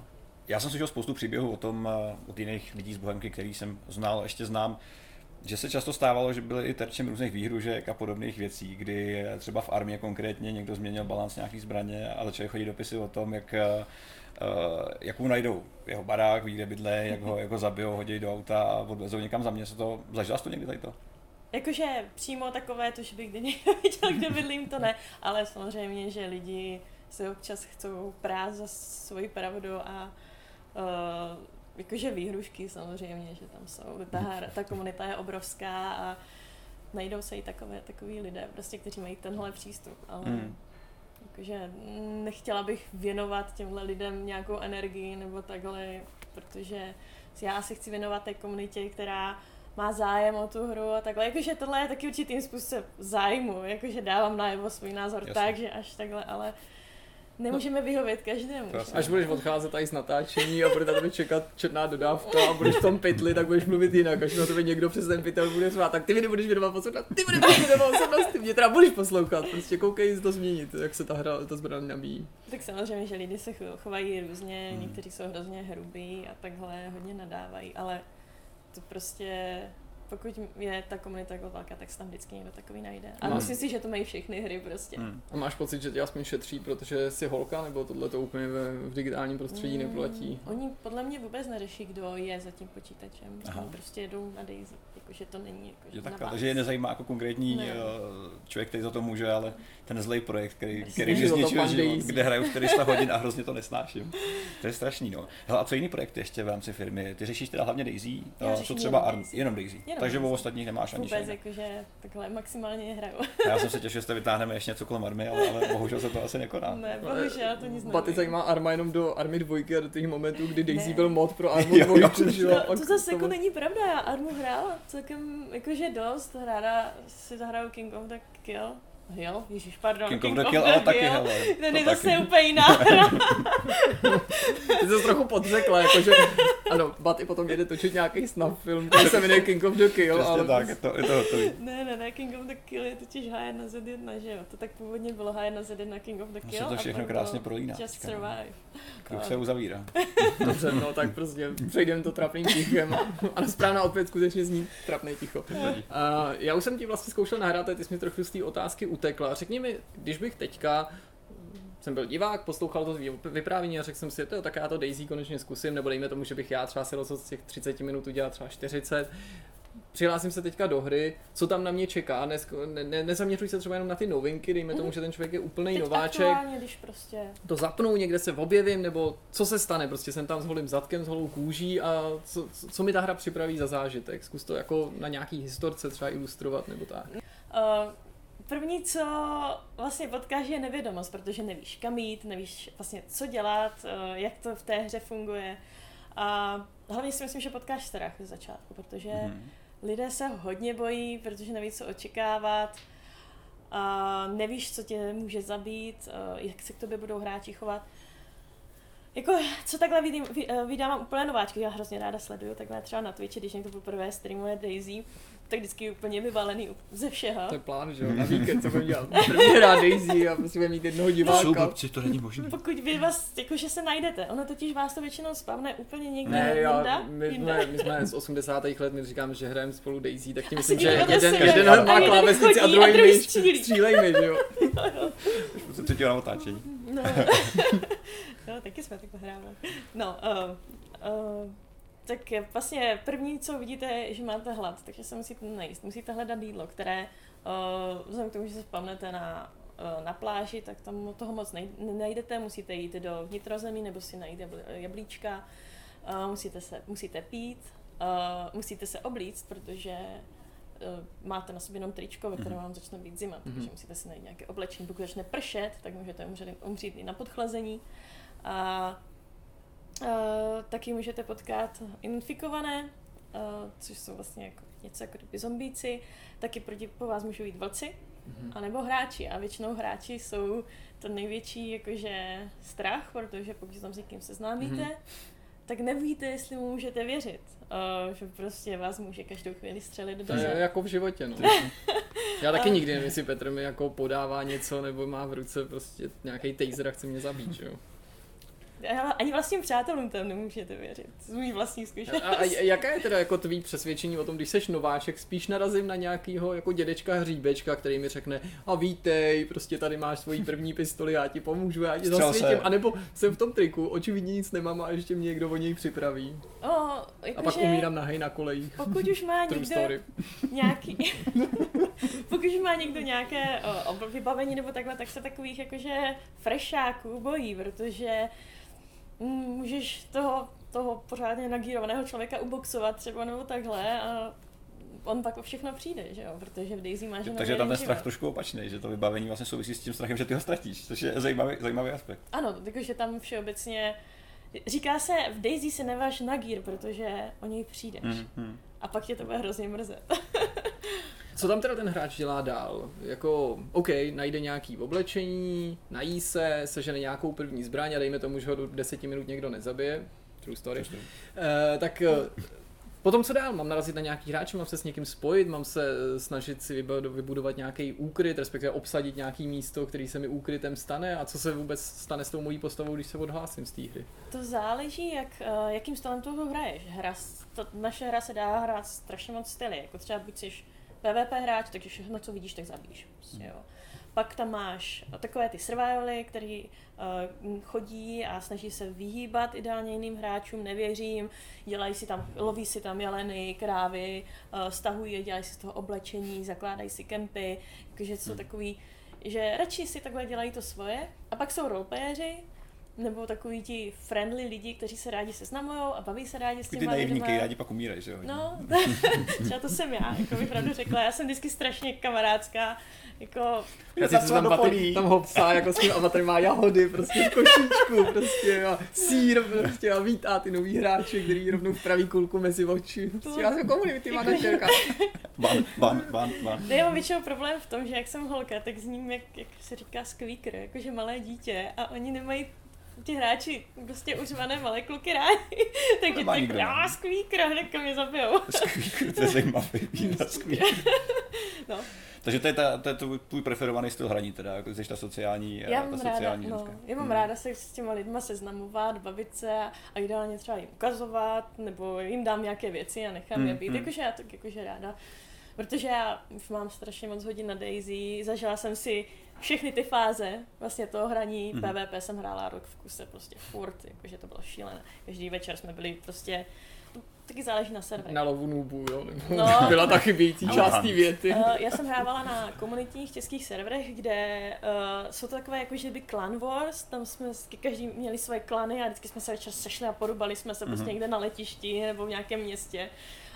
já jsem slyšel spoustu příběhů o tom, uh, od jiných lidí z Bohemky, který jsem znal, ještě znám, že se často stávalo, že byly i terčem různých výhružek a podobných věcí, kdy třeba v armii konkrétně někdo změnil balans nějaký zbraně a začaly chodit dopisy o tom, jak, uh, jak mu najdou jeho barák, kde bydle, jak ho, jak ho zabijou, hodí do auta a odvezou někam za město. To, zažila jsi to někdy tady to? Jakože přímo takové to, že bych kdy někdo viděl, kde bydlím, to ne, ale samozřejmě, že lidi se občas chcou prát za svoji pravdu a uh, jakože výhrušky samozřejmě, že tam jsou. Ta, hra- ta komunita je obrovská a najdou se i takové, takový lidé, prostě, kteří mají tenhle přístup, ale Hmm. jakože nechtěla bych věnovat těmhle lidem nějakou energii nebo takhle, protože já se chci věnovat té komunitě, která má zájem o tu hru a takhle. Jakože tohle je taky určitým způsob zájmu, jakože dávám najevo svůj názor Jasně. tak, že až takhle, ale nemůžeme vyhovět každému. Že? Až budeš odcházet tady z natáčení a bude na tebe čekat četná dodávka a budeš v tom pytli, tak budeš mluvit jinak. Až na tebe někdo přes ten pytel bude řvát, tak ty mi nebudeš věnovat pozornost, ty mi nebudeš věnovat pozornost, ty mě teda budeš poslouchat. Prostě koukej to změnit, jak se ta hra, ta zbraň nabíjí. Tak samozřejmě, že lidi se cho- chovají různě, Hmm. někteří jsou hrozně hrubí a takhle hodně nadávají, ale to prostě pokud je ta komunita jako velká, tak se tam vždycky někdo takový najde. A Hmm. myslím si, že to mají všechny hry prostě. Hmm. A máš pocit, že tě aspoň šetří, protože jsi holka, nebo tohle to úplně ve, v digitálním prostředí Mm, neplatí? Oni podle mě vůbec neřeší, kdo je za tím počítačem. Aha. Oni prostě jedou na Daisy, jakože to není jako, Že vás. takže je nezajímá jako konkrétní Ne. uh, člověk, který za to může, ale ten zlej projekt, který, Přesně. který mi zničil život, kde hraju 400 hodin a hrozně to nesnáším. To je strašný, no. Hele, a co jiný projekty ještě v rámci firmy? Ty řešíš teda hlavně Daisy? Já řeším co třeba jenom Arm, Daisy. jenom Daisy. Jenom Takže o ostatních nemáš ani Vůbec, jakože takhle maximálně hraju. Já jsem se těšil, že jste vytáhneme ještě něco kolem army, ale, ale bohužel se to asi nekoná. ne, bohužel to nic Baty zajímá Arma jenom do Army 2 a do těch momentů, kdy Daisy Ne. byl mod pro Armu Jo, 2, jo. že jo. A to k zase jako není pravda, já Armu hrála celkem jakože dost, ráda si zahraju King of the Kill. Hill, ježiš, pardon. King of the Kill, ale taky, hele. Ten to je zase taky. úplně jiná hra. Ty jsi trochu podřekla, jakože, ano, Baty potom jede točit nějaký snap film, který se jmenuje King of the Kill, Přesně ale tak, je to, je to hotový. ne, ne, ne, King of the Kill je totiž H1Z1, že jo? To tak původně bylo H1Z1 King of the Kill. se to všechno krásně prolíná. Just no. Survive. Kruh se uzavírá. dobře, no tak prostě přejdeme to trapným tichem. Ale správná odpověď skutečně zní trapný ticho. A já už jsem ti vlastně zkoušel nahrát, a ty jsi mi trochu z té otázky utekla. Řekni mi, když bych teďka jsem byl divák, poslouchal to vyprávění a řekl jsem si, to tak já to Daisy konečně zkusím, nebo dejme tomu, že bych já třeba si rozhodl z těch 30 minut udělat třeba 40. Přihlásím se teďka do hry, co tam na mě čeká, ne, ne, nezaměřuj se třeba jenom na ty novinky, dejme tomu, že ten člověk je úplný Teď nováček, aktuálně, když prostě to zapnu, někde se objevím, nebo co se stane, prostě jsem tam s holým zadkem, s holou kůží a co, co, co mi ta hra připraví za zážitek, zkus to jako na nějaký historce třeba ilustrovat nebo tak. Uh, první, co vlastně potkáš, je nevědomost, protože nevíš kam jít, nevíš vlastně co dělat, uh, jak to v té hře funguje. A hlavně si myslím, že potkáš strach ze začátku, protože Mhm. lidé se hodně bojí, protože neví, co očekávat. A nevíš, co tě může zabít, uh, jak se k tobě budou hráči chovat. Jako, co takhle vidím, eh, vydávám úplně nováčky, já hrozně ráda sleduju, takhle třeba na Twitchi, když někdo poprvé streamuje Daisy, tak vždycky úplně vyvalený ze všeho. To je plán, že jo, na víkend, co budeme dělat. První hra Daisy a prostě budeme mít jednoho diváka. to není možné. Pokud vy vás, jakože se najdete, ono totiž vás to většinou spavne úplně někde Ne, jinde, já, my, jinde. jsme, my jsme z 80. let, my říkáme, že hrajeme spolu Daisy, tak tím Asi myslím, že jeden, jeden jde. má jeden klávesnici a druhý a druhý myš, střílí. střílej mi, že jo. Se třetího na otáčení. No. no, taky jsme takhle hráli. No, uh, uh, tak vlastně první, co vidíte, je, že máte hlad, takže se musíte najíst. Musíte hledat jídlo, které, uh, vzhledem k tomu, že se spavnete na, uh, na pláži, tak tam toho moc nej- nenajdete, musíte jít do vnitrozemí nebo si najít jabl- jablíčka, uh, musíte, se, musíte pít, uh, musíte se oblíct, protože uh, máte na sobě jenom tričko, ve kterém Mhm. vám začne být zima, Mhm. takže musíte si najít nějaké oblečení. Pokud začne pršet, tak můžete umřít, umřít i na podchlazení. A uh, taky můžete potkat infikované, uh, což jsou vlastně jako něco jako kdyby zombíci. Taky proti po vás můžou jít vlci, Mhm. anebo hráči. A většinou hráči jsou to největší jakože strach, protože pokud se tam s někým seznámíte, Mhm. tak nevíte, jestli mu můžete věřit. Uh, že prostě vás může každou chvíli střelit do To je jako v životě, no. Já taky nikdy nevím, jestli Petr mi jako podává něco, nebo má v ruce prostě nějaký taser a chce mě zabít, že jo. Ale ani vlastním přátelům tam nemůžete věřit. Z mých vlastních A, zkušeností. a, a jaká je teda jako tvý přesvědčení o tom, když seš nováček, spíš narazím na nějakýho jako dědečka hříbečka, který mi řekne a vítej, prostě tady máš svoji první pistoli, já ti pomůžu, já ti zasvětím, se. anebo jsem v tom triku, očividně nic nemám a ještě mě někdo o něj připraví. O, A jakože, pak umírám nahej na kolejích. Pokud už má někdo nějaký... pokud už má někdo nějaké o, vybavení nebo takhle, tak se takových jakože frešáků bojí, protože můžeš toho, toho pořádně nagírovaného člověka uboxovat třeba nebo takhle a on pak o všechno přijde, že jo, protože v Daisy máš Takže tam ten strach život. trošku opačný, že to vybavení vlastně souvisí s tím strachem, že ty ho ztratíš, což je zajímavý, zajímavý aspekt. Ano, takže tam všeobecně Říká se, v Daisy se neváš na gír, protože o něj přijdeš. Mm, mm. A pak tě to bude hrozně mrzet. Co tam teda ten hráč dělá dál? Jako, OK, najde nějaký oblečení, nají se, sežene nějakou první zbraň a dejme tomu, že ho do 10 minut někdo nezabije. True story. Uh, tak uh, potom co dál? Mám narazit na nějaký hráče, mám se s někým spojit, mám se eh, snažit si vybu- vybudovat nějaký úkryt, respektive obsadit nějaký místo, který se mi úkrytem stane a co se vůbec stane s tou mojí postavou, když se odhlásím z té hry. To záleží, jak, uh, jakým stylem hru hraješ. Hra, to, naše hra se dá hrát strašně moc styly. Jako třeba buď jsi PvP hráč, takže všechno, co vidíš, tak zabíš. Prostě, jo. Pak tam máš takové ty survivaly, který uh, chodí a snaží se vyhýbat ideálně jiným hráčům, nevěřím, dělají si tam, loví si tam jeleny, krávy, uh, stahují je, dělají si z toho oblečení, zakládají si kempy, takže jsou Hmm. takový, že radši si takhle dělají to svoje. A pak jsou roleplayeři, nebo takový ti friendly lidi, kteří se rádi seznamují a baví se rádi s Ty těma naivní, lidma. kteří rádi pak umírají, že jo? No, třeba to jsem já, jako bych pravdu řekla. Já jsem vždycky strašně kamarádská, jako Já si tam, baty, tam hopsá, jako s tím avatarem má jahody, prostě v košíčku, prostě a sír, prostě a vítá ty nový hráče, který rovnou vpraví kulku mezi oči. Prostě já jsem komunity manažerka. Ban, ban, ban, ban. Já mám většinou problém v tom, že jak jsem holka, tak zním jak, jak se říká squeaker, jakože malé dítě a oni nemají ti hráči prostě uřvané malé kluky rádi. Takže tak, nikdo, já squeaker, hnedka mě zabijou. Squeaker, to je zajímavý squeaker. No. Takže to je, ta, to je tvůj, preferovaný styl hraní, teda, jako jsi ta sociální, Já ta mám ráda, sociální no, ženská. já mám Hmm. ráda se s těma lidma seznamovat, bavit se a, a ideálně třeba jim ukazovat, nebo jim dám nějaké věci a nechám Hmm, je být, hmm. jakože já tak jakože ráda. Protože já už mám strašně moc hodin na Daisy, zažila jsem si všechny ty fáze vlastně toho hraní, Mhm. PvP jsem hrála rok v kuse prostě furt, jakože to bylo šílené. Každý večer jsme byli prostě, taky záleží na serverech. Na lovu nubu, jo. No. Byla ta chybějící část té věty. Uh, já jsem hrávala na komunitních českých serverech, kde uh, jsou to takové jako, že by clan wars, tam jsme každý měli svoje klany a vždycky jsme se večer sešli a porubali jsme se prostě Mhm. někde na letišti nebo v nějakém městě.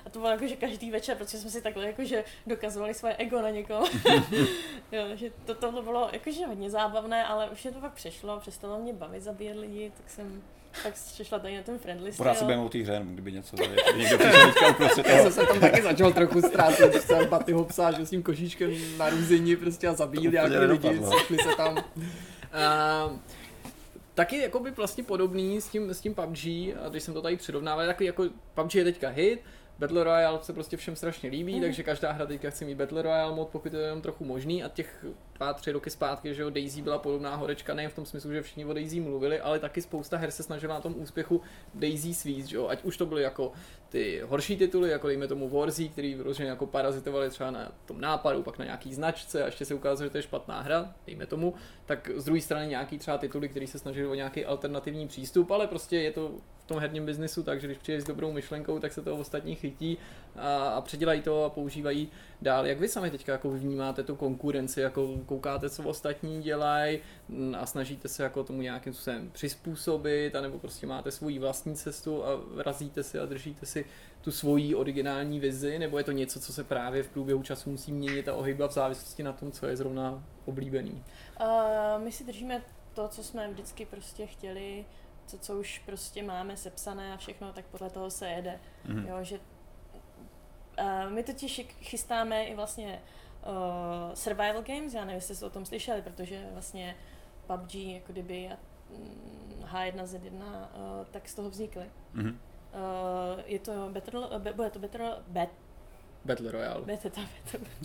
A to bylo jako, že každý večer, protože jsme si takhle jakože dokazovali svoje ego na někoho. jo, že to, tohle bylo jakože hodně zábavné, ale už mě to pak přešlo, přestalo mě bavit zabíjet lidi, tak jsem tak přešla tady na ten friendly Pořád se styl. budeme o té hře, kdyby něco tady, někdo přišel teďka uprostřed Já toho. jsem se tam taky začal trochu ztrácet, když jsem baty hopsá, že s tím košíčkem na růzení prostě a zabíjel nějaký lidi, sešli se tam. A, taky jako by vlastně podobný s tím, s tím PUBG, a když jsem to tady přirovnával, takový jako PUBG je teďka hit, Battle Royale se prostě všem strašně líbí, Mhm. takže každá hra teďka chce mít Battle Royale mod, pokud je to jenom trochu možný a těch dva, tři roky zpátky, že jo, Daisy byla podobná horečka, nejen v tom smyslu, že všichni o Daisy mluvili, ale taky spousta her se snažila na tom úspěchu Daisy svízt, že jo, ať už to byly jako ty horší tituly, jako dejme tomu Warzy, který vyloženě jako parazitovali třeba na tom nápadu, pak na nějaký značce a ještě se ukázalo, že to je špatná hra, dejme tomu, tak z druhé strany nějaký třeba tituly, který se snažili o nějaký alternativní přístup, ale prostě je to v tom herním biznisu, takže když přijde s dobrou myšlenkou, tak se to ostatní chytí a, a předělají to a používají dál. Jak vy sami teďka jako vnímáte tu konkurenci, jako koukáte, co ostatní dělají mm, a snažíte se jako tomu nějakým způsobem přizpůsobit, anebo prostě máte svoji vlastní cestu a razíte si a držíte si tu svoji originální vizi, nebo je to něco, co se právě v průběhu času musí měnit a ohýbat v závislosti na tom, co je zrovna oblíbený. Uh, my si držíme to, co jsme vždycky prostě chtěli, to, co už prostě máme sepsané a všechno, tak podle toho se jede. Mhm. Jo, že uh, my totiž chystáme i vlastně uh, survival games, já nevím, jestli jste o tom slyšeli, protože vlastně PUBG, jako kdyby a mm, H1Z1, uh, tak z toho vznikly. Mhm. Uh, je to Battle, uh, bude to Battle, bet, Battle Royale. bet, bet,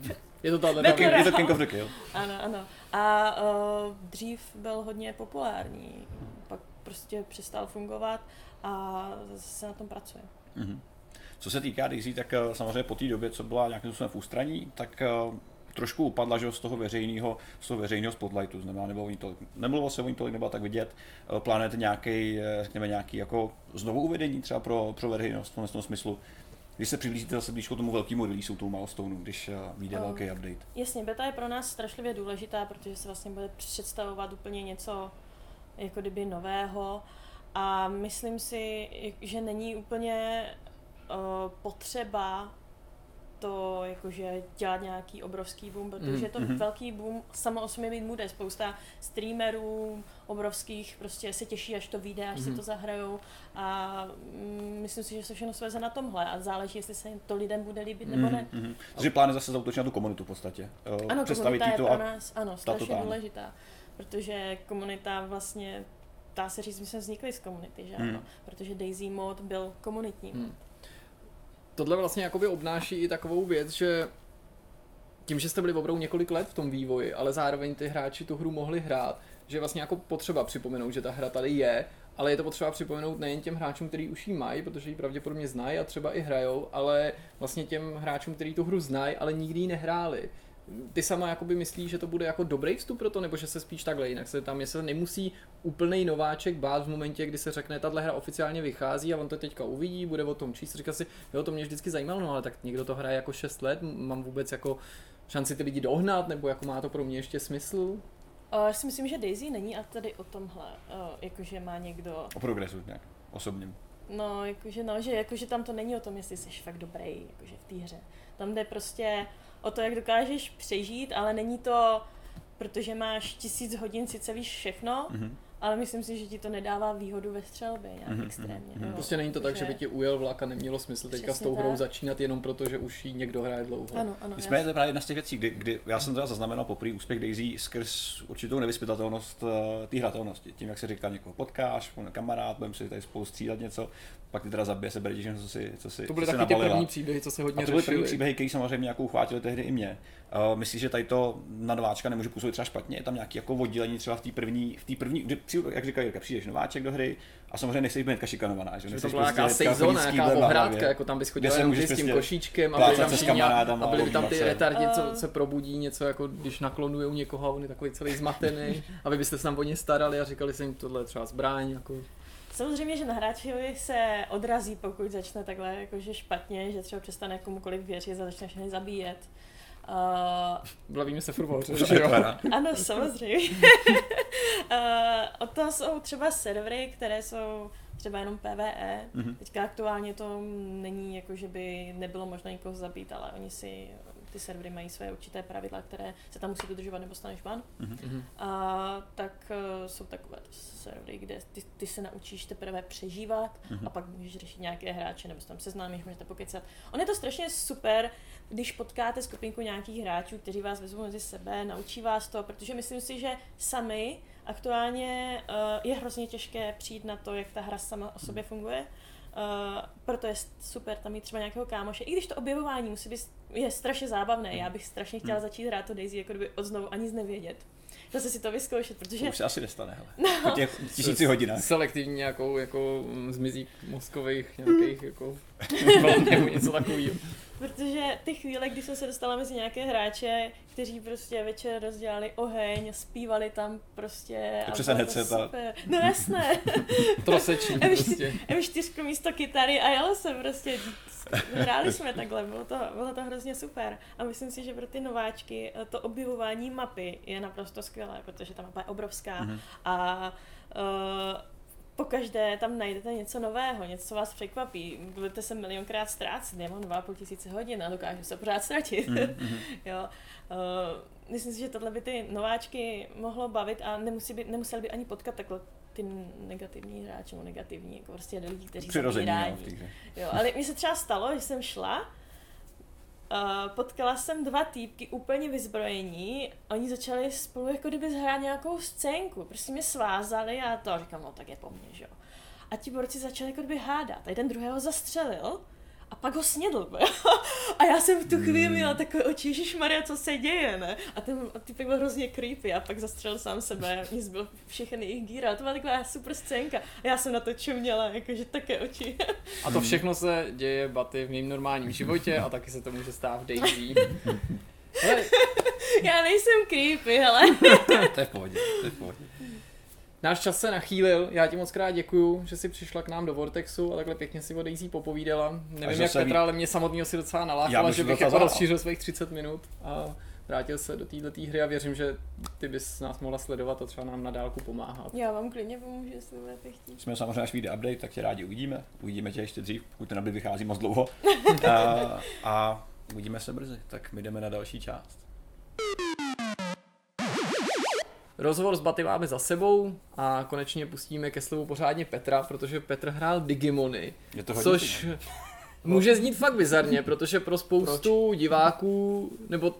bet, Je to tahle Je to Battle King- je to Royale. King of the Kill. Ano, ano. A uh, dřív byl hodně populární, pak prostě přestal fungovat a zase se na tom pracuje. Mhm. Co se týká Daisy, tak eh, samozřejmě po té době, co byla nějakým způsobem v ústraní, tak eh, trošku upadla že, z toho veřejného, z toho veřejného spotlightu, znamená, nebylo o ní tolik, nemluvilo se o ní tolik, nebyla tak vidět. Eh, Plánujete nějaký, řekněme, nějaký jako znovu uvedení třeba pro, pro veřejnost v tom smyslu, když se přiblížíte zase blížko tomu velkému releaseu, tomu milestoneu, když vyjde Um, velký update. Jasně, beta je pro nás strašlivě důležitá, protože se vlastně bude představovat úplně něco jako kdyby nového a myslím si, že není úplně uh, potřeba to jakože dělat nějaký obrovský boom, protože Mhm, to mhm. velký boom samo o sobě mít bude. Spousta streamerů obrovských prostě se těší, až to vyjde, až si Mhm. to zahrajou a mm, myslím si, že se všechno sveze na tomhle a záleží, jestli se jim to lidem bude líbit nebo ne. Mhm, mhm. Takže plán je zase zautočit na tu komunitu v podstatě. Eh, Ano, představit komunita je to pro nás ano, strašně důležitá, protože komunita vlastně, dá se říct, my jsme vznikli z komunity, že ano, protože Daisy Mod byl komunitní. Hmm. Tohle vlastně jakoby obnáší i takovou věc, že tím, že jste byli opravdu několik let v tom vývoji, ale zároveň ty hráči tu hru mohli hrát, že vlastně jako potřeba připomenout, že ta hra tady je, ale je to potřeba připomenout nejen těm hráčům, kteří už ji mají, protože ji pravděpodobně znají a třeba i hrajou, ale vlastně těm hráčům, kteří tu hru znají, ale nikdy ji nehráli. Ty sama jakoby myslíš, že to bude jako dobrý vstup pro to, nebo že se spíš takhle jinak se tam, jestli nemusí úplný nováček bát v momentě, kdy se řekne, tahle hra oficiálně vychází a on to teďka uvidí, bude o tom číst, říká si, jo, to mě vždycky zajímalo, no ale tak někdo to hraje jako 6 let, mám vůbec jako šanci ty lidi dohnat, nebo jako má to pro mě ještě smysl? Uh, si myslím, že Daisy není a tady o tomhle, uh, jakože má někdo, O progresu nějak, osobním. no, jakože no, že jakože tam to není o tom, jestli jsi fakt dobrý, jakože v té hře. Tam jde prostě o to, jak dokážeš přežít, ale není to, protože máš tisíc hodin, sice víš všechno, Mhm. ale myslím si, že ti to nedává výhodu ve střelbě nějak Mhm, extrémně. mhm. jo. Prostě není to tak, že by ti ujel vlak a nemělo smysl teďka s Přesně tou hrou tak. začínat jenom proto, že už ji někdo hraje dlouho. Ano, ano. Nicméně já- to je právě jedna z těch věcí, kdy, kdy já jsem teda zaznamenal poprvé úspěch Daisy skrz určitou nevyspytatelnost uh, té hratelnosti. Tím, jak se říká, někoho potkáš, kamarád, budeme si tady spolu střídat něco, pak ty teda zabije, se bere co si, co si, To byly taky ty první příběhy, co se hodně A to byly první příběhy, které samozřejmě nějakou uchvátily tehdy i mě. Uh, myslíš, že tady to na nováčka nemůže působit třeba špatně? Je tam nějaké jako oddělení třeba v té první, v té první, jak říká Jirka, přijdeš nováček do hry a samozřejmě nechceš být šikanovaná, že? Že to byla nějaká s nějaká kýblem na ohrádka, jako tam bys chodil jenom s tím prostě košíčkem a byli tam, nějak- a byli by tam ty retardi, co se probudí, něco jako když naklonujou někoho a on je takový celý zmatený, aby byste se tam o ně starali a říkali se jim tohle je třeba zbraň, jako Samozřejmě, že na hráčovi se odrazí, pokud začne takhle jakože špatně, že třeba přestane komukoliv věřit a začne všechny zabíjet. Uh, bavíme se furt že je jo. ano, samozřejmě. uh, od toho jsou třeba servery, které jsou třeba jenom PvE. Mhm. Teďka aktuálně to není jako, že by nebylo možné někoho zabít, ale oni si, ty servery mají své určité pravidla, které se tam musí dodržovat, nebo staneš ban. Mhm. A tak uh, jsou takové servery, kde ty, ty se naučíš teprve přežívat Mhm. a pak můžeš řešit nějaké hráče nebo se tam seznámíš, můžete pokecat. On je to strašně super, když potkáte skupinku nějakých hráčů, kteří vás vezmou mezi sebe, naučí vás to, protože myslím si, že sami aktuálně uh, je hrozně těžké přijít na to, jak ta hra sama o sobě funguje. Uh, proto je super tam mít třeba nějakého kámoše. I když to objevování musí být, je strašně zábavné. Já bych strašně chtěla začít hrát to Daisy, jako kdyby od znovu ani nic nevědět. Zase si to vyzkoušet, protože To už se asi nestane, hele. Po těch tisíci hodinách. Selektivní nějakou jako mm, zmizí mozkových nějakých jako něco takového. Protože ty chvíle, kdy jsem se dostala mezi nějaké hráče, kteří prostě večer rozdělali oheň, zpívali tam prostě. To a přes bylo to headset a- super. No jasné. Troseční M4, prostě. M4 místo kytary a jelo jsem prostě. Hráli jsme takhle, bylo to, bylo to hrozně super. A myslím si, že pro ty nováčky eh, to objevování mapy je naprosto skvělé, protože ta mapa je obrovská Mhm. a uh, pokaždé tam najdete něco nového, něco co vás překvapí. Budete se milionkrát ztrácet, já mám 2,5 tisíce hodin a dokážu se pořád ztratit. Mhm, mhm. jo. Uh, myslím si, že tohle by ty nováčky mohlo bavit a nemusí by, nemuseli by ani potkat takhle ty negativní hráče, nebo negativní, jako prostě lidi, kteří Přirození, zabírají. jo, v té hře. Jo, ale mně se třeba stalo, že jsem šla, uh, potkala jsem dva týpky úplně vyzbrojení, oni začali spolu jako kdyby zhrát nějakou scénku, prostě mě svázali a to, říkám, no tak je po mně, že jo. A ti borci začali jako kdyby hádat, a jeden druhého zastřelil, a pak ho snědl. a já jsem v tu chvíli měla takové oči, Maria, co se děje, ne? A ten typek byl hrozně creepy a pak zastřelil sám sebe, mě zbyl všechny jejich gíra. To byla taková super scénka. A já jsem na to čuměla, jakože také oči. A to všechno se děje baty v mém normálním životě a taky se to může stát v Daisy. Já nejsem creepy, hele. To je v pohodě, to je v pohodě. Náš čas se nachýlil, já ti moc krát děkuju, že jsi přišla k nám do Vortexu a takhle pěkně si o Daisy popovídala. Nevím jak Petra, ví- ale mě samotného si docela nalákala, bych že si bych jako rozšířil svých 30 minut a vrátil se do této hry a věřím, že ty bys nás mohla sledovat a třeba nám na dálku pomáhat. Já vám klidně pomůžu, jestli budete chtít. Jsme samozřejmě, až vyjde update, tak tě rádi uvidíme. Uvidíme tě ještě dřív, pokud ten update vychází moc dlouho. a, a uvidíme se brzy, tak my jdeme na další část. Rozhovor s Baty máme za sebou a konečně pustíme ke slovu pořádně Petra, protože Petr hrál Digimony, Je to hodně což může znít fakt bizarně, protože pro spoustu diváků, nebo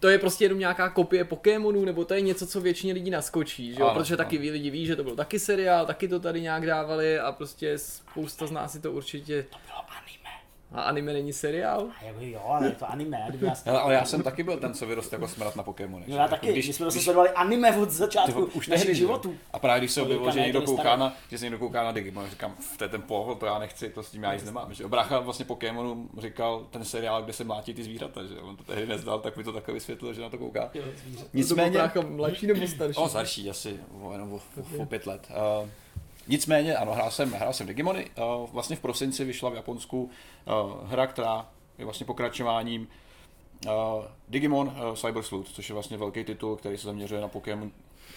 to je prostě jenom nějaká kopie Pokémonů, nebo to je něco, co většině lidí naskočí, že jo? Ano, protože taky ano. ví, lidi ví, že to byl taky seriál, taky to tady nějak dávali a prostě spousta z nás si to určitě... To. A anime není seriál? A jako jo, ale je to anime. Kdyby já Hele, ale já jsem taky byl ten, co vyrost jako smrad na Pokémony. No já taky, když, my jsme zase sledovali anime od začátku už našich životů. A právě když se To objevilo, že někdo to kouká na, že se někdo kouká na Digimon, říkám, "F, to je ten pohol, to já nechci, to s tím já nic nemám. Že? Brácha vlastně Pokémonu říkal ten seriál, kde se mlátí ty zvířata, že on to tehdy nezdal, tak mi to takhle vysvětlil, že na to kouká. To byl Nicméně, brácha mladší nebo starší? o starší asi, o, jenom o, o, o pět let. Uh, nicméně, ano, hrál jsem, hrál jsem Digimony, uh, vlastně v prosinci vyšla v Japonsku uh, hra, která je vlastně pokračováním Uh, Digimon Cyber Sleuth, což je vlastně velký titul, který se zaměřuje na Pokémon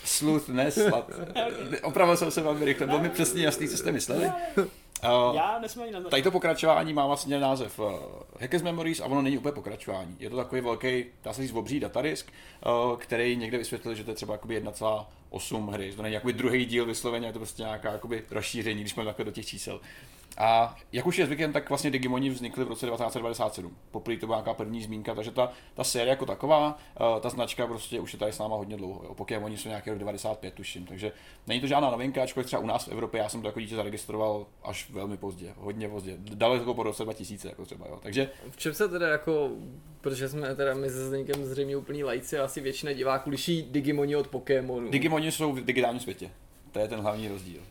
Sleuth, ne slad. Opravil jsem se velmi rychle, bylo mi přesně jasný, co jste mysleli. Uh, Já nesmím ani Tady to pokračování má vlastně název uh, Hackers Memories a ono není úplně pokračování. Je to takový velký, dá se říct, obří datadisk, uh, který někde vysvětlil, že to je třeba jakoby 1,8 hry, to není jakoby druhý díl vysloveně, je to prostě nějaká jakoby rozšíření, když máme takhle do těch čísel. A jak už je zvykem, tak vlastně Digimoni vznikly v roce 1997. Poprvé to byla nějaká první zmínka, takže ta, ta série jako taková, uh, ta značka prostě už je tady s náma hodně dlouho. Jo. Pokémoni jsou nějaký rok 95, tuším. Takže není to žádná novinka, ačkoliv třeba u nás v Evropě já jsem to jako dítě zaregistroval až velmi pozdě, hodně pozdě. Daleko po roce 2000, jako třeba. Jo. Takže V čem se teda jako, protože jsme teda my se Zdeňkem zřejmě úplný lajci a asi většina diváků liší Digimoni od Pokémonu. Digimoni jsou v digitálním světě. To je ten hlavní rozdíl.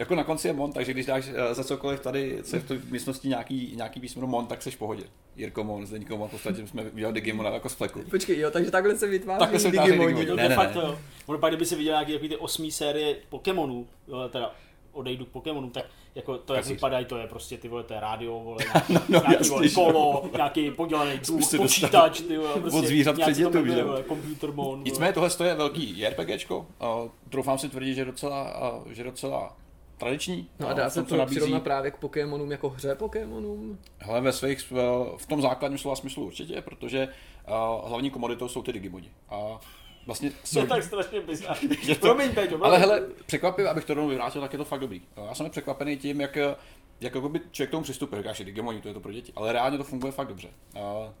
Jako na konci je Mon, takže když dáš eh, za cokoliv tady, co je v té místnosti nějaký, nějaký písmeno Mon, tak jsi v pohodě. Jirko Mon, Zdeňko Mon, v podstatě jsme udělali Digimona jako z fleku. Počkej, jo, takže takhle se vytváří Takhle se. Digimoni. To Ne, de ne, facto ne. jo. Ono pak, kdyby si viděl nějaký takový ty osmý série Pokémonů, teda odejdu k Pokémonům, tak jako to, jak vypadají, to je prostě ty vole, to je rádio, vole, no, nějaký jasně, vole, kolo, nějaký podělaný duch, se počítač, ty vole, prostě od zvířat nějaký před to dětmi, jmenuje, že jo? mon. Nicméně tohle je velký JRPGčko, uh, troufám si tvrdit, že docela, uh, že docela tradiční. No a dá se to nabízí. přirovnat právě k Pokémonům jako hře Pokémonům? Hele, ve svých, uh, v tom základním slova smyslu určitě, protože uh, hlavní komoditou jsou ty Digimoni. A vlastně To jsou, je tak strašně bizarní. To- Promiň, Peťo, Ale hele, překvapivě, abych to rovnou vyvrátil, tak je to fakt dobrý. Já jsem překvapený tím, jak, jak jakoby člověk k tomu přistupuje. Říkáš, že Digimoni, to je to pro děti. Ale reálně to funguje fakt dobře.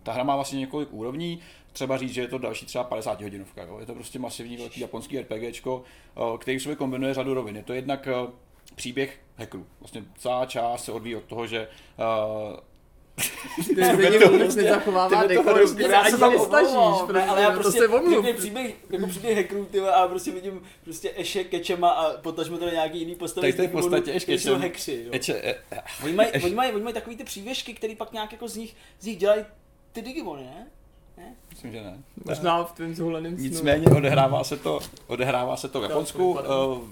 Ta hra má vlastně několik úrovní. Třeba říct, že je to další třeba 50 hodinovka. Jo. Je to prostě masivní velký japonský RPGčko, eh, který v sobě kombinuje řadu rovin. Je to jednak eh, příběh hackerů. Vlastně celá část se odvíjí od toho, že eh, Ty Zdeněk to vůbec nezachovává to dekor, já se se ani tam nesnažíš, omlouvám, prostě, ale já to prostě se omluv. řekne příběh, jako příběh hackerů, ty a prostě vidím prostě Eše, Kečema a potažme to na nějaký jiný postavy. Tady to je v podstatě jsou Ketchum. hackři, jo. Eče, eh, eh, Oni mají, oni mají, oni mají takový ty přívěšky, který pak nějak jako z nich, z nich dělají ty Digimony, ne? Myslím, že ne. Možná v tvém zhuleném snu. Nicméně odehrává se to, odehrává se to v Japonsku, eh,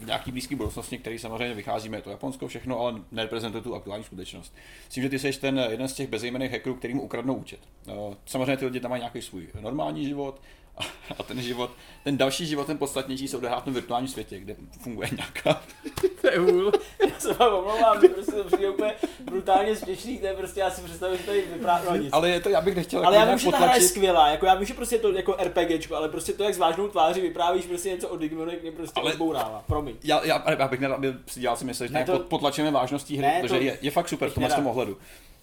v nějaký blízké budoucnosti, který samozřejmě vycházíme, je to Japonsko všechno, ale nereprezentuje tu aktuální skutečnost. Myslím, že ty jsi ten jeden z těch bezejmených hackerů, který mu ukradnou účet. Eh, Samozřejmě ty lidi tam mají nějaký svůj normální život, a- a ten život, ten další život, ten podstatnější, se odehrává v tom virtuálním světě, kde funguje nějaká To je hůl. Já se vám omlouvám, že prostě to přijde úplně brutálně směšný, to je prostě, já si představím, že tady vypadá no, nic. Ale je to, já bych nechtěl Ale jako já vím, že ta hra je skvělá, jako já vím, že prostě je to jako RPGčko, ale prostě to, jak s vážnou tváří vyprávíš prostě něco o Digimonech, mě prostě Ale- odbourává, promiň. Já, já, já bych nerad, aby si dělal si myslel, že Ne, to- potlačujeme vážností hry, Ne, protože to- je, je fakt super v tomhle tom ohledu.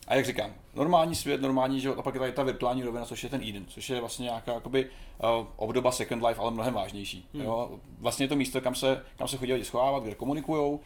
A jak říkám, normální svět, normální život, a pak je tady ta virtuální rovina, což je ten Eden, což je vlastně nějaká jakoby, uh, obdoba Second Life, ale mnohem vážnější. Hmm. Jo? Vlastně je to místo, kam se, kam se chodí lidi schovávat, kde komunikují.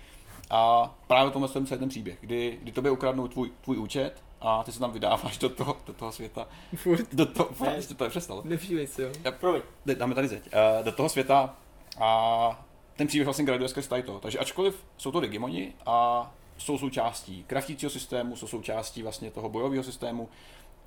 A právě tomhle celý ten příběh, kdy, kdy tobě ukradnou tvůj, tvůj účet a ty se tam vydáváš do toho, do toho světa. Furt. Do toho, prostě to je přestalo. Nevšímej si, jo. Promiň. Jde- dáme tady zeď, uh, do toho světa a ten příběh vlastně graduje skrz tady to. Takže ačkoliv jsou to Digimoni a jsou součástí kraftícího systému, jsou součástí vlastně toho bojového systému,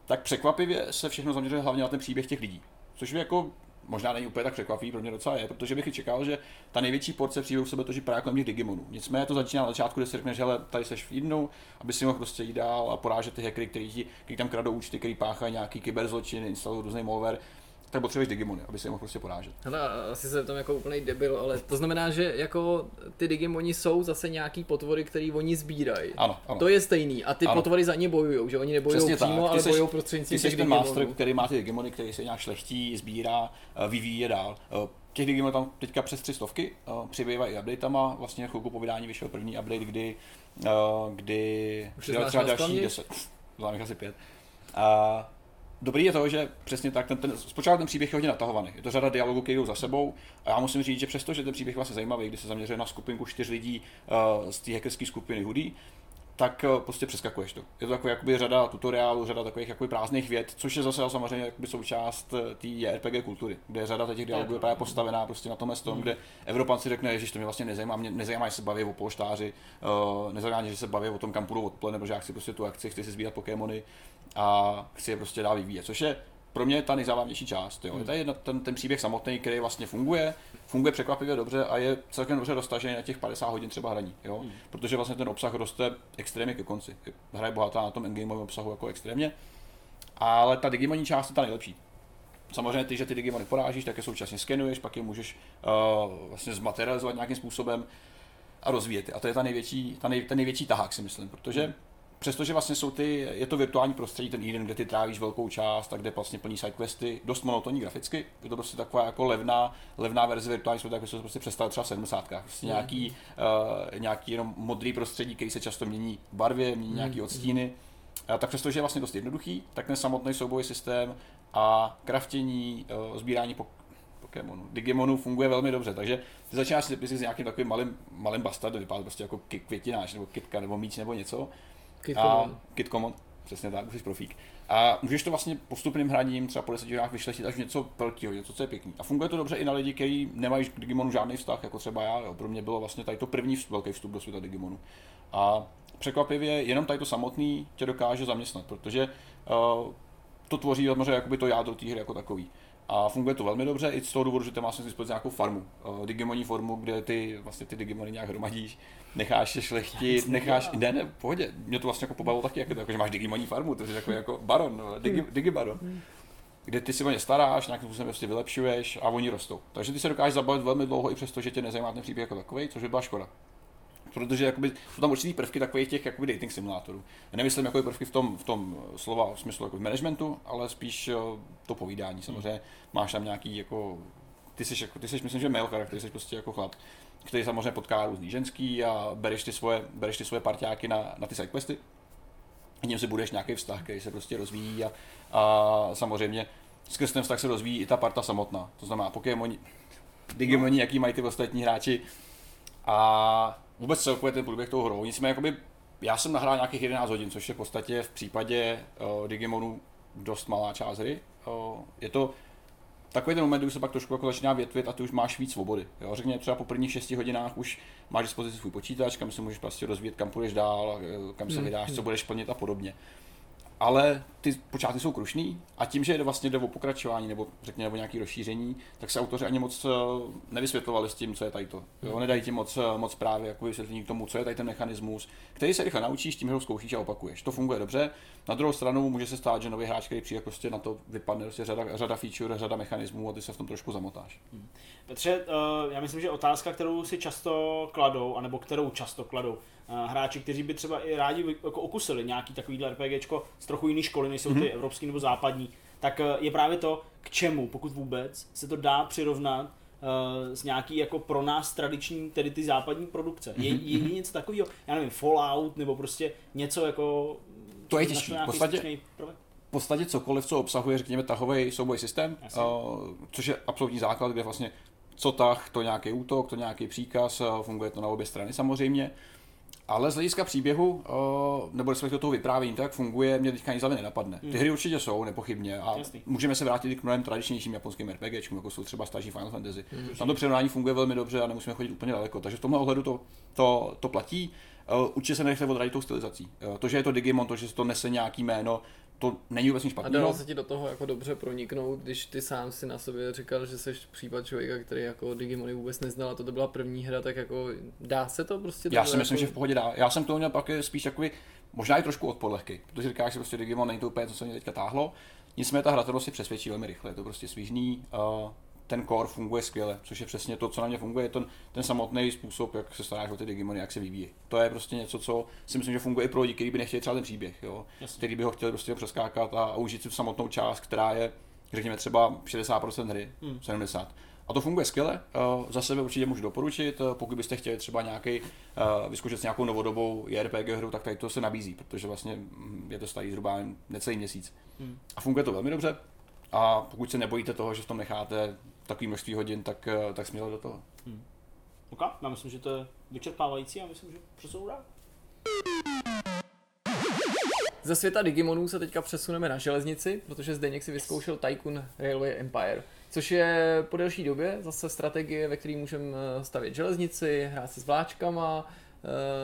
tak překvapivě se všechno zaměřuje hlavně na ten příběh těch lidí. Což by jako možná není úplně tak překvapivý, pro mě docela je, protože bych i čekal, že ta největší porce příběhu se bude točit právě kolem těch Digimonů. Nicméně to začíná na začátku, kde si řekneš, že tady seš v jednou, aby si mohl prostě jít dál a porážet ty hackery, který tam kradou účty, který páchají nějaký kyberzločin, instalují různý malware, tak potřebuješ Digimony, aby si je mohl prostě porážet. Hele, asi se tam jako úplný debil, ale to znamená, že jako ty Digimoni jsou zase nějaký potvory, který oni sbírají. Ano, ano. To je stejný a ty Ano. potvory za ně bojují, že oni nebojují Přesně přímo, tak. Ty ale bojují Ty prostřednictvím jsi těch ten master, který má ty Digimony, který se nějak šlechtí, sbírá, eh, vyvíjí je dál. Eh, Těch Digimonů tam teďka přes tři stovky, eh, přibývají i updatama, vlastně chvilku po vydání vyšel první update, kdy, kdy Už se třeba další spamě? 10, zvládám jich asi pět. A Dobrý je to, že přesně tak, ten, ten, zpočátku ten příběh je hodně natahovaný. Je to řada dialogů, které jdou za sebou. A já musím říct, že přesto, že ten příběh je vlastně zajímavý, kdy se zaměřuje na skupinku čtyř lidí uh, z té hackerské skupiny Hoodie, tak eh, prostě přeskakuješ to. Je to takový jakoby řada tutoriálů, řada takových jakoby prázdných věd, což je zase samozřejmě jakoby součást eh, té JRPG kultury, kde řada těch dialogů je právě postavená prostě na tomhle tom, kde Evropan si řekne, že to mě vlastně nezajímá, mě nezajímá, že se baví o polštáři, uh, nezajímá mě, že se baví o tom, kam půjdu odpoledne, protože já chci prostě tu akci, chci si sbírat Pokémony a chci je prostě dál vyvíjet, což je pro mě ta nejzábavnější část. Jo. Je tady ten, ten příběh samotný, který vlastně funguje, funguje překvapivě dobře a je celkem dobře dostažený na těch 50 hodin třeba hraní, jo? Hmm. protože vlastně ten obsah roste extrémně ke konci. Hra je bohatá na tom endgameovém obsahu jako extrémně. ale ta Digimonní část je ta nejlepší. Samozřejmě ty, že ty Digimony porážíš, tak je současně skenuješ, pak je můžeš uh, vlastně zmaterializovat nějakým způsobem a rozvíjet. A to je ta největší, ta nej, ten největší tahák, si myslím, protože přestože vlastně jsou ty, je to virtuální prostředí, ten Eden, kde ty trávíš velkou část a kde vlastně plní sidequesty, dost monotonní graficky, je to prostě taková jako levná, levná verze virtuální světa, jako se prostě představit třeba v 70. Prostě mm. nějaký, uh, nějaký jenom modrý prostředí, který se často mění v barvě, mění mm. nějaký odstíny. Uh, tak přestože je vlastně dost jednoduchý, tak ten samotný soubojový systém a kraftění, uh, sbírání po, Pokémonů, Digimonů funguje velmi dobře, takže ty začínáš si s nějakým takovým malým, malým bastardem, vypadá prostě jako květináš, nebo kitka, nebo míč, nebo něco Kid a přesně tak, už jsi profík. A můžeš to vlastně postupným hraním třeba po 10 hodinách vyšletit až něco velkého, něco, co je pěkný. A funguje to dobře i na lidi, kteří nemají k Digimonu žádný vztah, jako třeba já. Jo. Pro mě bylo vlastně tady to první velký vstup do světa Digimonu. A překvapivě jenom tady to samotný tě dokáže zaměstnat, protože uh, to tvoří samozřejmě jakoby to jádro té hry jako takový. A funguje to velmi dobře i z toho důvodu, že tam máš dispozici nějakou farmu, uh, Digimonní formu, kde ty vlastně ty Digimony nějak hromadíš, necháš je šlechtit, necháš, ne, ne, v pohodě, mě to vlastně jako pobavilo taky, jako, jako že máš Digimonní farmu, to je jako, jako baron, no, digi, digibaron kde ty si o ně staráš, nějakým způsobem prostě vylepšuješ a oni rostou. Takže ty se dokážeš zabavit velmi dlouho i přesto, že tě nezajímá ten příběh jako takový, což by byla škoda. Protože jakoby, jsou tam určitý prvky takových těch jakoby dating simulátorů. Já nemyslím jako prvky v tom, v tom slova v smyslu jako v managementu, ale spíš eh, to povídání. Samozřejmě máš tam nějaký jako ty jsi, jako, ty jsi myslím, že male charakter, jsi prostě jako chlap, který samozřejmě potká různý ženský a bereš ty svoje, bereš ty svoje partiáky na, na ty sidequesty. S ním si budeš nějaký vztah, který se prostě rozvíjí a, a samozřejmě skrz ten vztah se rozvíjí i ta parta samotná. To znamená Pokémoni, Digimoni, jaký mají ty ostatní hráči a vůbec celkově ten průběh tou hrou. Nicméně jakoby, já jsem nahrál nějakých 11 hodin, což je v podstatě v případě uh, Digimonu dost malá část hry. Uh, je to takový ten moment, kdy se pak trošku jako začíná větvit a ty už máš víc svobody. Jo? Řekněme třeba po prvních 6 hodinách už máš dispozici svůj počítač, kam se můžeš prostě rozvíjet, kam půjdeš dál, eh, kam se Hmm, vydáš, hmm. co budeš plnit a podobně. Ale ty počátky jsou krušný a tím, že vlastně jde o pokračování nebo řekněme o nějaké rozšíření, tak se autoři ani moc eh, nevysvětlovali s tím, co je tady to. Jo, nedají ti moc, eh, moc právě jako vysvětlení k tomu, co je tady ten mechanismus, který se rychle naučíš tím, že ho zkoušíš a opakuješ. To funguje dobře. Na druhou stranu může se stát, že nový hráč, který přijde prostě na to, vypadne prostě řada, řada feature, řada mechanismů a ty se v tom trošku zamotáš. Petře, uh, já myslím, že otázka, kterou si často kladou, anebo kterou často kladou hráči, kteří by třeba i rádi jako okusili nějaký takovýhle RPGčko z trochu jiný školy, než jsou ty evropský nebo západní, tak uh, je právě to, k čemu, pokud vůbec, se to dá přirovnat uh, s nějaký jako pro nás tradiční, tedy ty západní produkce. Je, je, je něco takového, já nevím, Fallout, nebo prostě něco jako... To je na těžký. V podstatě- v podstatě cokoliv, co obsahuje, řekněme, tahový souboj systém, Jasně. uh, což je absolutní základ, kde vlastně co tah, to nějaký útok, to nějaký příkaz, uh, funguje to na obě strany samozřejmě. Ale z hlediska příběhu, uh, nebo respektive toho vyprávění, to jak funguje, mě teďka nic hlavě nenapadne. Ty hry určitě jsou, nepochybně, a Jasný. můžeme se vrátit k mnohem tradičnějším japonským RPGčkům, jako jsou třeba staří Final Fantasy. Tam to přirovnání funguje velmi dobře a nemusíme chodit úplně daleko. Takže v tomhle ohledu to, to, to platí. Uh, určitě se nenechte odradit tou stylizací. Uh, to, že je to Digimon, to, že to nese nějaký jméno, to není vůbec nic A špatného. dalo se ti do toho jako dobře proniknout, když ty sám si na sobě říkal, že jsi případ člověka, který jako Digimony vůbec neznal a to byla první hra, tak jako dá se to prostě Já si myslím, jako... že v pohodě dá. Já jsem to měl pak spíš takový, možná i trošku odpolehky, protože říkáš, že prostě Digimon není to úplně to, co mě teďka táhlo. Nicméně ta hra to si přesvědčí velmi rychle, je to prostě svížný, uh, ten core funguje skvěle, což je přesně to, co na mě funguje, je to, ten samotný způsob, jak se staráš o ty Digimony, jak se vyvíjí. To je prostě něco, co si myslím, že funguje i pro lidi, kteří by nechtěli třeba ten příběh, jo? Jasně. který by ho chtěli prostě přeskákat a, a užít si tu samotnou část, která je, řekněme třeba 60% hry, Hmm. 70%. A to funguje skvěle, eh, za sebe určitě můžu doporučit, eh, pokud byste chtěli třeba nějaký, vyzkoušet si nějakou novodobou JRPG hru, tak tady to se nabízí, protože vlastně mm, je to starý zhruba necelý měsíc. Hmm. A funguje to velmi dobře. A pokud se nebojíte toho, že v tom necháte takový množství hodin, tak, eh, tak směle do toho. OK, já myslím, že to je vyčerpávající a myslím, že přesunu dál. Ze světa Digimonů se teďka přesuneme na železnici, protože Zdeněk si vyzkoušel Tycoon Railway Empire, což je po delší době zase strategie, ve které můžeme stavět železnici, hrát se s vláčkama,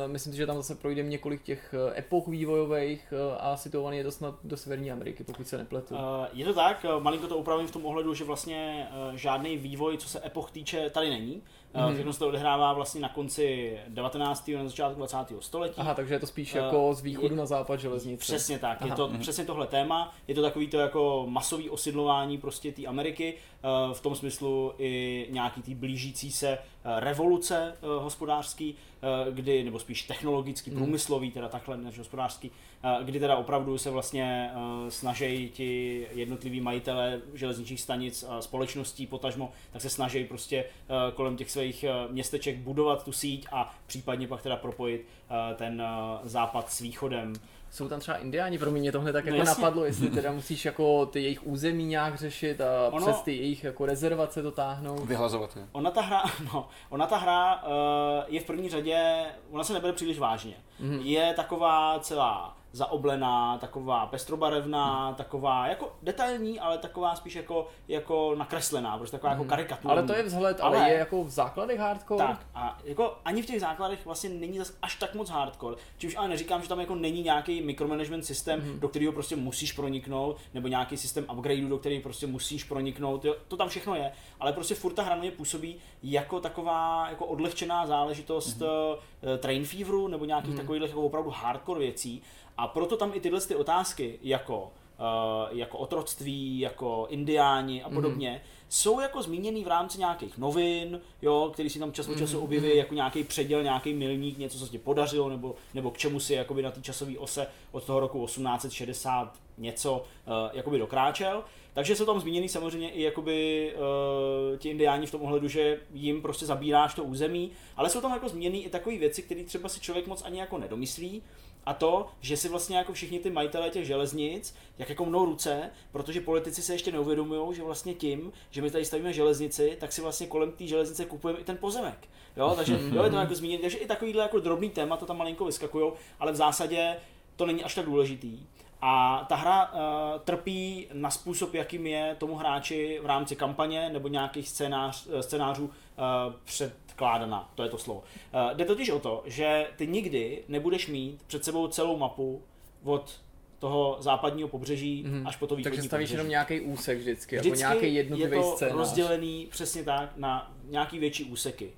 myslím si, že tam zase projdeme několik těch eh, epoch vývojových eh, a situovaný je to snad do Severní Ameriky, pokud se nepletu. Je to tak, malinko to upravím v tom ohledu, že vlastně žádný vývoj, co se epoch týče, tady není. Mm-hmm. Všechno se to odehrává vlastně na konci 19. a na začátku 20. století. Aha, takže je to spíš Eh, jako z východu je- na západ železnice. Přesně tak, je Aha. to přesně tohle téma, je to takový to jako masový osidlování prostě té Ameriky, eh, v tom smyslu i nějaký tý blížící se eh, revoluce hospodářský, kdy, nebo spíš technologický, Mhm. průmyslový, teda takhle než hospodářský, kdy teda opravdu se vlastně eh, snaží ti jednotliví majitele železničních stanic a společností potažmo, tak se snaží prostě eh, kolem těch svých eh, městeček budovat tu síť a případně pak teda propojit eh, ten eh, západ s východem. Jsou tam třeba indiáni, pro mě tohle tak No jako jasně. napadlo, jestli teda musíš jako ty jejich území nějak řešit a Ono- přes ty jejich jako rezervace to táhnout. Vyhlazovat je. Ona ta hra, no, ona ta hra uh, je v první řadě, ona se nebere příliš vážně. Mm-hmm. Je taková celá zaoblená, taková pestrobarevná, taková jako detailní, ale taková spíš jako, jako nakreslená, prostě taková jako karikatura. Ale to je vzhled, ale, Ale- je jako v základech hardcore. Tak a jako ani v těch základech vlastně není zas až tak moc hardcore, čímž ale neříkám, že tam jako není nějaký micromanagement systém, mm-hmm. do kterého prostě musíš proniknout, nebo nějaký systém upgradeů, do kterého prostě musíš proniknout, jo, to tam všechno je, ale prostě furt ta hra mě působí jako taková jako odlehčená záležitost mm-hmm. train feveru, nebo nějakých mm-hmm. takových jako opravdu hardcore věcí a proto tam i tyhle ty otázky jako Uh, jako otroctví, jako indiáni a podobně, mm. jsou jako zmíněný v rámci nějakých novin, jo, který si tam čas od času objeví jako nějaký předěl, nějaký milník, něco, co se ti podařilo, nebo, nebo k čemu si jakoby na té časové ose od toho roku 1860 něco uh, jakoby dokráčel. Takže jsou tam zmíněný samozřejmě i jakoby uh, ti indiáni v tom ohledu, že jim prostě zabíráš to území, ale jsou tam jako zmíněný i takové věci, které třeba si člověk moc ani jako nedomyslí, a to, že si vlastně jako všichni ty majitelé těch železnic, jak jako mnou ruce, protože politici se ještě neuvědomují, že vlastně tím, že my tady stavíme železnici, tak si vlastně kolem té železnice kupujeme i ten pozemek. Jo, takže jo, je to jako zmíněné, takže i takovýhle jako drobný téma to tam malinko vyskakují, ale v zásadě to není až tak důležitý. A ta hra uh, trpí na způsob, jakým je tomu hráči v rámci kampaně nebo nějakých scénář, eh, scénářů uh, předkládána, to je to slovo. Uh, jde totiž o to, že ty nikdy nebudeš mít před sebou celou mapu od toho západního pobřeží mm-hmm. až po to východní Takže stavíš pobřeží. jenom nějaký úsek vždycky, Vždycky jako nějaký jednotlivý je to scénář. rozdělený přesně tak na nějaký větší úseky.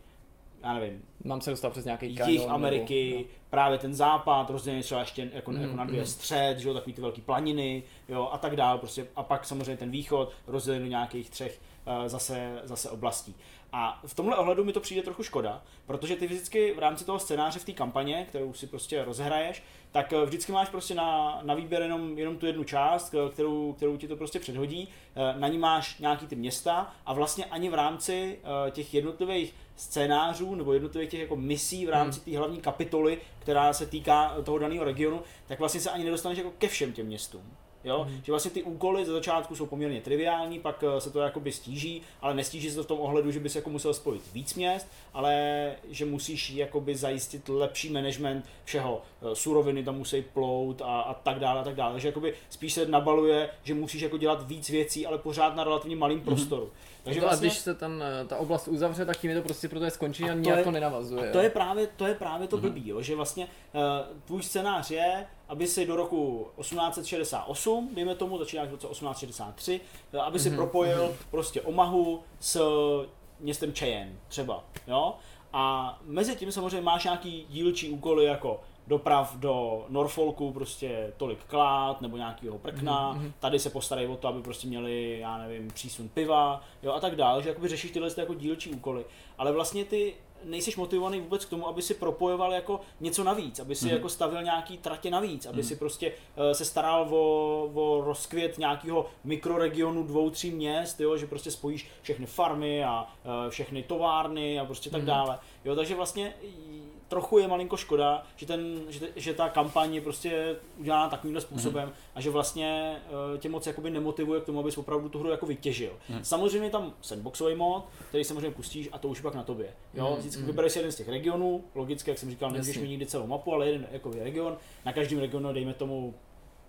Já nevím, Mám se dostat přes nějaký jich kanon, Ameriky, Nebo, právě ten západ, rozdělený třeba ještě jako, Mm, jako na dvě mm. střed, že jo, takový ty velké planiny, jo, a tak dál, prostě, a pak samozřejmě ten východ rozdělený do nějakých třech uh, zase, zase oblastí. A v tomhle ohledu mi to přijde trochu škoda, protože ty vždycky v rámci toho scénáře v té kampaně, kterou si prostě rozehraješ, tak eh, vždycky máš prostě na, na výběr jenom, jenom tu jednu část, k- kterou, kterou ti to prostě předhodí, Eh, na ní máš nějaký ty města a vlastně ani v rámci eh, těch jednotlivých scénářů nebo jednotlivých těch jako misí v rámci té hlavní kapitoly, která se týká toho daného regionu, tak vlastně se ani nedostaneš jako ke všem těm městům. Jo? Mm. Že vlastně ty úkoly ze začátku jsou poměrně triviální, pak eh, se to jakoby stíží, ale nestíží se to v tom ohledu, že bys jako musel spojit víc měst, ale že musíš jakoby zajistit lepší management všeho. Eh, Suroviny tam musí plout a, a tak dále a tak dále. Takže jakoby spíš se nabaluje, že musíš jako dělat víc věcí, ale pořád na relativně malým prostoru. Takže No a vlastně... když se tam eh, ta oblast uzavře, tak tím je to prostě pro to je skončení a, A to nějak je- to nenavazuje. A to je právě to, je právě to blbý, jo, že vlastně uh, tvůj scénář je, aby si do roku 1868, dejme tomu, začínáš v roce 1863, eh, aby si propojil prostě Omahu s městem Cheyenne třeba, jo. A mezi tím samozřejmě máš nějaký dílčí úkoly jako doprav do Norfolku prostě tolik klát nebo nějakého prkna, mm-hmm. tady se postarají o to, aby prostě měli, já nevím, přísun piva, jo a tak dále, že jakoby řešíš tyhle ty jako dílčí úkoly, ale vlastně ty nejsiš motivovaný vůbec k tomu, aby si propojoval jako něco navíc, aby si mm-hmm. jako stavil nějaký tratě navíc, aby mm-hmm. si prostě uh, se staral o, o rozkvět nějakého mikroregionu dvou, tří měst, jo, že prostě spojíš všechny farmy a uh, všechny továrny a prostě tak mm-hmm. dále. Jo, takže vlastně trochu je malinko škoda, že, ten, že, že ta kampaň je prostě udělána takovýmhle způsobem mm. a že vlastně uh, tě moc jakoby nemotivuje k tomu, abys opravdu tu hru jako vytěžil. Mm. Samozřejmě tam sandboxový mod, který samozřejmě pustíš a to už je pak na tobě. Jo, vždycky vybereš si jeden z těch regionů, logicky, jak jsem říkal, nemůžeš mít nikdy celou mapu, ale jeden jako region, na každém regionu dejme tomu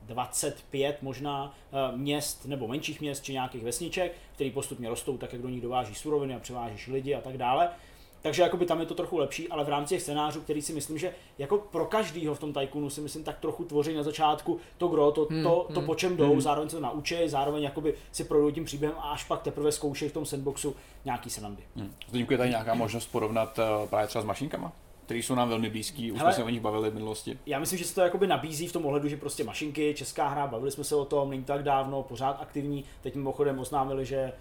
25 možná eh, měst nebo menších měst či nějakých vesniček, které postupně rostou tak, jak do nich dováží suroviny a převážíš lidi a tak dále. Takže jakoby tam je to trochu lepší, ale v rámci těch scénářů, který si myslím, že jako pro každýho v tom Tycoonu si myslím tak trochu tvoří na začátku to gro, to, Hmm, to, to hmm, po čem jdou, hmm. zároveň se to naučí, zároveň jakoby si projdou tím příběhem a až pak teprve zkoušejí v tom sandboxu nějaký srandy. Hm. Zdeňku, je tady nějaká možnost porovnat uh, právě třeba s mašinkama? Které jsou nám velmi blízký, už Hele. jsme se o nich bavili v minulosti. Já myslím, že se to jakoby nabízí v tom ohledu, že prostě mašinky, česká hra, bavili jsme se o tom, není tak dávno, pořád aktivní. Teď mimochodem oznámili, že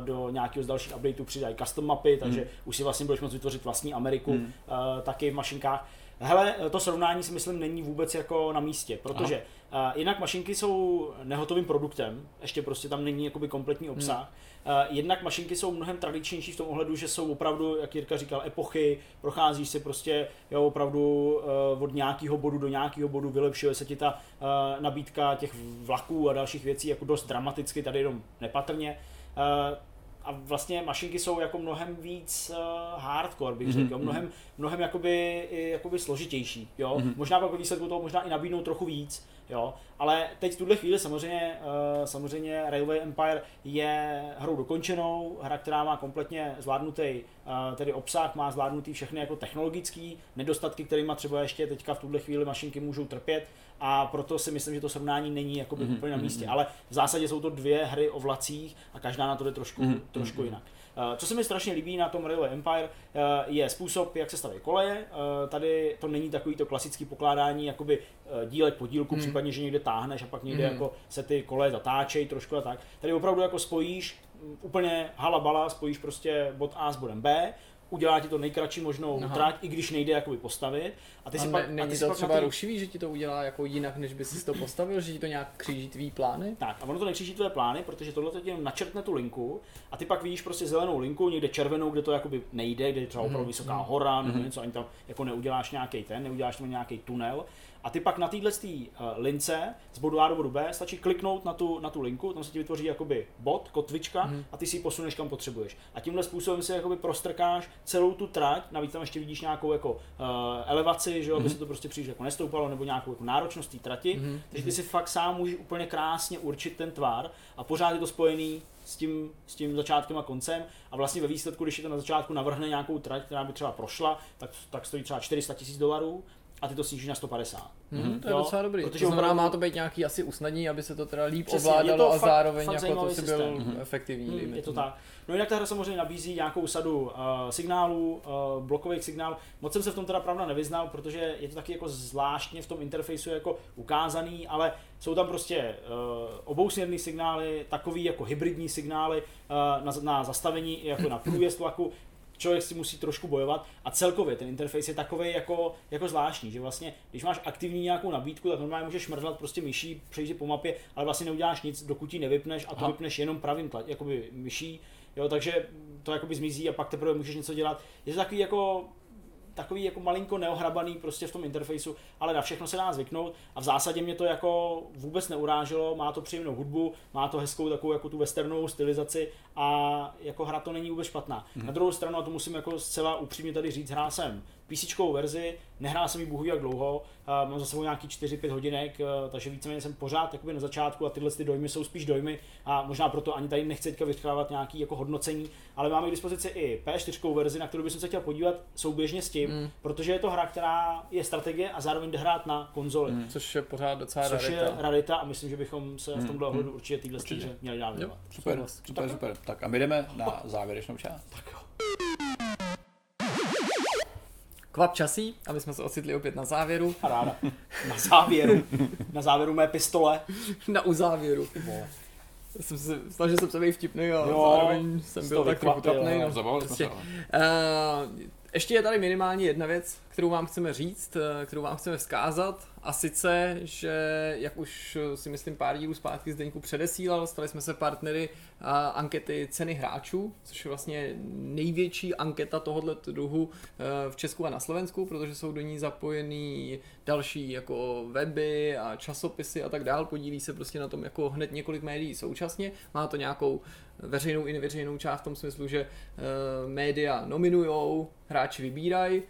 uh, do nějakého z dalších updateů přidají custom mapy, takže už si vlastně budeš moct vytvořit vlastní Ameriku Hmm. uh, taky v mašinkách. Hele, to srovnání si myslím není vůbec jako na místě, protože uh, jinak mašinky jsou nehotovým produktem, ještě prostě tam není jakoby kompletní obsah. Uh, jednak mašinky jsou mnohem tradičnější v tom ohledu, že jsou opravdu, jak Jirka říkal, epochy, procházíš si prostě jo, opravdu uh, od nějakého bodu do nějakého bodu, vylepšuje se ti ta uh, nabídka těch vlaků a dalších věcí jako dost dramaticky, tady jenom nepatrně. Uh, a vlastně mašinky jsou jako mnohem víc uh, hardcore, bych řekl, Mhm, mnohem, mnohem jakoby, jakoby složitější, jo. Mhm. Možná pak výsledku toho možná i nabídnou trochu víc, jo. Ale teď v tuhle chvíli samozřejmě, uh, samozřejmě Railway Empire je hrou dokončenou, hra, která má kompletně zvládnutý uh, tedy obsah, má zvládnutý všechny jako technologické nedostatky, kterými třeba ještě teďka v tuhle chvíli mašinky můžou trpět a proto si myslím, že to srovnání není jakoby Mhm, úplně na mhm, místě, mhm. ale v zásadě jsou to dvě hry o vlacích a každá na to jde trošku, Mhm, trošku mhm. jinak. Eh, Co se mi strašně líbí na tom Railway Empire, eh, je způsob, jak se staví koleje. Eh, Tady to není takový to klasický pokládání jakoby dílek po dílku, Hmm. případně, že někde táhneš a pak někde Hmm. jako se ty koleje zatáčejí trošku a tak. Tady opravdu jako spojíš mm, úplně halabala, spojíš prostě bod A s bodem B, udělá ti to nejkratší možnou Aha. trať, i když nejde jakoby postavit. A ty a si ne, pak, a není ty si to pak třeba ty- rušivý, že ti to udělá jako jinak, než by si to postavil, že ti to nějak kříží tvý plány? Tak a ono to nekřičí tvoje plány, protože tohle ti jenom načrtne tu linku a ty pak vidíš prostě zelenou linku, někde červenou, kde to jakoby nejde, kde je třeba opravdu Mhm, vysoká mhm. hora nebo Mhm. něco, ani tam jako neuděláš nějaký ten, neuděláš tam nějaký tunel. A ty pak na téhle uh, lince z bodu A do bodu B stačí kliknout na tu, na tu linku, tam se ti vytvoří jakoby bod, kotvička Mhm. a ty si ji posuneš kam potřebuješ. A tímhle způsobem si jakoby prostrkáš celou tu trať, navíc tam ještě vidíš nějakou jako uh, elevaci, že jo, aby Mhm. se to prostě příliš jako nestoupalo, nebo nějakou jako náročnost té trati. Mhm. Takže ty si fakt sám můžeš úplně krásně určit ten tvar a pořád je to spojený s tím, s tím začátkem a koncem a vlastně ve výsledku, když je to na začátku navrhne nějakou trať, která by třeba prošla, tak, tak stojí třeba 400 tisíc dolarů a ty to snížíš na 150. Mhm, to je Jo, docela dobrý. protože to znamená, opravdu- má to být nějaký asi usnadní, aby se to teda líp Přesně, ovládalo to a fakt- zároveň fakt jako to si byl. Mhm. efektivní. Hmm, dejme je to tak. No jinak ta hra samozřejmě nabízí nějakou sadu uh, signálů, uh, blokových signálů. Moc jsem se v tom teda pravda nevyznal, protože je to taky jako zvláštně v tom interfejsu jako ukázaný, ale jsou tam prostě uh, obousměrný signály, takový jako hybridní signály uh, na, na zastavení i jako na průjezd vlaku. Člověk si musí trošku bojovat a celkově ten interface je takový jako, jako zvláštní, že vlastně, když máš aktivní nějakou nabídku, tak normálně můžeš šmrdlat prostě myší, přejít po mapě, ale vlastně neuděláš nic, dokud ji nevypneš a to Aha. vypneš jenom pravým tla, jakoby myší, jo, takže to jakoby zmizí a pak teprve můžeš něco dělat. Je to takový jako takový jako malinko neohrabaný prostě v tom interfejsu, ale na všechno se dá zvyknout a v zásadě mě to jako vůbec neuráželo, má to příjemnou hudbu, má to hezkou takovou jako tu westernovou stylizaci a jako hra to není vůbec špatná. Mhm. Na druhou stranu, a to musím jako zcela upřímně tady říct, hrál jsem PC verzi, nehrál jsem ji bohu jak dlouho, mám za sebou nějaký 4-5 hodinek, eh, takže víceméně jsem pořád jakoby na začátku a tyhle ty dojmy jsou spíš dojmy a možná proto ani tady nechci teďka vytkávat nějaký jako hodnocení, ale máme k dispozici i P4 verzi, na kterou bych se chtěl podívat souběžně s tím, Mm. protože je to hra, která je strategie a zároveň jde hrát na konzoli. Mm. Což je pořád docela Což je rarita. rarita a myslím, že bychom se v Mm, tomhle mm. ohledu určitě týhle Určitě. stíře měli dát věnovat. Super, Souhlas. super, super. Tak a my jdeme na závěrečnou část. Tak jo. Kvap časí, aby jsme se ocitli opět na závěru. Paráda. Na závěru. Na závěru mé pistole. na uzávěru. Já jsem se, snažil jsem se být vtipný a Jo, zároveň jsem byl tak trochu trapný. No. Zabavili Prostě. Uh, ještě je tady minimálně jedna věc, kterou vám chceme říct, eh, kterou vám chceme vzkázat, a sice, že jak už si myslím pár dílů zpátky Zdeňku předesílal, stali jsme se partnery ankety ceny hráčů, což je vlastně největší anketa tohoto druhu eh, v Česku a na Slovensku, protože jsou do ní zapojený další jako weby a časopisy a tak dál, podílí se prostě na tom jako hned několik médií současně, má to nějakou veřejnou i neveřejnou část v tom smyslu, že uh, média nominujou, hráči vybírají.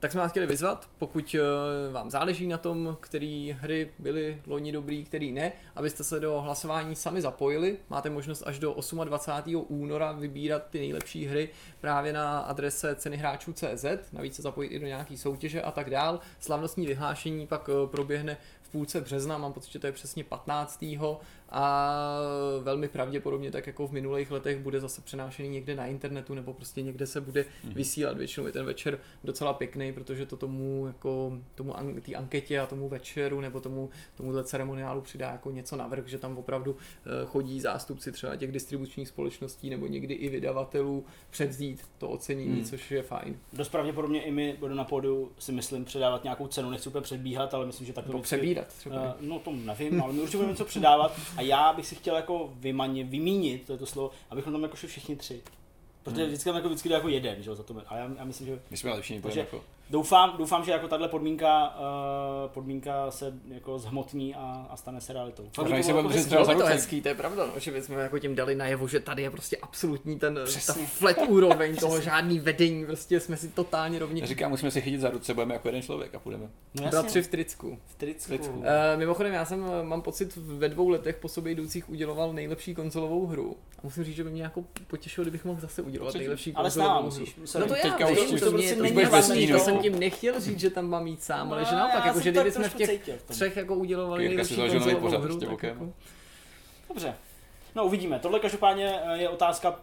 Tak jsme vás chtěli vyzvat, pokud eh, vám záleží na tom, který hry byly loni dobrý, který ne, abyste se do hlasování sami zapojili. Máte možnost až do 28. února vybírat ty nejlepší hry právě na adrese cenyhráčů.cz, navíc se zapojit i do nějaký soutěže a tak dál. Slavnostní vyhlášení pak eh, proběhne v půlce března, mám pocit, že to je přesně 15. a velmi pravděpodobně, tak jako v minulých letech, bude zase přenášený někde na internetu nebo prostě někde se bude vysílat. Většinou je ten večer docela pěkný, protože to tomu, jako, tomu an- té anketě a tomu večeru nebo tomu, tomuhle ceremoniálu přidá jako něco navrh, že tam opravdu eh, chodí zástupci třeba těch distribučních společností nebo někdy i vydavatelů předzít to ocenění, Hmm. což je fajn. Dost pravděpodobně i my budeme na pódu si myslím předávat nějakou cenu, nechci úplně předbíhat, ale myslím, že tak to přebírat třeba. Uh, no to nevím, ale my určitě budeme něco předávat a já bych si chtěl jako vymaně, vymínit, to je to slovo, abychom tam jako šli všichni tři. Protože Hmm. vždycky tam jako vždycky jde jako jeden, že jo, za to. A já, já myslím, že My jsme lepší, Takže- jako... doufám, doufám, že jako tahle podmínka, uh, podmínka se jako zhmotní a, a stane se realitou. Fakt že se jako za to ruce. hezký, to je pravda, no, že bychom jako tím dali najevo, že tady je prostě absolutní ten ta flat úroveň toho, žádný vedení, prostě jsme si totálně rovni. Já říkám, musíme si chytit za ruce, budeme jako jeden člověk a půjdeme. No Bratři v tricku. v tricku. tricku. Uh, mimochodem, já jsem, eh, mám pocit, ve dvou letech po sobě jdoucích uděloval nejlepší konzolovou hru. A musím říct, že by mě jako potěšilo, kdybych mohl zase udělovat nejlepší Ale konzolovou hru. musíš. No to já Teďka vím, už- to, už to prostě to jsem tím nechtěl říct, že tam mám jít sám, ale že No, naopak, jako, že kdyby jsme v těch v třech jako udělovali Jirka nejlepší konzolovou hru, tak jako, Dobře. No uvidíme. Tohle každopádně eh, je otázka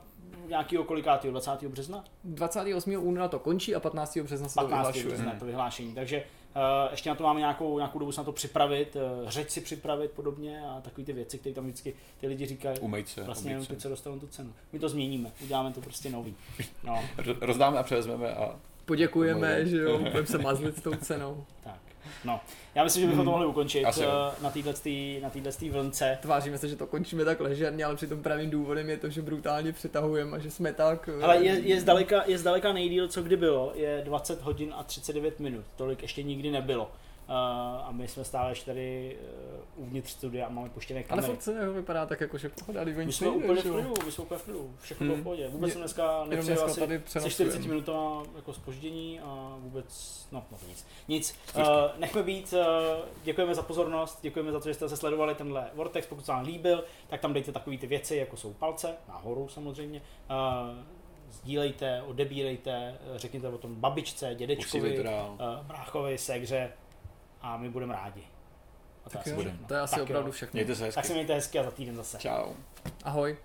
nějakého kolikátého, 20. března? 28. února to končí a 15. března se to 15. vyhlašuje. března Hmm. to vyhlášení. Takže uh, ještě na to máme nějakou, nějakou dobu se na to připravit, uh, řeč si připravit podobně a takové ty věci, které tam vždycky ty lidi říkají. Umejt se, Vlastně umýt jenom se. teď se dostanou tu cenu. My to změníme, uděláme to prostě nový. No, Ro- Rozdáme a převezmeme a Poděkujeme, Moje. že jo, budeme se mazlit s tou cenou. tak. No, já myslím, že bychom to mohli ukončit Asi eh, na této na této vlnce. Tváříme se, že to končíme tak ležerně, ale přitom pravým důvodem je to, že brutálně přetahujeme a že jsme tak... eh, Ale je, je, zdaleka, je zdaleka nejdíl, co kdy bylo, je 20 hodin a 39 minut. Tolik ještě nikdy nebylo. Uh, a my jsme stále ještě tady uh, uvnitř studia a máme puštěné Ale kamery. furt se jako vypadá tak jako, že pohoda, My jsme úplně v klidu, my jsme úplně v klidu, všechno Hmm. v pohodě. Vůbec jsem dneska nepřijel asi tady se přenosujeme. 40 minutová jako spoždění a vůbec, no, no to nic. Nic, uh, nechme být, uh, děkujeme za pozornost, děkujeme za to, že jste se sledovali tenhle Vortex, pokud se vám líbil, tak tam dejte takové ty věci, jako jsou palce, nahoru samozřejmě, uh, sdílejte, odebírejte, eh, řekněte o tom babičce, dědečkovi, uh, bráchovi, segře a my budeme rádi. A to Tak asi všechno. to je asi Tak jo. opravdu všechno. Mějte se hezky. Tak se mějte hezky a za týden zase. Čau. Ahoj.